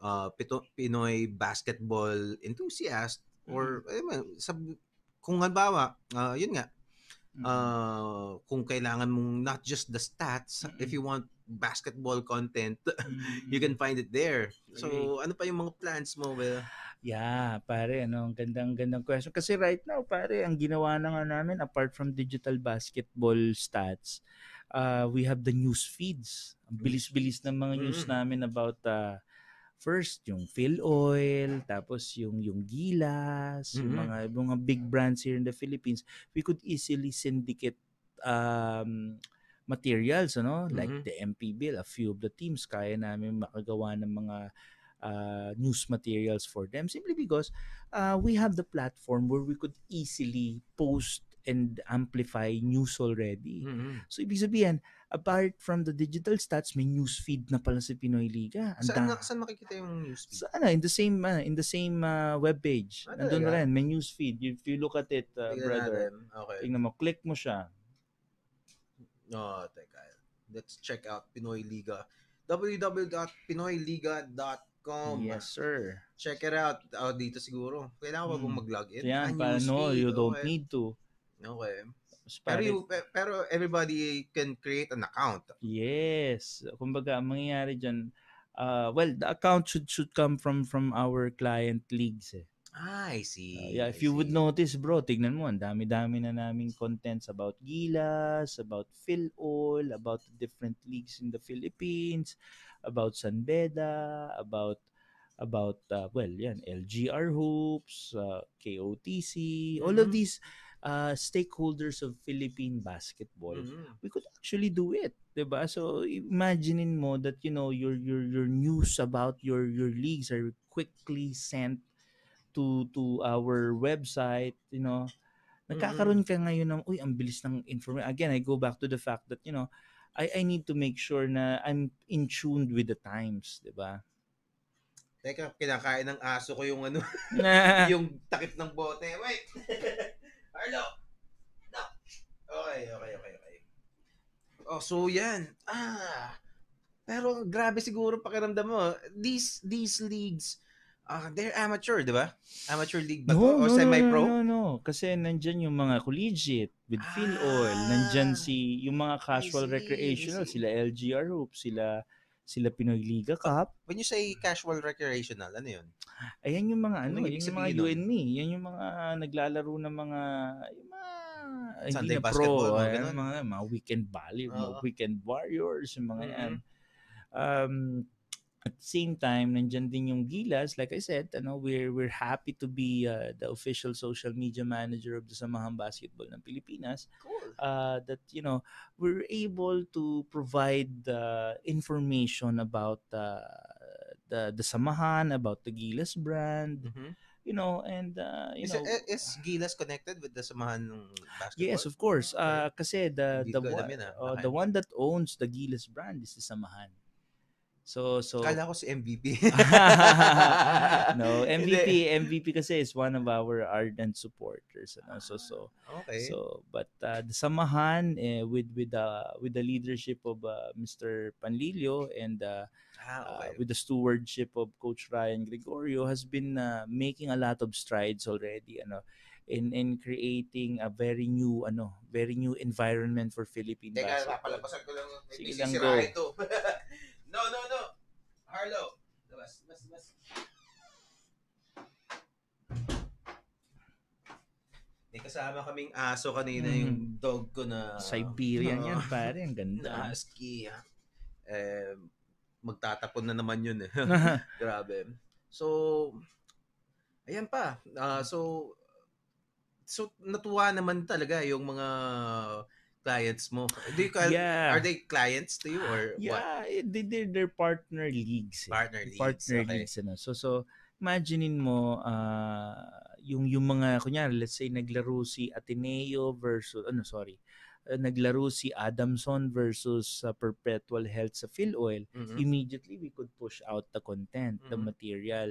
uh, Pito- Pinoy basketball enthusiast or Mm-hmm. eh, man, sa kung halimbawa uh, yun nga Mhm. uh, kung kailangan mong not just the stats if Mhm. you want basketball content Mhm. you can find it there so Correct. ano pa yung mga plans mo Will? Yeah, pare, ano, ang gandang gandang question. Kasi right now, pare, ang ginawa na nga namin apart from digital basketball stats, uh, we have the news feeds. Ang bilis-bilis ng mga news Mm. namin about uh, first yung Phil Oil, tapos yung yung Gilas, yung Mhm. mga mga big brands here in the Philippines. We could easily syndicate um materials ano like Mhm. the MPBL a few of the teams kaya namin makagawa ng mga uh, news materials for them simply because uh, we have the platform where we could easily post and amplify news already. Mhm. So ibig sabihin, apart from the digital stats, may news feed na pala sa Pinoy Liga. Ang Saan, na, saan makikita yung newsfeed? sa ano, in the same uh, in the same uh, web page. Ah, Nandun talaga? rin, may news feed. If you look at it, uh, brother, natin. Okay. tingnan mo, click mo siya. Oh, teka. Let's check out Pinoy Liga. www.pinoyliga.com. Yes, sir. Check it out. Oh, dito siguro. Kailangan ba Hmm. mag-login? Yan, para no, you don't okay. need to. Okay. Pero, you, pe- pero everybody can create an account. Yes. Kumbaga, ang mangyayari dyan, uh, well, the account should should come from from our client leagues eh. Ah, I see. Uh, yeah, I if you would notice, bro, tignan mo, ang dami-dami na naming contents about Gilas, about Phil Oil, about the different leagues in the Philippines, about San Beda, about about uh, well yan LGR hoops uh, KOTC all of Mhm. these uh, stakeholders of Philippine basketball Mhm. we could actually do it 'di ba so imaginein mo that you know your your your news about your your leagues are quickly sent to to our website you know nagkakaroon ka ngayon ng uy ang bilis ng information again I go back to the fact that you know I I need to make sure na I'm in tune with the times 'di ba Teka, kinakain ng aso ko yung ano, na yung takip ng bote. Wait! Arlo! No! Okay, okay, okay, okay. Oh, so yan. Ah. Pero grabe siguro pakiramdam mo. These these leagues, ah they're amateur, di ba? Amateur league ba no, o no, semi-pro? no, no, no, Kasi nandyan yung mga collegiate with Phil Oil. Nandyan Ah. si, yung mga casual I recreational, see. sila LGR Hoops, sila sila Pinoy Liga Cup. When you say casual recreational, ano yun? Ayan yung mga ano, Ano yan yung mga you and me. Yan yung mga naglalaro ng mga yung mga hindi Sunday na basketball, pro, mga ayan, ganun. mga, mga weekend volley, mga Oo. weekend warriors, yung mga yan. Mhm. Um, at the same time, nandyan din yung Gilas. Like I said, ano, we're, we're happy to be uh, the official social media manager of the Samahan Basketball ng Pilipinas. Cool. Uh, that, you know, we're able to provide uh, information about uh, the, the Samahan, about the Gilas brand, Mhm. you know, and, uh, you Is, know, it- is Gilas connected with the samahan ng basketball? Yes, of course. Uh, kasi the Hindi the one, yun, ah. uh, Baka the one that owns the Gilas brand is the Samahan. So so Kala ko si MVP. no. MVP MVP kasi is one of our ardent supporters ano. So so Okay. so but uh, the Samahan eh, with with the with the leadership of uh, Mr. Panlilio and uh, ah, uh, okay. with the stewardship of Coach Ryan Gregorio has been uh, making a lot of strides already ano in in creating a very new ano very new environment for Philippine Teka, basketball. papalabasan ko lang. Sige lang, go. ito. no, no, no. Harlow. Labas, labas, labas. May kasama kaming aso kanina Mhm. yung dog ko na Siberian yan Oo. pare, ang na ganda. husky. ah. Eh, magtatapon na naman yun eh. Grabe. So, ayan pa. Ah, so, so natuwa naman talaga yung mga clients mo. Do you call, yeah. Are they clients to you or what? yeah, eh, they, they're, they're partner leagues. eh. Partner leads. partner okay. leagues ano. So so imaginein mo ah, yung yung mga kunyari let's say naglaro si Ateneo versus ano sorry uh, naglaro si Adamson versus sa Perpetual Health sa Phil Oil Mhm. immediately we could push out the content the Mhm. material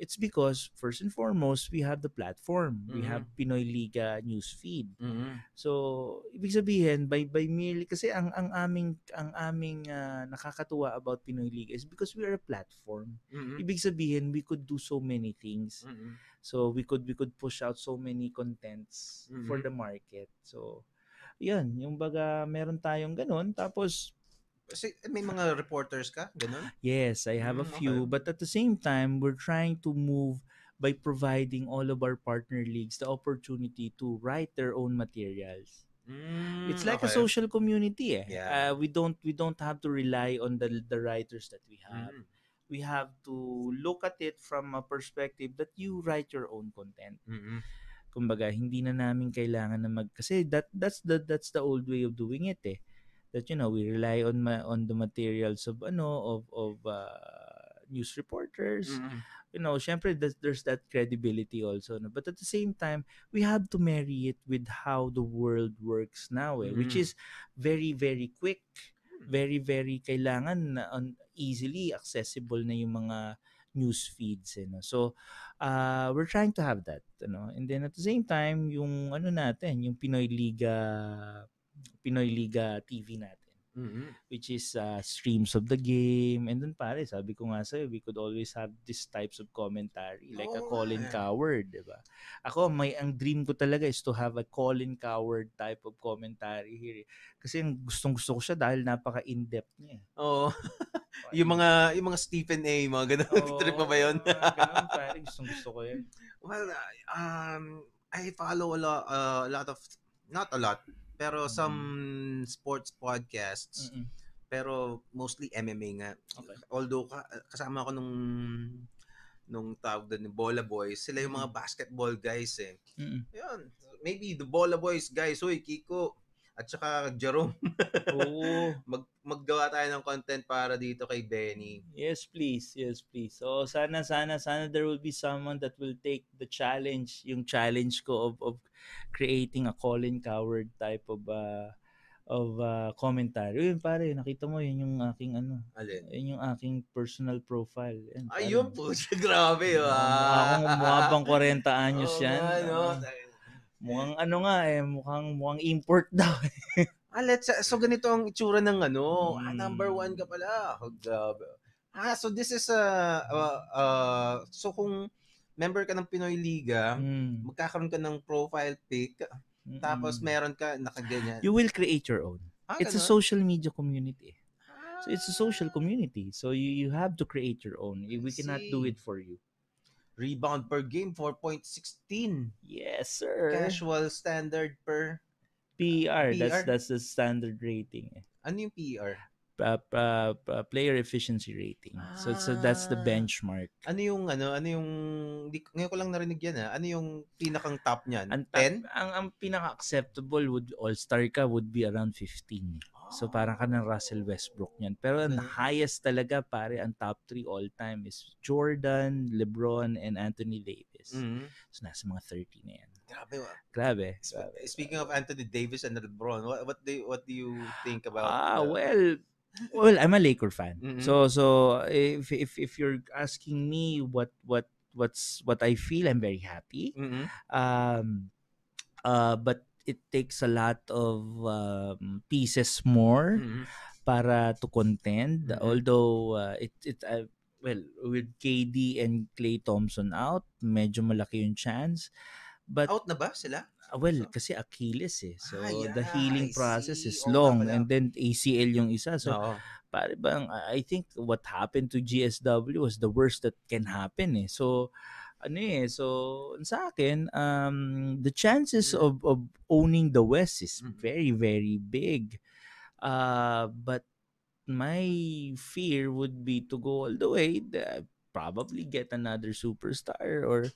it's because first and foremost we have the platform we Mhm. have Pinoy Liga news feed Mhm. So, ibig sabihin by by merely kasi ang ang aming ang aming ah, nakakatuwa about Pinoy Liga is because we are a platform. Mhm. Ibig sabihin we could do so many things. Mhm. So we could we could push out so many contents for Mhm. the market. So, 'yun, yung baga meron tayong ganun tapos Kasi may mga reporters ka, ganun? yes, I have a Mm, few okay. but at the same time we're trying to move by providing all of our partner leagues the opportunity to write their own materials. Mm, it's like a okay. social community eh. Yeah. Uh, we don't we don't have to rely on the the writers that we have. Mhm. We have to look at it from a perspective that you write your own content. Mhm. Kumbaga, hindi na namin kailangan na mag kasi that that's the that's the old way of doing it eh. That you know, we rely on ma, on the materials of ano of of uh, news reporters. Mhm. You know, syempre there's, there's that credibility also. No? But at the same time, we have to marry it with how the world works now eh, which Mhm. is very very quick very very kailangan na on, easily accessible na yung mga news feeds eh, no? so uh, we're trying to have that ano and then at the same time yung ano natin yung Pinoy Liga Pinoy Liga TV natin Mhm. which is uh, streams of the game and then pare sabi ko nga sa'yo we could always have these types of commentary like a Oo Colin eh. Coward di ba ako may ang dream ko talaga is to have a Colin Coward type of commentary here eh. kasi ang gustong gusto ko siya dahil napaka in-depth niya eh. Oo. yung mga yung mga Stephen A, mga ganun. Trip mo ba yun? Ganun, pare gustong gusto ko yun Well, um, I follow a lot, uh, a lot of, not a lot, pero Mm-hmm. some sports podcasts, Mm-mm. pero mostly MMA nga. Okay. Although ka- kasama ko nung nung tawag doon Bola Boys, sila yung mga Mm. basketball guys eh. Mm. Yun. Maybe the Bola Boys guys, hoy Kiko at saka Jerome, Oo. mag maggawa tayo ng content para dito kay Benny. Yes, please. Yes, please. So, sana, sana, sana there will be someone that will take the challenge, yung challenge ko of, of creating a Colin Coward type of uh, of uh, commentary. Yun, pare, nakita mo, yun yung aking ano, Alin? yun yung aking personal profile. Yan. Ayun po, grabe. Mukha Ah. akong mukha pang 40 anyos Oo yan. nga, no? Ah, mukhang ano nga eh, mukhang, mukhang import daw. eh. Ah, let's, so ganito ang itsura ng ano. Ah, Mm. number one ka pala. Oh. Ah, so this is a, uh, uh, so kung member ka ng Pinoy Liga, Mm, magkakaroon ka ng profile pic, mm, tapos mm. meron ka nakaganyan. You will create your own. ah, It's a ganun? social media community. Ah, So it's a social community. So you, you have to create your own. We cannot do it for you. Rebound per game, 4.16. Yes, sir. Casual standard per, PR, that's PR? that's the standard rating. eh. ano yung PR? Pa- pa- pa- player efficiency rating. So so that's the Ah. benchmark. Ano yung, ano, ano yung, di, ngayon ko lang narinig yan ha. Ano yung pinakang top niyan? Ang, 10? ang, ang pinaka-acceptable would all-star ka would be around 15. So parang ka ng Russell Westbrook niyan. Pero ang Ganun. highest talaga pare, ang top 3 all-time is Jordan, LeBron, and Anthony Davis. Mhm. So nasa mga 30 na yan. Grabe. wa- Grabe. Grabe. Speaking of Anthony Davis and LeBron, what, what do you, what do you think about? Ah, uh, well, well, I'm a Laker fan. Mhm. So so if if if you're asking me what what what's what I feel, I'm very happy. mhm. Um uh but it takes a lot of um, pieces more Mhm. para to contend. Mhm. Although uh, it it uh, well with KD and Clay Thompson out, medyo malaki yung chance. But Out na ba sila? Uh, Well, So- kasi Achilles eh. So, Ah, the yeah, healing I process see. is nga long. And then ACL yung isa. So, Oo. pare bang, I think what happened to GSW was the worst that can happen eh. So, ano eh, so sa akin, um, the chances Mm. of, of owning the West is Mm. very, very big. Uh, but my fear would be to go all the way, the, probably get another superstar or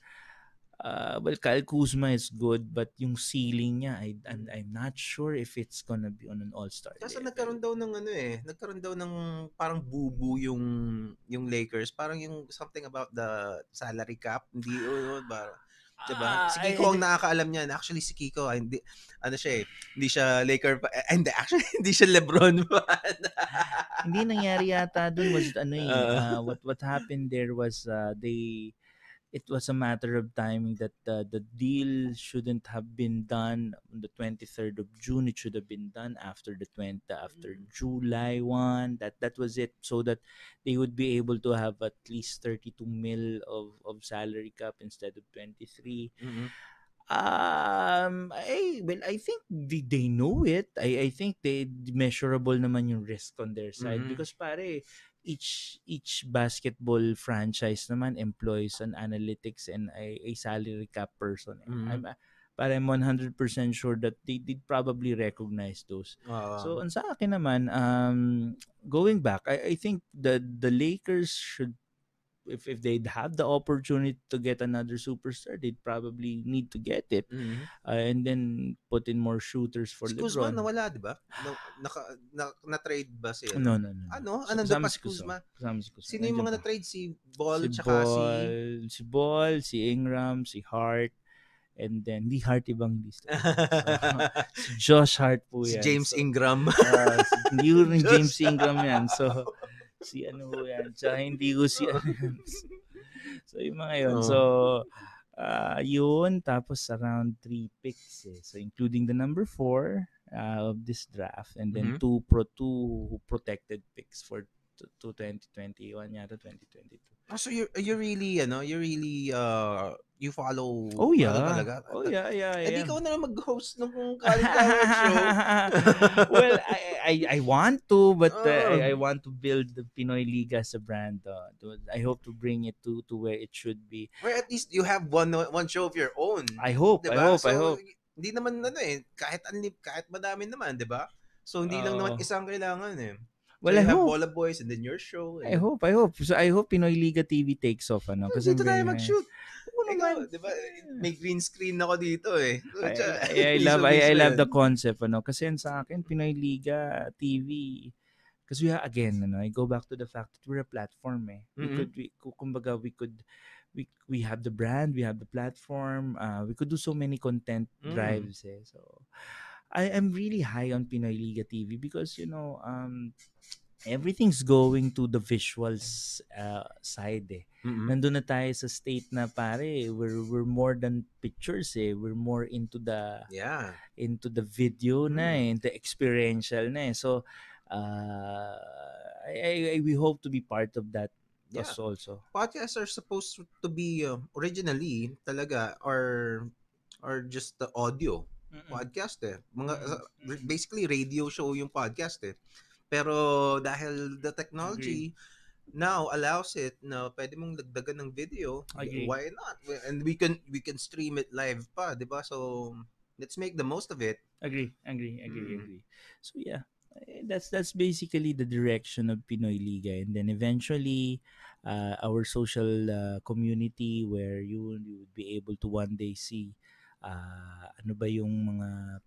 uh, well, Kyle Kuzma is good, but yung ceiling niya, I, I'm, I'm not sure if it's gonna be on an all-star Kasi nagkaroon daw ng ano eh, nagkaroon daw ng parang bubu yung yung Lakers, parang yung something about the salary cap, hindi o ba? Diba? Ah, si I- Kiko ang nakakaalam niyan. Actually, si Kiko, ah, hindi, ano siya eh, hindi siya Laker, pa, eh, hindi, actually, hindi siya Lebron fan. hindi nangyari yata dun was ano eh, uh, what what happened there was uh, they it was a matter of timing that uh, the deal shouldn't have been done on the 23rd of June it should have been done after the 20 after Mm. July 1 that that was it so that they would be able to have at least 32 mil of of salary cap instead of 23 Mhm. Um, I well, I think they, they know it. I I think they measurable naman yung risk on their side Mhm. because pare each each basketball franchise naman employs an analytics and a, a salary cap person. eh. Mhm. I'm uh, but I'm 100% sure that they did probably recognize those. Oo. So, ang sa akin naman, um, going back, I, I think the the Lakers should if if they'd have the opportunity to get another superstar, they'd probably need to get it Mhm. uh, and then put in more shooters for si Kuzma LeBron. nawala, di ba? Na, naka, na, na-trade ba siya? No, no, no. no. Ano? So, Ano kasama pa si si Kuzma. Kuzma? Kasama si Kuzma. Sino yung mga na-trade? Si Ball, si tsaka si... Ball, si Ball, si Ingram, si Hart, and then di Hart ibang list. si Josh Hart po si yan. James So, Ingram. Ah, si, hindi James Ingram yan. So, si ano ho yan. Tsaka hindi ko si ano yan. So, yung mga yun. So, ah yun. Tapos around three picks eh. So, including the number four uh, of this draft. And then Mhm. two pro two protected picks for to, to 2021 yata 2022. Ah, so you you really ano, you really uh you follow Oh yeah. ano talaga. Oh yeah, yeah, Eh yeah. ikaw na lang mag-host ng Coward show. well, I, I I want to, but uh, Oh. I, I want to build the Pinoy Liga as a brand. Uh, to- I hope to bring it to to where it should be. Where at least you have one one show of your own. I hope, I Diba? hope, I So, hope. Hindi naman ano eh, kahit anli, kahit madami naman, 'di ba? So hindi lang naman Oo. isang kailangan eh. Well, so I hope. Bola Boys and then your show. I hope, I hope. So I hope Pinoy Liga TV takes off ano kasi Dito tayo mag-shoot. Naman. Ikaw, di ba, may green screen ako dito eh. I, I, I love I, I love the concept ano kasi sa akin Pinoy Liga TV because we are again ano I go back to the fact that we're a platform eh we Mhm. could we ku- kumbaga we could we we have the brand we have the platform uh, we could do so many content Mm. drives eh so I am really high on Pinoy Liga TV because you know um everything's going to the visuals uh, side eh Mhm. nandun na tayo sa state na pare we're we're more than pictures eh we're more into the Yeah. into the video na Mm. eh into experiential na eh so uh I, I, I we hope to be part of that Yeah. as also Podcasts are supposed to be uh, originally talaga or or just the audio podcast eh. Mga Mm. uh, basically radio show yung podcast eh. Pero dahil the technology now allows it na pwede mong dagdagan ng video, Agree. why not? And we can we can stream it live pa, 'di ba? So let's make the most of it. agree agree agree Mm. agree so yeah eh, that's that's basically the direction of Pinoy Liga and then eventually uh, our social uh, community where you, you would be able to one day see uh, ano ba yung mga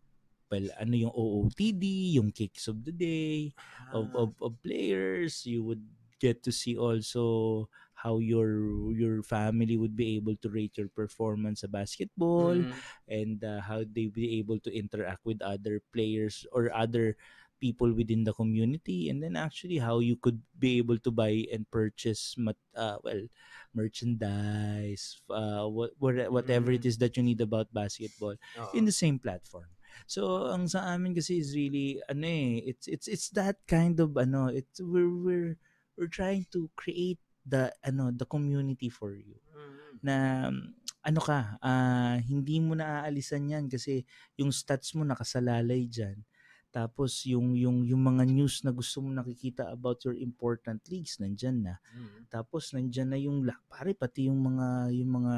well, ano yung OOTD, yung kicks of the day of, Ah. of, of players. You would get to see also how your your family would be able to rate your performance sa basketball Mhm. and uh, how they be able to interact with other players or other people within the community and then actually how you could be able to buy and purchase mat, uh, well merchandise uh, what, what- whatever it Mm. is that you need about basketball Oo. in the same platform so ang sa amin kasi is really ano eh it's it's it's that kind of ano it's we're we're we're trying to create the ano the community for you Mhm. na ano ka, ah, hindi mo na aalisan yan kasi yung stats mo nakasalalay dyan. Tapos yung, yung, yung mga news na gusto mo nakikita about your important leagues, nandyan na. Mhm. Tapos nandyan na yung, pare, pati yung mga, yung mga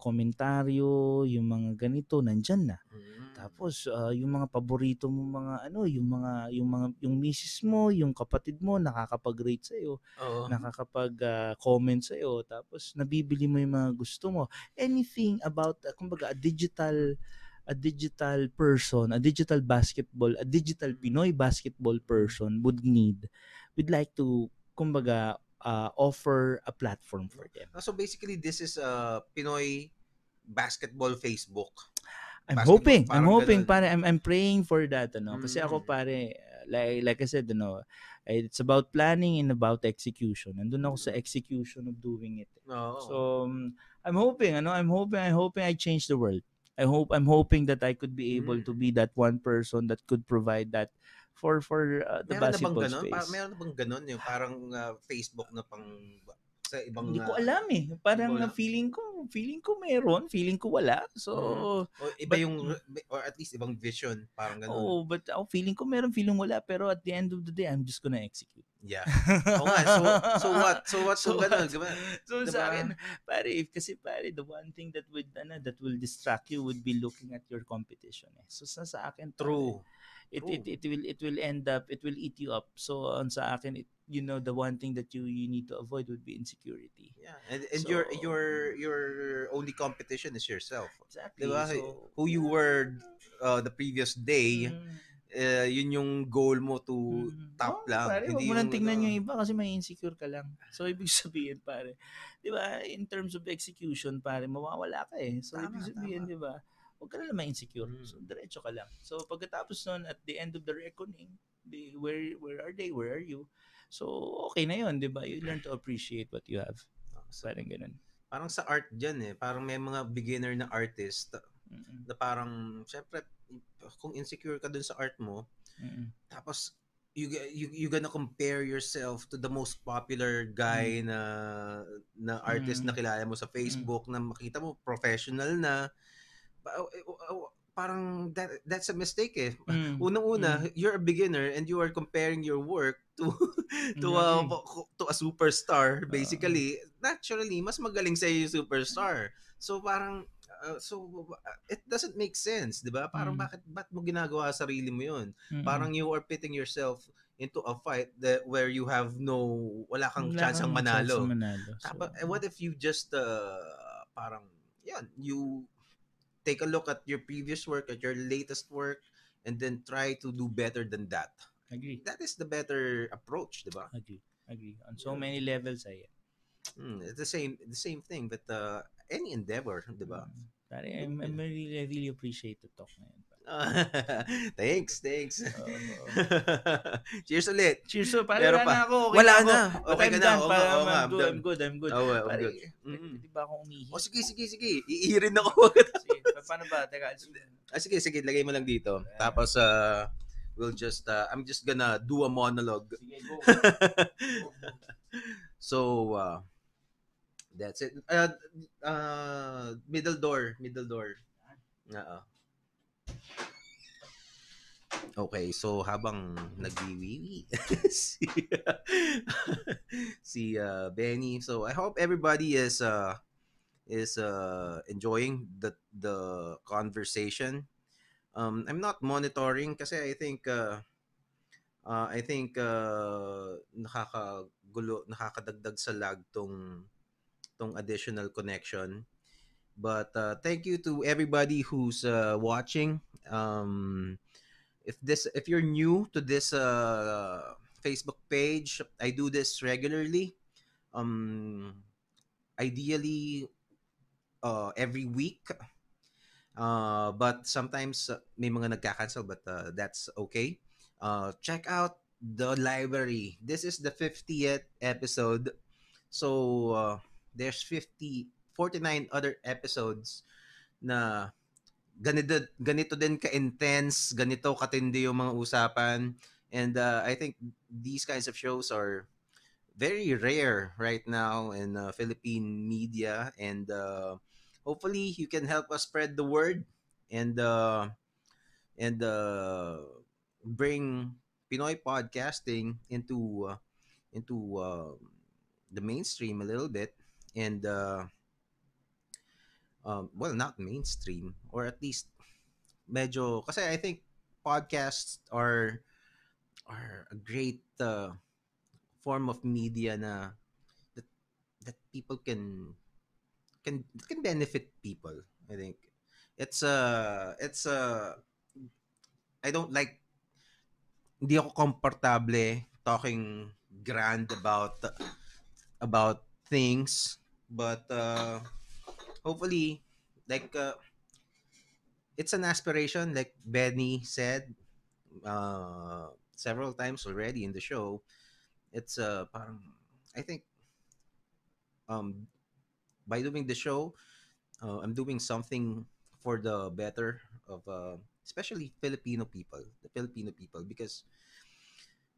komentaryo, yung mga ganito, nandyan na. Mhm. Tapos ah, yung mga paborito mo mga ano, yung mga yung mga yung misis mo, yung kapatid mo nakakapag-rate sa iyo, Oo. nakakapag-comment sa iyo, tapos nabibili mo yung mga gusto mo. Anything about uh, kumbaga a digital a digital person, a digital basketball, a digital Pinoy basketball person would need we'd like to kumbaga uh, offer a platform for them. Ah, So basically this is a Pinoy basketball Facebook. I'm Basketball, hoping. I'm hoping ganun. pare. I'm I'm praying for that ano. Kasi ako Mm. pare uh, like like I said ano, it's about planning and about execution. Nandun ako sa execution of doing it. Oo. So um, I'm hoping ano, I'm hoping I'm hoping I change the world. I hope I'm hoping that I could be able Mm. to be that one person that could provide that for for uh, the meron na bang basketball ganun? space. Pa- meron na bang ganun? Yung parang ah, Facebook na pang sa ibang Hindi ko ah, alam eh. Parang alam? feeling ko feeling ko meron, feeling ko wala. So o iba but- yung or at least ibang vision, parang ganun. Oh, but ako feeling ko meron, feeling wala. Pero at the end of the day, I'm just gonna execute. Yeah. Oo nga. So so what? So what? So, So ganun, diba? So Diba? sa akin, pare, if, kasi pare, the one thing that would, ano, that will distract you would be looking at your competition. Eh. So sa, sa akin, pare, It, it, it will it will end up, it will eat you up. So on sa akin, it, you know, the one thing that you you need to avoid would be insecurity. Yeah. And and your So- your your only competition is yourself. Exactly. Diba? So, Who you were uh, the previous day, Mm, uh, yun yung goal mo to mm. top Oo, lang. Pare, Hindi mo nang tingnan ano. yung iba kasi may insecure ka lang. So, ibig sabihin, pare, di ba, in terms of execution, pare, mawawala ka eh. So, Tama, ibig sabihin, di ba, huwag ka na naman insecure. Mm. So, diretso ka lang. So, pagkatapos nun, at the end of the reckoning, di, where where are they? Where are you? So, okay na yun, di ba? You learn to appreciate what you have. So, Parang ganun. parang sa art dyan eh. Parang may mga beginner na artist Mm-mm. na parang, syempre, kung insecure ka dun sa art mo, Mm-mm. tapos you you you gonna compare yourself to the most popular guy na na artist Mm. na kilala mo sa Facebook na makita mo professional na parang that, that's a mistake eh. Mm. Unang-una, you're a beginner and you are comparing your work to to a Mm. to a superstar basically. Naturally, mas magaling sa yung superstar. So parang uh, so uh, it doesn't make sense, 'di ba? Parang Mm. bakit ba't mo ginagawa sa sarili mo 'yun? Mm-mm. Parang you are pitting yourself into a fight that where you have no wala kang Wala chance ang kang chance manalo. manalo. So, Tapos, eh, what if you just uh, parang yan, you take a look at your previous work, at your latest work, and then try to do better than that. agree. That is the better approach, di ba? Agree. Agree. On so Yeah. many levels, I Mm, it's the same the same thing but uh, any endeavor, di ba? Mm. Pare, I'm, I'm really, I really appreciate the talk na yun. thanks, thanks. Oo. Cheers ulit. Cheers, so pare, wala pa. na ako. Okay Wala na. ako. Okay I'm ka na. done. Oo Parang nga, oo nga, I'm I'm good. I'm good, I'm good. Oh, well, Pare, good. Mm. ba akong umihi? Oh, sige, sige, sige. Iirin ako. Sige, paano ba? Teka, ah, sige, sige. Lagay mo lang dito. Tapos, uh, we'll just, uh, I'm just gonna do a monologue. sige, go. so, uh, that's it. Uh, uh, middle door. Middle door. Oo. Okay, so habang nagwiwiwi si si uh, Benny. So I hope everybody is uh is uh enjoying the the conversation. Um I'm not monitoring kasi I think uh, uh I think uh nakakagulo nakakadagdag sa lag tong tong additional connection. But uh, thank you to everybody who's uh, watching. Um, if this if you're new to this uh, Facebook page, I do this regularly. Um, ideally, uh, every week. Uh, but sometimes uh, may mga nagka-cancel, but uh, that's okay. Uh, check out the library. This is the 50th episode. So, uh, there's 50 49 other episodes na ganito ganito din ka-intense, ganito katindi yung mga usapan. And uh, I think these kinds of shows are very rare right now in uh, Philippine media and uh, hopefully you can help us spread the word and uh, and uh, bring Pinoy podcasting into uh, into uh, the mainstream a little bit and uh, um, well not mainstream or at least medyo kasi I think podcasts are are a great uh, form of media na that that people can can can benefit people I think. It's a it's a I don't like hindi ako komportable talking grand about about things but uh hopefully like uh, it's an aspiration like Benny said uh several times already in the show. It's uh parang I think um by doing the show uh, I'm doing something for the better of uh, especially Filipino people the Filipino people because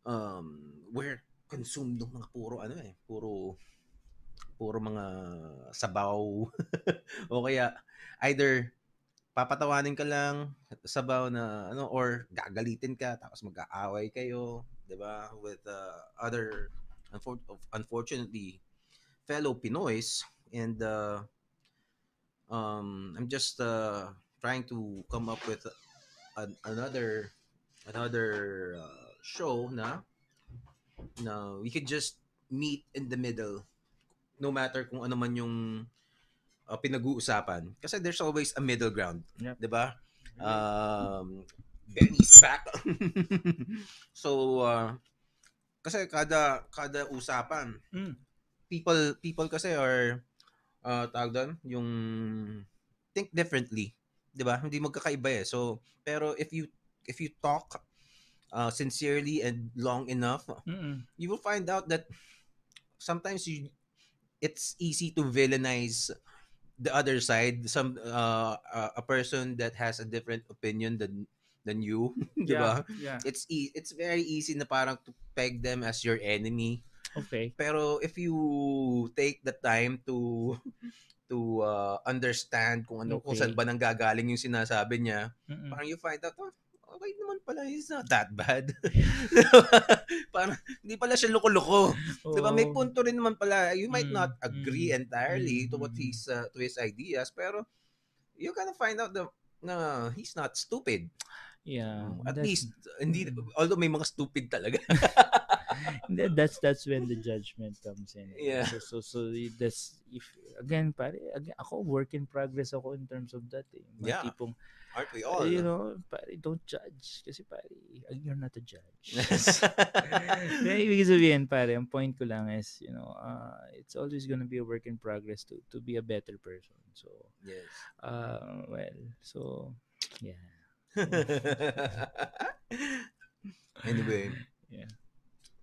um we're consumed ng mga puro ano eh puro puro mga sabaw. O kaya either papatawanin ka lang sabaw na ano or gagalitin ka tapos mag-aaway kayo 'di ba with uh, other unfor- unfortunately fellow Pinoys and uh, um I'm just uh, trying to come up with an, another another uh, show na na we could just meet in the middle no matter kung ano man yung uh, pinag-uusapan kasi there's always a middle ground Yep. 'di ba um Benny's back so uh, kasi kada kada usapan Mm. people people kasi are uh, tawag doon yung think differently 'di ba? Hindi magkakaiba eh. So pero if you if you talk uh, sincerely and long enough Mm-mm. you will find out that sometimes you it's easy to villainize the other side. Some uh, a- person that has a different opinion than than you di ba? Yeah. it's e- it's very easy na parang to peg them as your enemy Okay. pero if you take the time to to uh, understand kung ano kung Okay. saan ba nanggagaling yung sinasabi niya Mm-mm. parang you find out oh, okay naman pala he's not that bad parang hindi pala siya loko-loko Di ba? May punto rin naman pala. You might Mm, not agree mm, entirely to what mm. he's uh, to his ideas, pero you're gonna find out the na he's not stupid. Yeah. At that's- least hindi although may mga stupid talaga. That's that's when the judgment comes in. eh. Yeah. So so so that's if again pare again ako work in progress ako in terms of that eh. Mga Yeah. tipong Aren't we all? you know, pare don't judge kasi pare you're not a judge. Kaya ibig sabihin pare, ang point ko lang is, you know, uh, it's always gonna be a work in progress to to be a better person. So, yes. uh, well, so yeah. anyway. Yeah.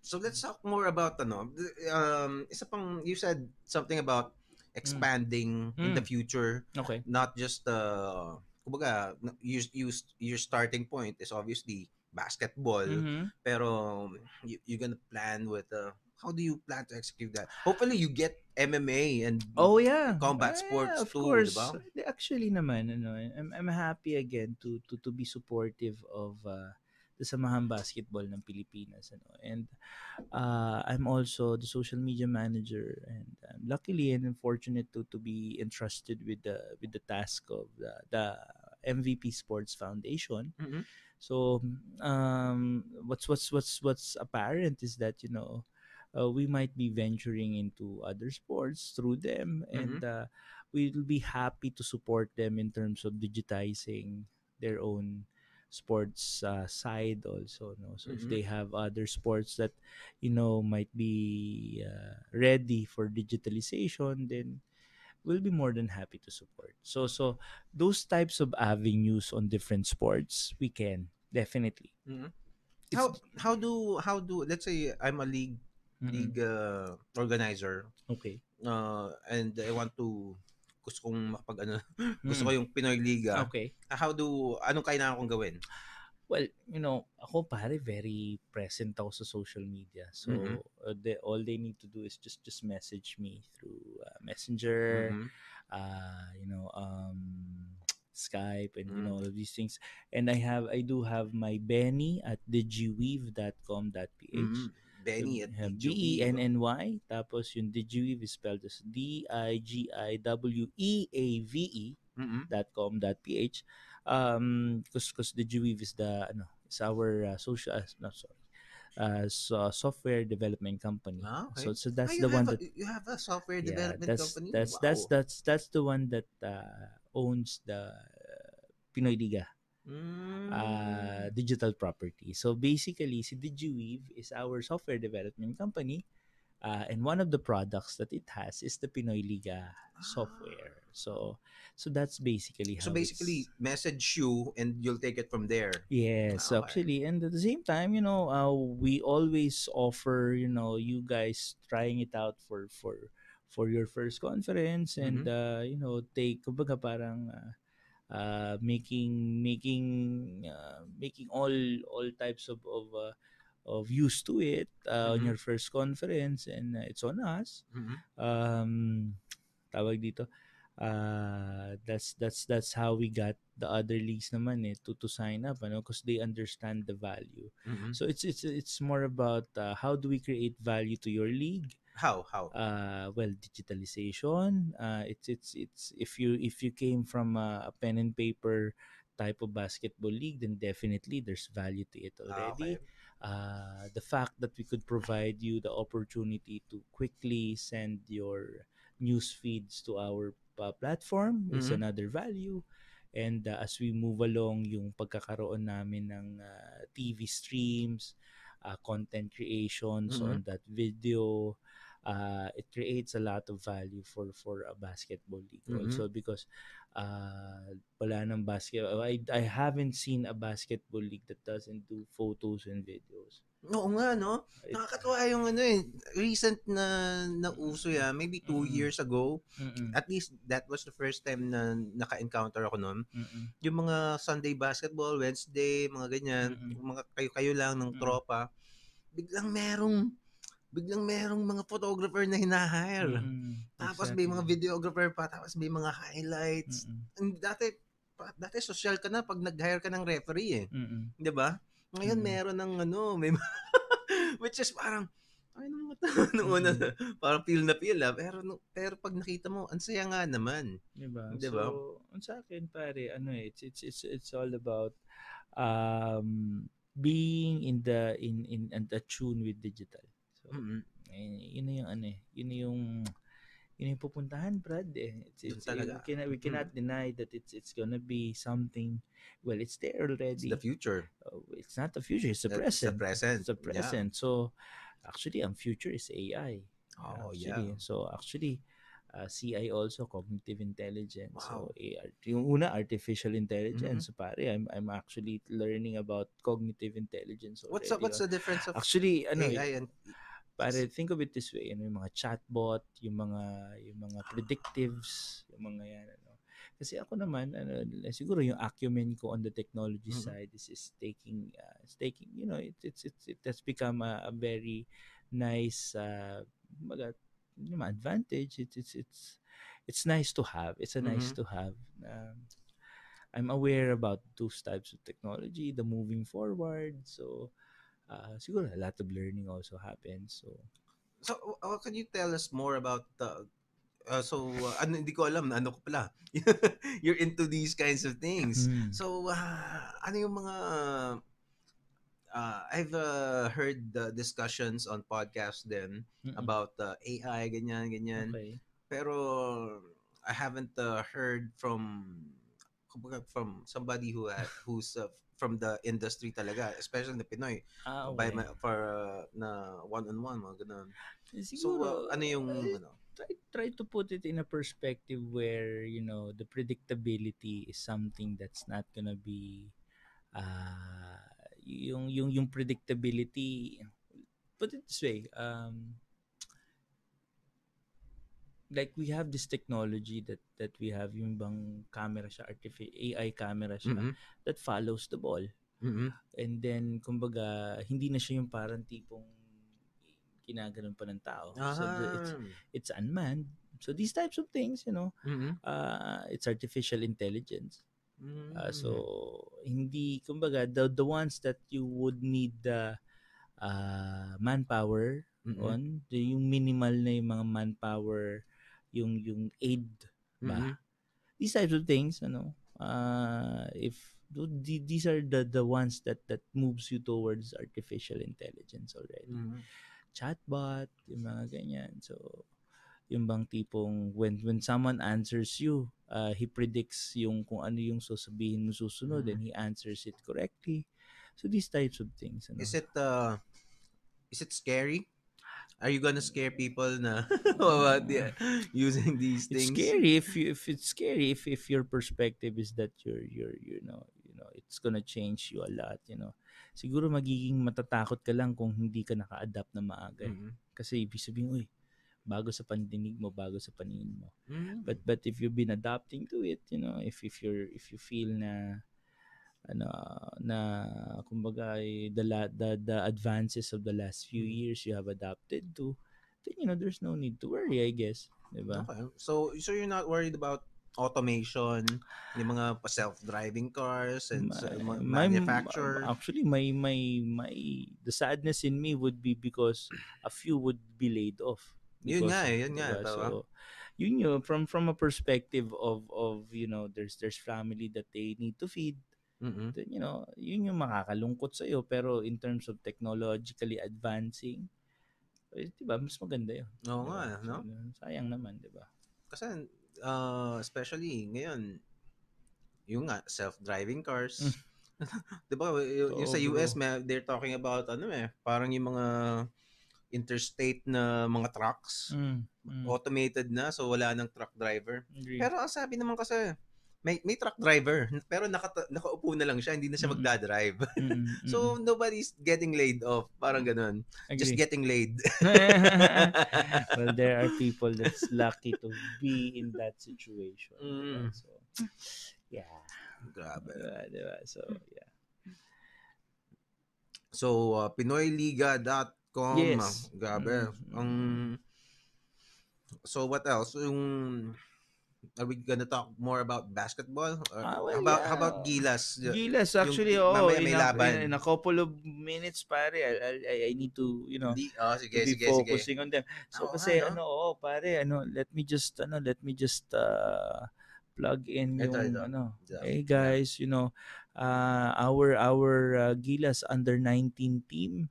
So let's talk more about ano, um isa pang you said something about expanding in the Mm. future, Okay. not just uh kumbaga you, you, your starting point is obviously basketball, Mhm. pero you, you're gonna plan with uh, how do you plan to execute that? Hopefully you get MMA and Oh yeah. Combat Ah, sports of too, course. diba? Actually naman ano, I'm I'm happy again to to to be supportive of uh, Samahan Basketball ng Pilipinas ano. And uh, I'm also the social media manager and I'm luckily and fortunate to to be entrusted with the with the task of the, the MVP Sports Foundation. Mhm. So um, what's what's what's what's apparent is that you know uh, we might be venturing into other sports through them, and uh, we'll be happy to support them in terms of digitizing their own sports uh, side also no so if Mhm. they have other sports that you know might be uh, ready for digitalization then we'll be more than happy to support so so those types of avenues on different sports we can definitely Mhm. How how do how do let's say I'm a league Mm-mm. league uh, organizer okay uh, and I want to gusto kong makapag ano gusto ko Mm. yung Pinoy Liga okay how do anong kailangan kong gawin Well, you know, ako pare very present ako sa social media. So Mhm. uh, they, all they need to do is just just message me through uh, Messenger, Mhm. uh, you know, um, Skype, and you Mm. know all of these things. And I have, I do have my Benny at digiweave.com.ph. Mhm. Benny at. E N N Y. Tapos yung digiweave is spelled as D I G I W E A V E Mhm. .com.ph um because because the Juweave is the ano is our uh, social uh, not sorry uh so, software development company Ah, okay. so so that's Ah, the one have that a, you have a software yeah development that's company that's wow. that's that's that's the one that uh, owns the uh, Pinoy Liga Mm. uh, digital property. So basically, si DigiWeave is our software development company. Uh, and one of the products that it has is the Pinoy Liga software. So so that's basically how so basically it's- message you and you'll take it from there Yes, Ah, okay. actually, and at the same time, you know, uh, we always offer, you know, you guys trying it out for for for your first conference, and Mhm. uh, you know, take kumbaga parang uh, uh, making making uh, making all all types of of uh, of use to it uh, on Mhm. your first conference, and uh, it's on us Mhm. um tawag dito uh that's that's that's how we got the other leagues naman eh to to sign up ano because they understand the value Mhm. so it's it's it's more about uh, how do we create value to your league how how uh well digitalization uh it's it's it's if you if you came from a, a pen and paper type of basketball league then definitely there's value to it Ah, already okay. uh, the fact that we could provide you the opportunity to quickly send your news feeds to our uh, platform is Mhm. another value and uh, as we move along yung pagkakaroon namin ng uh, TV streams uh, content creations Mhm. on that video uh, it creates a lot of value for for a basketball league Mhm. also because uh, wala nang basketball I, I haven't seen a basketball league that doesn't do photos and videos Oo nga, no? Nakakatuwa yung ano eh, recent na nauso yan, maybe two Mm. years ago. Mm-mm. At least that was the first time na naka-encounter ako nun. Mm-mm. Yung mga Sunday basketball, Wednesday, mga ganyan, yung mga kayo-kayo lang ng Mm. tropa, biglang merong biglang merong mga photographer na hinahire. Mm-mm. Tapos may mga Exactly. videographer pa, tapos may mga highlights. Mm-mm. And Dati, dati social ka na pag nag-hire ka ng referee eh. Mm-mm. 'di ba? Ngayon Mm. meron ng ano, may which is parang Ay, nung, nung una, parang feel na feel ah. Pero, pero pag nakita mo, ang saya nga naman. Diba? Diba? So, ang sa akin, pare, ano eh, it's, it's, it's, it's all about um, being in the, in, in, and tune with digital. So, eh, yun na yung ano eh, yun na yung, yun yung pupuntahan, Brad eh. It's, it's, talaga. we, cannot, we cannot deny that it's, it's gonna be something, well, it's there It's already. the future. Uh, it's not the future, it's the It's the present. present. It's the Yeah. present. So, actually, ang future is AI. Oh, actually. yeah. So, actually, uh, CI also, cognitive intelligence. So, Wow. AR, yung una, artificial intelligence. Mhm. So, pare, I'm, I'm actually learning about cognitive intelligence already. What's the, what's oh. the difference of Actually, ano, eh, AI and pare, think of it this way, ano, yung mga chatbot, yung mga, yung mga predictives, yung mga yan, ano. Kasi ako naman, ano, siguro yung acumen ko on the technology Mhm. side is, is taking, uh, is taking, you know, it, it's, it's, it has become a, a very nice, uh, kumbaga, yung mga advantage. It's, it's, it's, it's nice to have. It's a nice Mhm. to have. Um, I'm aware about those types of technology, the moving forward. So, uh, siguro a lot of learning also happens. So, So, uh, can you tell us more about the uh, so uh, ano hindi ko alam ano ko pala. You're into these kinds of things. Mm. So, uh, ano yung mga uh, I've uh, heard the discussions on podcasts then Mm-mm. about uh, AI ganyan ganyan. okay. Pero I haven't uh, heard from from somebody who uh, who's uh, from the industry talaga, especially na Pinoy, Ah, by okay. ma- for uh, na one-on-one, mga ganun. So, Siguro, uh, ano yung, eh, ano? try, try to put it in a perspective where, you know, the predictability is something that's not gonna be, uh, yung, yung, yung predictability, put it this way, um, like we have this technology that that we have yung bang camera siya artificial AI camera siya Mhm. that follows the ball Mhm. and then kumbaga hindi na siya yung parang tipong kinaganon pa ng tao so the- it's Ah. it's unmanned so these types of things you know Mhm. uh it's artificial intelligence Mhm. Uh, so hindi kumbaga the the ones that you would need the uh, manpower Mhm. on yung minimal na yung mga manpower yung yung aid ba Mhm. these types of things ano uh, if th- th- these are the the ones that that moves you towards artificial intelligence already Mhm. chatbot yung mga ganyan so yung bang tipong when when someone answers you uh, he predicts yung kung ano yung sasabihin mo susunod Mhm. and he answers it correctly so these types of things ano Is it uh is it scary? Are you gonna scare people na about the, using these it's things? scary if you if it's scary if if your perspective is that you're you're you know you know it's gonna change you a lot you know siguro magiging matatakot ka lang kung hindi ka naka-adapt na maaga eh. Mhm. kasi ibig sabihin uy bago sa pandinig mo bago sa paningin mo Mhm. but but if you've been adapting to it you know if if you're if you feel na ano na kumbaga eh, the the the advances of the last few Mm. years you have adapted to then you know there's no need to worry i guess diba Okay. So so you're not worried about automation, yung mga self-driving cars and my- manufacturer. actually my my my the sadness in me would be because a few would be laid off Yun Because nga of- eh, yun nga, diba? so yun yun from from a perspective of of you know there's there's family that they need to feed Mhm. then you know yun yung makakalungkot sa iyo pero in terms of technologically advancing eh, 'di ba mas maganda yun Oo Diba? nga, no? So, sayang naman 'di ba Kasi uh, especially ngayon, yung nga, self-driving cars. Mm. 'Di ba? y- Yung, Oo, sa. US, may, they're talking about ano eh, parang yung mga interstate na mga trucks, mm, mm. automated na so wala nang truck driver. Agree. Pero ang sabi naman kasi may may truck driver pero naka, nakaupo na lang siya, hindi na siya Mm. magdadrive. Mm, mm, so nobody's getting laid off, parang ganun. mm. Just Agree. getting laid. well, there are people that's lucky to be in that situation. Mm. diba? So, yeah. Grabe. Diba, diba? So, yeah. So, uh, pinoyliga.com. Yes. Grabe. Mm, Ang So, what else? Yung are we gonna talk more about basketball? Or Ah, well, how about how about Gilas? Gilas, yung actually, oh, mamaya in, a, in, a couple of minutes, pare, I, I, I need to, you know, Di, oh, sige, be sige, sige. focusing on them. So Oo kasi nga, no? ano, oo, pare, ano, let me just ano, let me just uh, plug in yung ito. ano. Ito. Hey guys, you know, uh, our our uh, Gilas under 19 team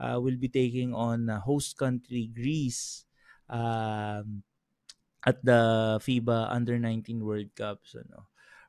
uh, will be taking on uh, host country Greece um, at the FIBA under 19 World Cup. So, no.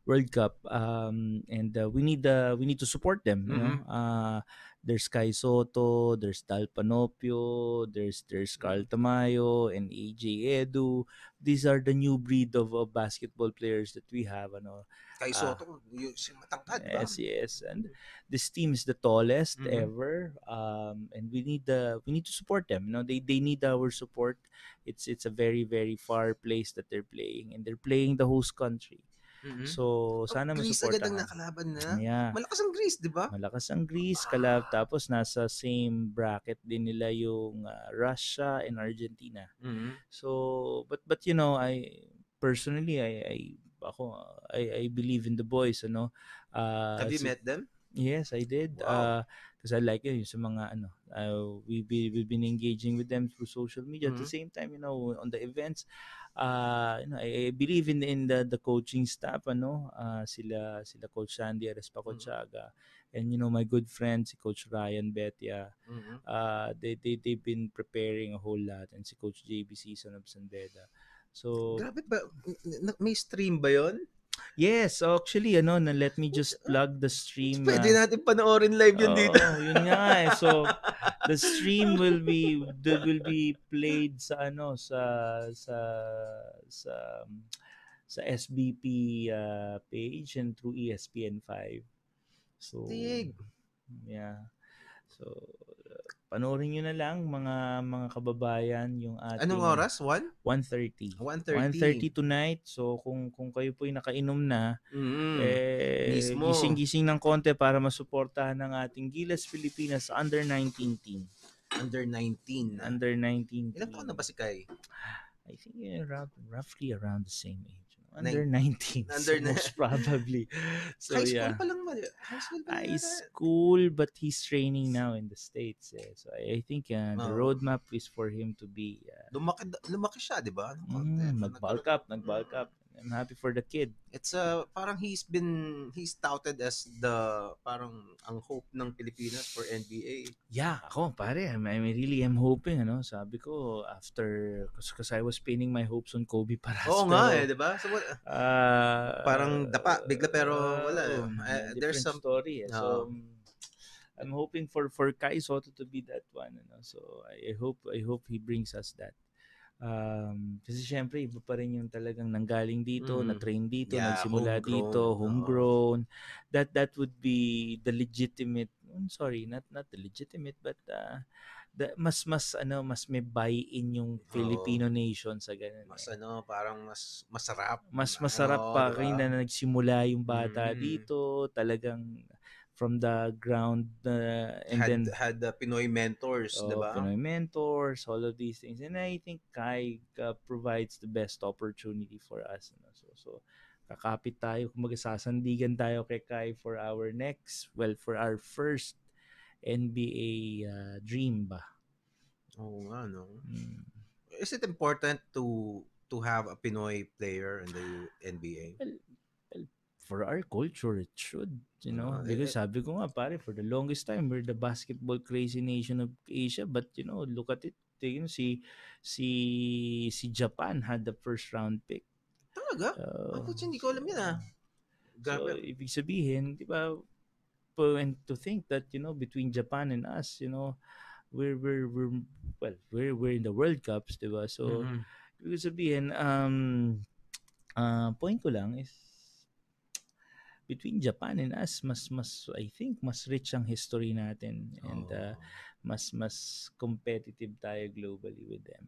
World Cup um and uh, we need uh, we need to support them you know Mhm. uh there's Kai Soto there's Dal Panopio there's there's Carl Tamayo and AJ Edu these are the new breed of, of basketball players that we have ano Kay Ah. Soto, yung si matangkad ba? yes yes and this team is the tallest Mhm. ever um and we need the we need to support them you know they they need our support it's it's a very very far place that they're playing and they're playing the host country Mhm. so sana Oh, Greece agad ang nakalaban na. yeah Malakas ang Greece, di ba? Malakas ang Greece, kalab tapos nasa same bracket din nila yung uh, Russia and Argentina. Mhm. So but but you know, I personally I I ako I I believe in the boys, ano. Uh, Have you met them? Yes, I did. Wow. Uh, because I like it yung sa mga ano, uh, we we we've been engaging with them through social media. At the Mhm. same time, you know, on the events, uh, you know, I, I believe in in the the coaching staff, ano, uh, sila sila Coach Sandy Arespa Conchaga, and you know my good friend si Coach Ryan Betia. Mhm. Uh, they they they've been preparing a whole lot, and si Coach JB Season of Sandeda. So Grabe ba? May stream ba yon? Yes, actually, ano, na let me just plug the stream. Pwede uh, natin panoorin live yun dito. Oo, yun nga eh. So, the stream will be that will be played sa ano sa sa sa sa SBP uh, page and through E ESPN5. So Tig. yeah. So panoorin niyo na lang mga mga kababayan yung ating Anong oras? 1? 1:30. 1.30. 1:30 tonight. So kung kung kayo po ay nakainom na, Mm. eh, Mismo. gising-gising ng konti para masuportahan ng ating Gilas Pilipinas under 19 team. Under 19. Under 19 Ilang taon na ba si Kai? I think around, roughly around the same age. Under 19. Under so most probably. So high school yeah. pa lang? High school pa High school, but he's training now in the States. Eh. So I, I think uh, the Oo. roadmap is for him to be uh, Lumaki, lumaki siya, di ba? Konti. mm, nag-bulk up, nag-bulk Mm. up. I'm happy for the kid. It's uh, parang he's been, he's touted as the, parang ang hope ng Pilipinas for NBA. Yeah, ako pare, I'm, I really am hoping ano, sabi ko after because I was pinning my hopes on Kobe Paras. Oo nga eh, di ba? So, what, ah, Parang dapa, bigla pero wala oo, Eh, different there's some- story. Eh. So um, I'm hoping for for Kai Soto to be that one, ano. So I, I hope I hope he brings us that. Um, kasi syempre iba pa rin yung talagang nanggaling dito, Mm. na-train dito, Yeah, nagsimula homegrown. dito, homegrown. That that would be the legitimate, I'm sorry, not not the legitimate but uh, the, mas mas ano, mas may buy-in yung Filipino nation sa ganun. mas eh. ano, parang mas masarap. Mas masarap Oo, pa di kayo ba? na nagsimula yung bata Mm. dito, talagang from the ground uh, and had, then had the Pinoy mentors, oh, di ba? Pinoy mentors, all of these things. And I think Kai uh, provides the best opportunity for us. ano. So, so kakapit tayo, kumbaga sasandigan tayo kay Kai for our next, well, for our first NBA uh, dream ba? Oo nga, no? Mm. Is it important to to have a Pinoy player in the NBA? For our culture, it should. You know, because eh, sabi ko nga pare, for the longest time, we're the basketball crazy nation of Asia. But you know, look at it. You know, si si si Japan had the first round pick. Talaga? Uh, Ako, hindi ko alam yan ah. So, Grabe. ibig sabihin, di ba, po- and to think that, you know, between Japan and us, you know, we're, we're, we're well, we're, we're in the World Cups, di ba? So, Mhm. ibig sabihin, um, uh, point ko lang is, between Japan and us, mas, mas, I think, mas rich ang history natin. And, uh, Oo. mas mas competitive tayo globally with them.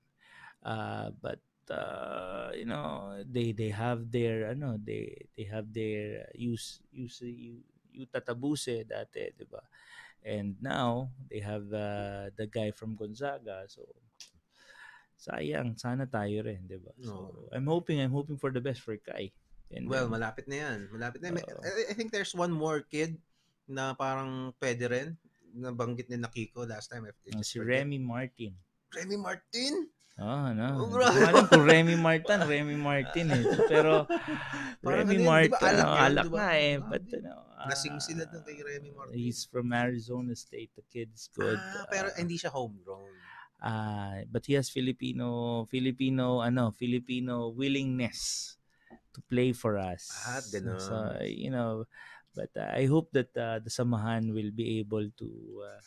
Uh, but uh, you know, they they have their ano, they they have their use use you tatabuse dati, 'di ba? And now they have uh, the guy from Gonzaga. So sayang, sana tayo rin, 'di ba? So, Oo. I'm hoping, I'm hoping for the best for Kai. And Well, then, malapit na yan. Malapit na. Oo. I, think there's one more kid na parang pwede rin. Nabanggit ni Nakiko last time. I, I uh, just si forget. Remy Martin. Remy Martin? Ah, no. Oh, Hindi bro. ko alam kung Remy Martin, Remy Martin eh. Pero Parang Remy ano Martin, alak alak, alak di ba? nga eh. Ah, But, di- ano, Lasing ah, sila dun kay Remy Martin. He's from Arizona State. The kid's good. Ah, pero Ah, hindi siya homegrown. ah, but he has Filipino, Filipino, ano, Filipino willingness to play for us. Ah, ganun. So, you know, but uh, I hope that uh, the Samahan will be able to uh,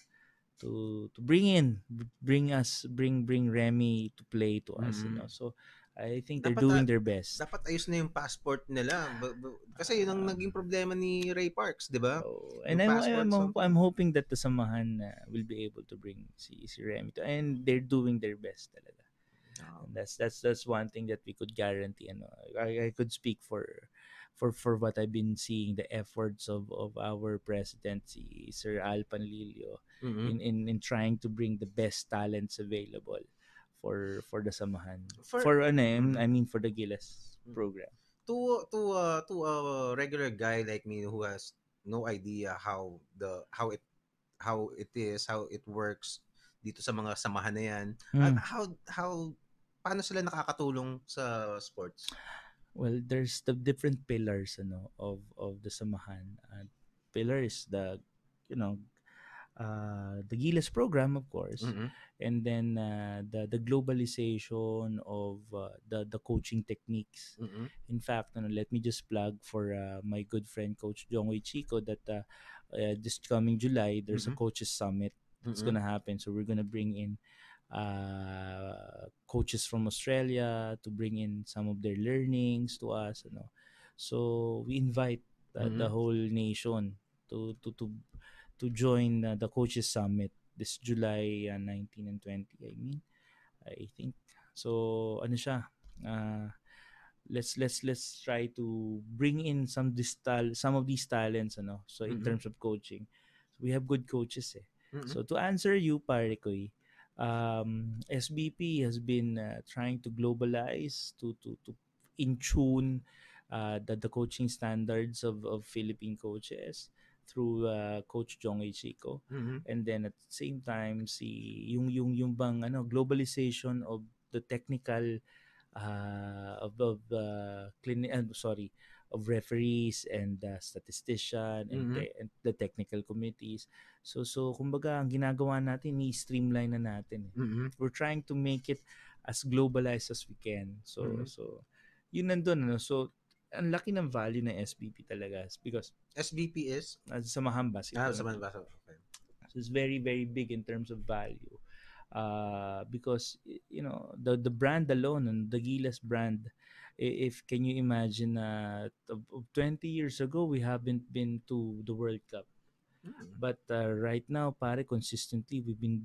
to to bring in bring us bring bring Remy to play to us you Mhm. know so I think they're Dapat, doing ah, their best Dapat ayos na yung passport nila. Kasi yun ang naging problema ni Ray Parks, di ba? So, and I'm, passport, I'm, so- I'm hoping that the Samahan uh, will be able to bring si, si Remy to, and they're doing their best talaga. And that's that's that's one thing that we could guarantee. Ano, I, I could speak for for for what I've been seeing the efforts of of our president, si Sir Al Panlilio, Mhm. in, in in trying to bring the best talents available for for the Samahan. For- For, ano, eh, Mhm. I mean for the Gilas Mm. program. to to uh, to a regular guy like me who has no idea how the how it how it is how it works dito sa mga samahan na yan Mm. how how paano sila nakakatulong sa sports Well, there's the different pillars ano of of the samahan. Uh, pillar is the you know uh, the Gilas program of course, Mhm. and then uh, the the globalization of uh, the the coaching techniques. Mhm. In fact, ano, let me just plug for uh, my good friend Coach Jongwei Chico that uh, uh, this coming July there's Mhm. a coaches summit that's Mhm. gonna happen. So we're gonna bring in uh, coaches from Australia to bring in some of their learnings to us. Ano. So we invite uh, the Mhm. whole nation to to to to join uh, the coaches summit this July uh, 19 and 20. I mean, I think so. Ano siya? Uh, let's let's let's try to bring in some this tal- some of these talents ano so in Mhm. terms of coaching we have good coaches eh Mhm. so to answer you, pare ko, eh, um, SBP has been uh, trying to globalize, to to to in tune uh, the the coaching standards of of Philippine coaches through uh, Coach Jong A. Chico. Mhm. And then at the same time, si yung yung yung bang ano globalization of the technical uh, of of uh, clini- uh, sorry of referees and uh, statistician and, Mhm. te- and the technical committees. So so kumbaga ang ginagawa natin ni streamline na natin. eh. Mhm. We're trying to make it as globalized as we can. So Mhm. so yun nandun ano. So ang laki ng value ng SBP talaga because SBP is uh, sa Mahambas ah sa Manbasa okay. so it's very very big in terms of value uh because you know the the brand alone and the Gilas brand if can you imagine uh of, of 20 years ago we haven't been to the World Cup. Mhm. but uh, right now pare consistently we've been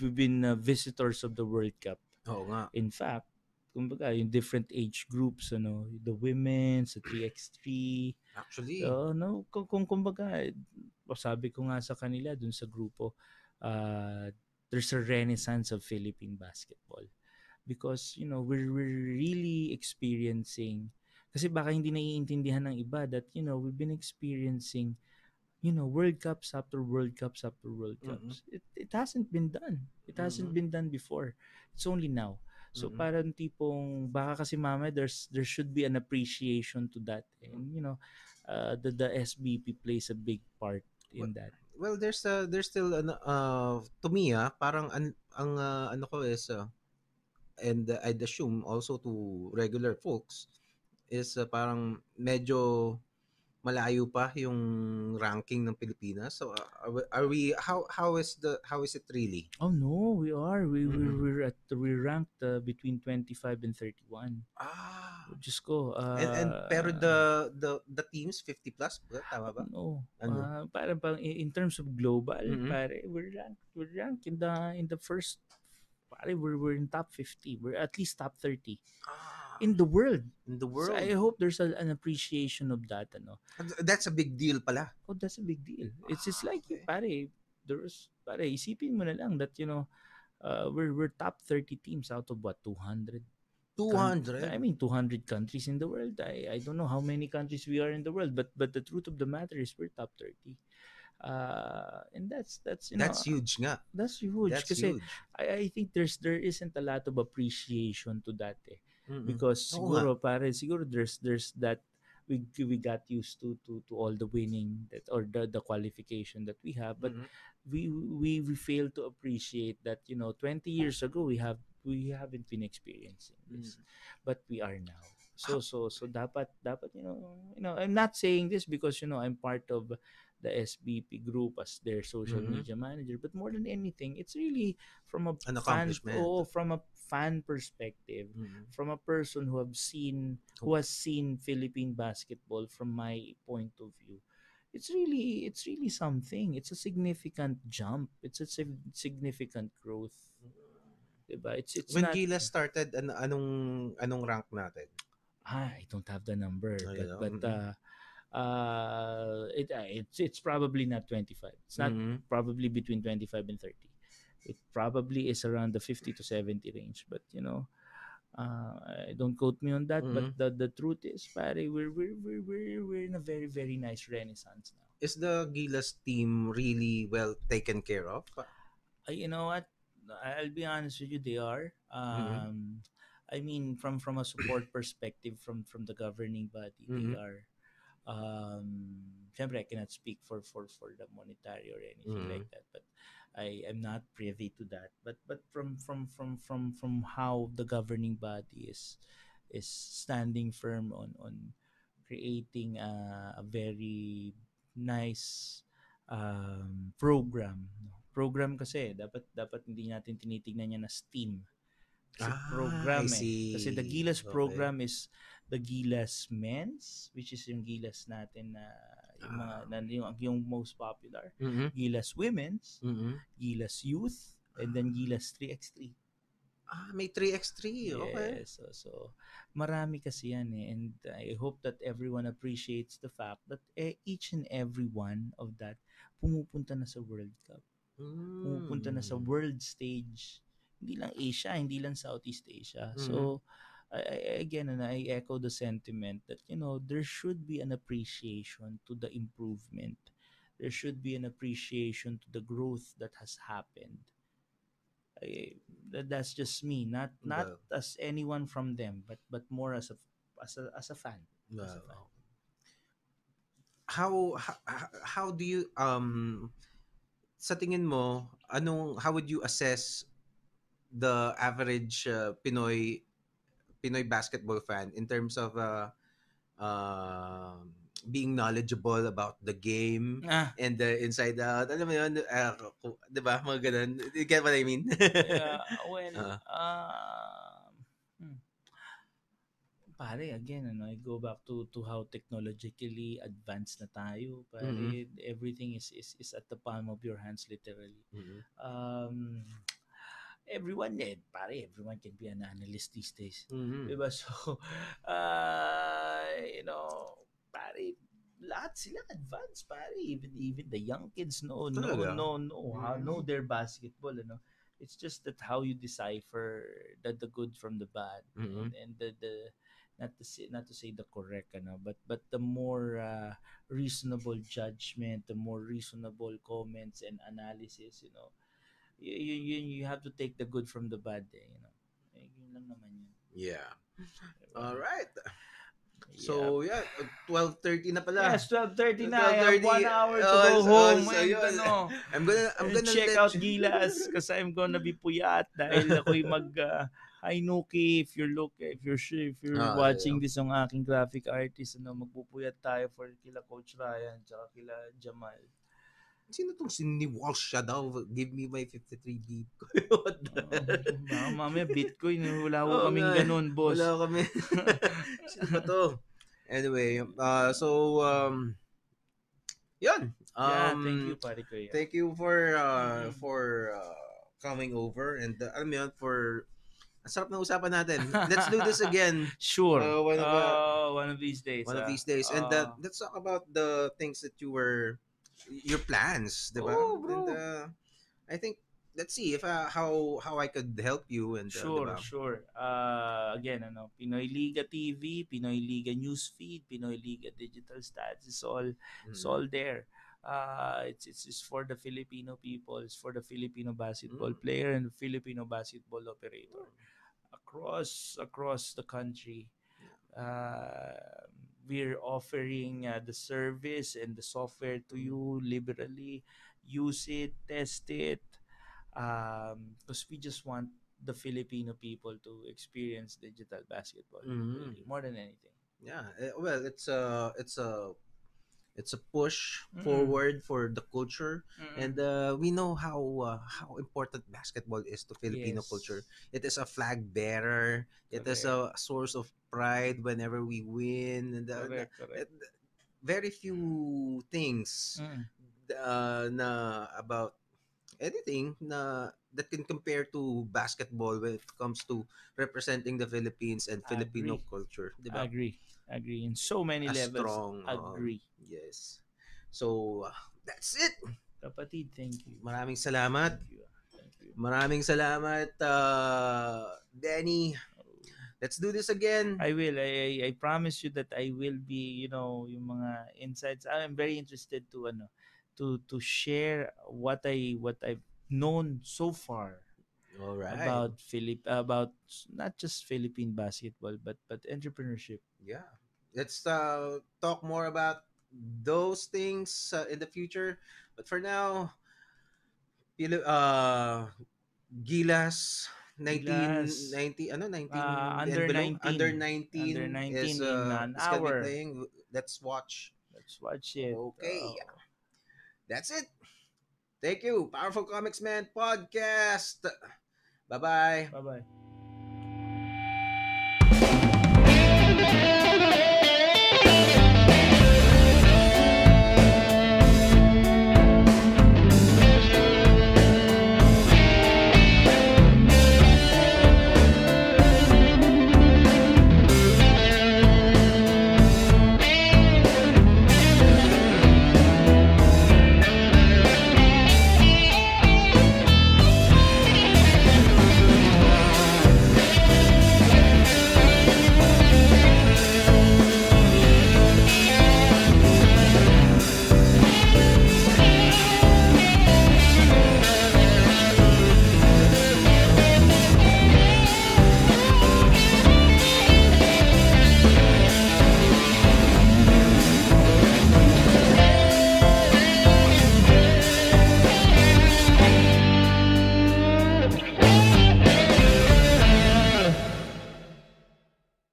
we've been uh, visitors of the World Cup. Oo nga. In fact kumbaga yung different age groups ano the women's the 3x3 actually. Oo, no, kung, kung kumbaga, eh, sabi ko nga sa kanila dun sa grupo, uh, there's a renaissance of Philippine basketball. Because, you know, we're, we're really experiencing, kasi baka hindi naiintindihan ng iba that, you know, we've been experiencing, you know, World Cups after World Cups after World Cups. It, it hasn't been done. It hasn't Mhm. been done before. It's only now. So Mhm. parang tipong baka kasi mama there's there should be an appreciation to that and you know uh, the the SBP plays a big part in that. well there's uh, there's still an uh to me ah parang an, ang uh, ano ko is uh, and uh, I'd assume also to regular folks is uh, parang medyo malayo pa yung ranking ng Pilipinas so uh, are, we- how how is the how is it really Oh no, we are we we Mhm. we're at we ranked uh, between 25 and 31. ah Diyos ko. Uh, and, and pero the the the teams 50 plus ba? tama ba no. Ano? Uh, parang pang in terms of global, Mhm. pare, we're ranked we're ranked in the in the first pare we're, we're in top 50. We're at least top 30 ah, in the world. in the So world I hope there's a, an appreciation of that ano. that's a big deal pala Oh, that's a big deal. It's just Ah, like, okay. pare, there's, pare, isipin mo na lang that, you know, uh, we're we're top 30 teams out of what 200 200. I mean 200 countries in the world. I I don't know how many countries we are in the world, but but the truth of the matter is we're top 30. Uh, and that's that's you That's know huge nga. that's huge That's kasi huge. I, I think there's there isn't a lot of appreciation to that eh. Mm-mm. because Oo siguro pare siguro there's there's that we we got used to to to all the winning that or the the qualification that we have but Mhm. we we we fail to appreciate that you know 20 years ago we have we haven't been experiencing this but we are now so so so dapat dapat you know you know I'm not saying this because you know I'm part of the SBP group as their social Mhm. media manager but more than anything it's really from a An fan oh, from a fan perspective Mhm. from a person who have seen who has seen Philippine basketball from my point of view. It's really it's really something. It's a significant jump. It's a sig- significant growth. Diba? It's it's When not Gilas started, an- anong anong rank natin? ah, I don't have the number Oh, but but uh uh it uh, it's it's probably not 25 it's not Mhm. probably between 25 and 30 it probably is around the 50 to 70 range but you know uh, don't quote me on that but Mhm. the the truth is pare we're we're, we're we're we're in a very very nice renaissance now Is the Gilas team really well taken care of? uh, you know what i'll be honest with you they are um i mean from from a support perspective from from the governing body they Mhm. are um syempre i cannot speak for for for the monetary or anything Mhm. like that but i am not privy to that but but from from from from from how the governing body is is standing firm on on creating a, a very nice um, program. Program kasi dapat dapat hindi natin tinitingnan niya na STEAM. Kasi Ah, program eh. Kasi the Gilas Okay. program is the Gilas Men's which is yung Gilas natin na yung mga Ah. na, yung, yung most popular. Mhm. Gilas Women's, Mhm. Gilas Youth, and then Gilas 3x3. Ah, may 3x3. Okay. Yes. So, so marami kasi yan eh. And I hope that everyone appreciates the fact that eh, each and every one of that pumupunta na sa World Cup. Pumupunta na sa Mm. world stage. Hindi lang Asia, hindi lang Southeast Asia. Mhm. So, I, again, and I echo the sentiment that, you know, there should be an appreciation to the improvement. There should be an appreciation to the growth that has happened. I, that, that's just me, not not as anyone from them, but but more as a as a as a fan. As a fan. How, how how do you um sa tingin mo anong how would you assess the average uh, Pinoy Pinoy basketball fan in terms of uh, um being knowledgeable about the game Ah, and the inside out alam mo yun uh, 'di ba mga ganun you get what I mean yeah, well, um, hmm. pare, again, ano, I go back to to how technologically advanced na tayo. Pare, Mhm. everything is, is is at the palm of your hands, literally. Mhm. Um, everyone, eh, pare, everyone can be an analyst these days. Mhm. Diba? So, uh, you know, pare, lahat sila advanced, pare. Even even the young kids know know Talaga? know know how Mm. know their basketball, ano. It's just that how you decipher the the good from the bad Mhm. and, and the the not to say not to say the correct ano but but the more uh, reasonable judgment the more reasonable comments and analysis you know you, you, you have to take the good from the bad eh, you know eh, yun lang naman yun yeah Diba? all right Yeah. so yeah 12:30 na pala Yes, 12.30 na. I have 12:30. one hour to Oh, go so- home. so and, yun. ano, I'm gonna I'm gonna check out you- Gilas kasi I'm gonna be puyat dahil ako'y mag uh, Hi Nuki, if you're look if you're if you're Ah, watching this ang aking graphic artist ano magpupuyat tayo for kila Coach Ryan tsaka kila Jamal. Sino tong si ni Walsh siya daw? Give me my 53 beat. What the? Uh, baka mamaya Bitcoin wala ko Oo kaming eh. ganun, boss. Wala kami. Sino ba to? Anyway, uh, so, um, yun. Um, yeah, thank you pare ko. Thank you for, uh, Mm. for, uh, coming over and, uh, alam mo yun, for, ang sarap ng usapan natin. Let's do this again Sure. Uh, one of the- Oh, one of these days. one of ah. these days. And uh, Ah. let's talk about the things that you were, your plans, di ba? Oh, bro. And uh, I think let's see if uh, how how I could help you and uh, Sure, diba? sure. Uh, again, ano, Pinoy Liga TV, Pinoy Liga Newsfeed, Pinoy Liga Digital Stats, it's all it's Mm. all there. Uh, it's, it's it's for the Filipino people, it's for the Filipino basketball Mm. player and Filipino basketball operator across across the country. Uh, we're offering uh, the service and the software to you liberally. Use it, test it, because we just want the Filipino people to experience digital basketball Mhm. really, more than anything. Yeah, eh, well, it's a it's a it's a push Mm. forward for the culture, Mm. and uh, we know how uh, how important basketball is to Filipino Yes. culture. It is a flag bearer. It is a source of pride whenever we win. And uh, Correct, correct. very few things Mm. uh, na about anything na that can compare to basketball when it comes to representing the Philippines and Filipino Agree. culture, di ba? Agree. Agree. In so many A levels. strong, uh, Agree. Yes. So, uh, that's it. Kapatid, thank you. Maraming salamat. Thank you. Thank you. Maraming salamat, uh, Danny. Let's do this again. I will. I, I I promise you that I will be, you know, yung mga insights. I'm very interested to ano to to share what I what I've known so far All right. about Philip about not just Philippine basketball but but entrepreneurship. yeah. Let's uh, talk more about those things uh, in the future. But for now, uh, Gilas, 19, Gilas. 90, ano, 19, Uh, under below? 19. Under 19, Under 19 is, in uh, an is gonna be hour. playing. Let's watch. Let's watch it. Okay. Oh. That's it. Thank you. Powerful Comics Man Podcast. Bye-bye. Bye-bye.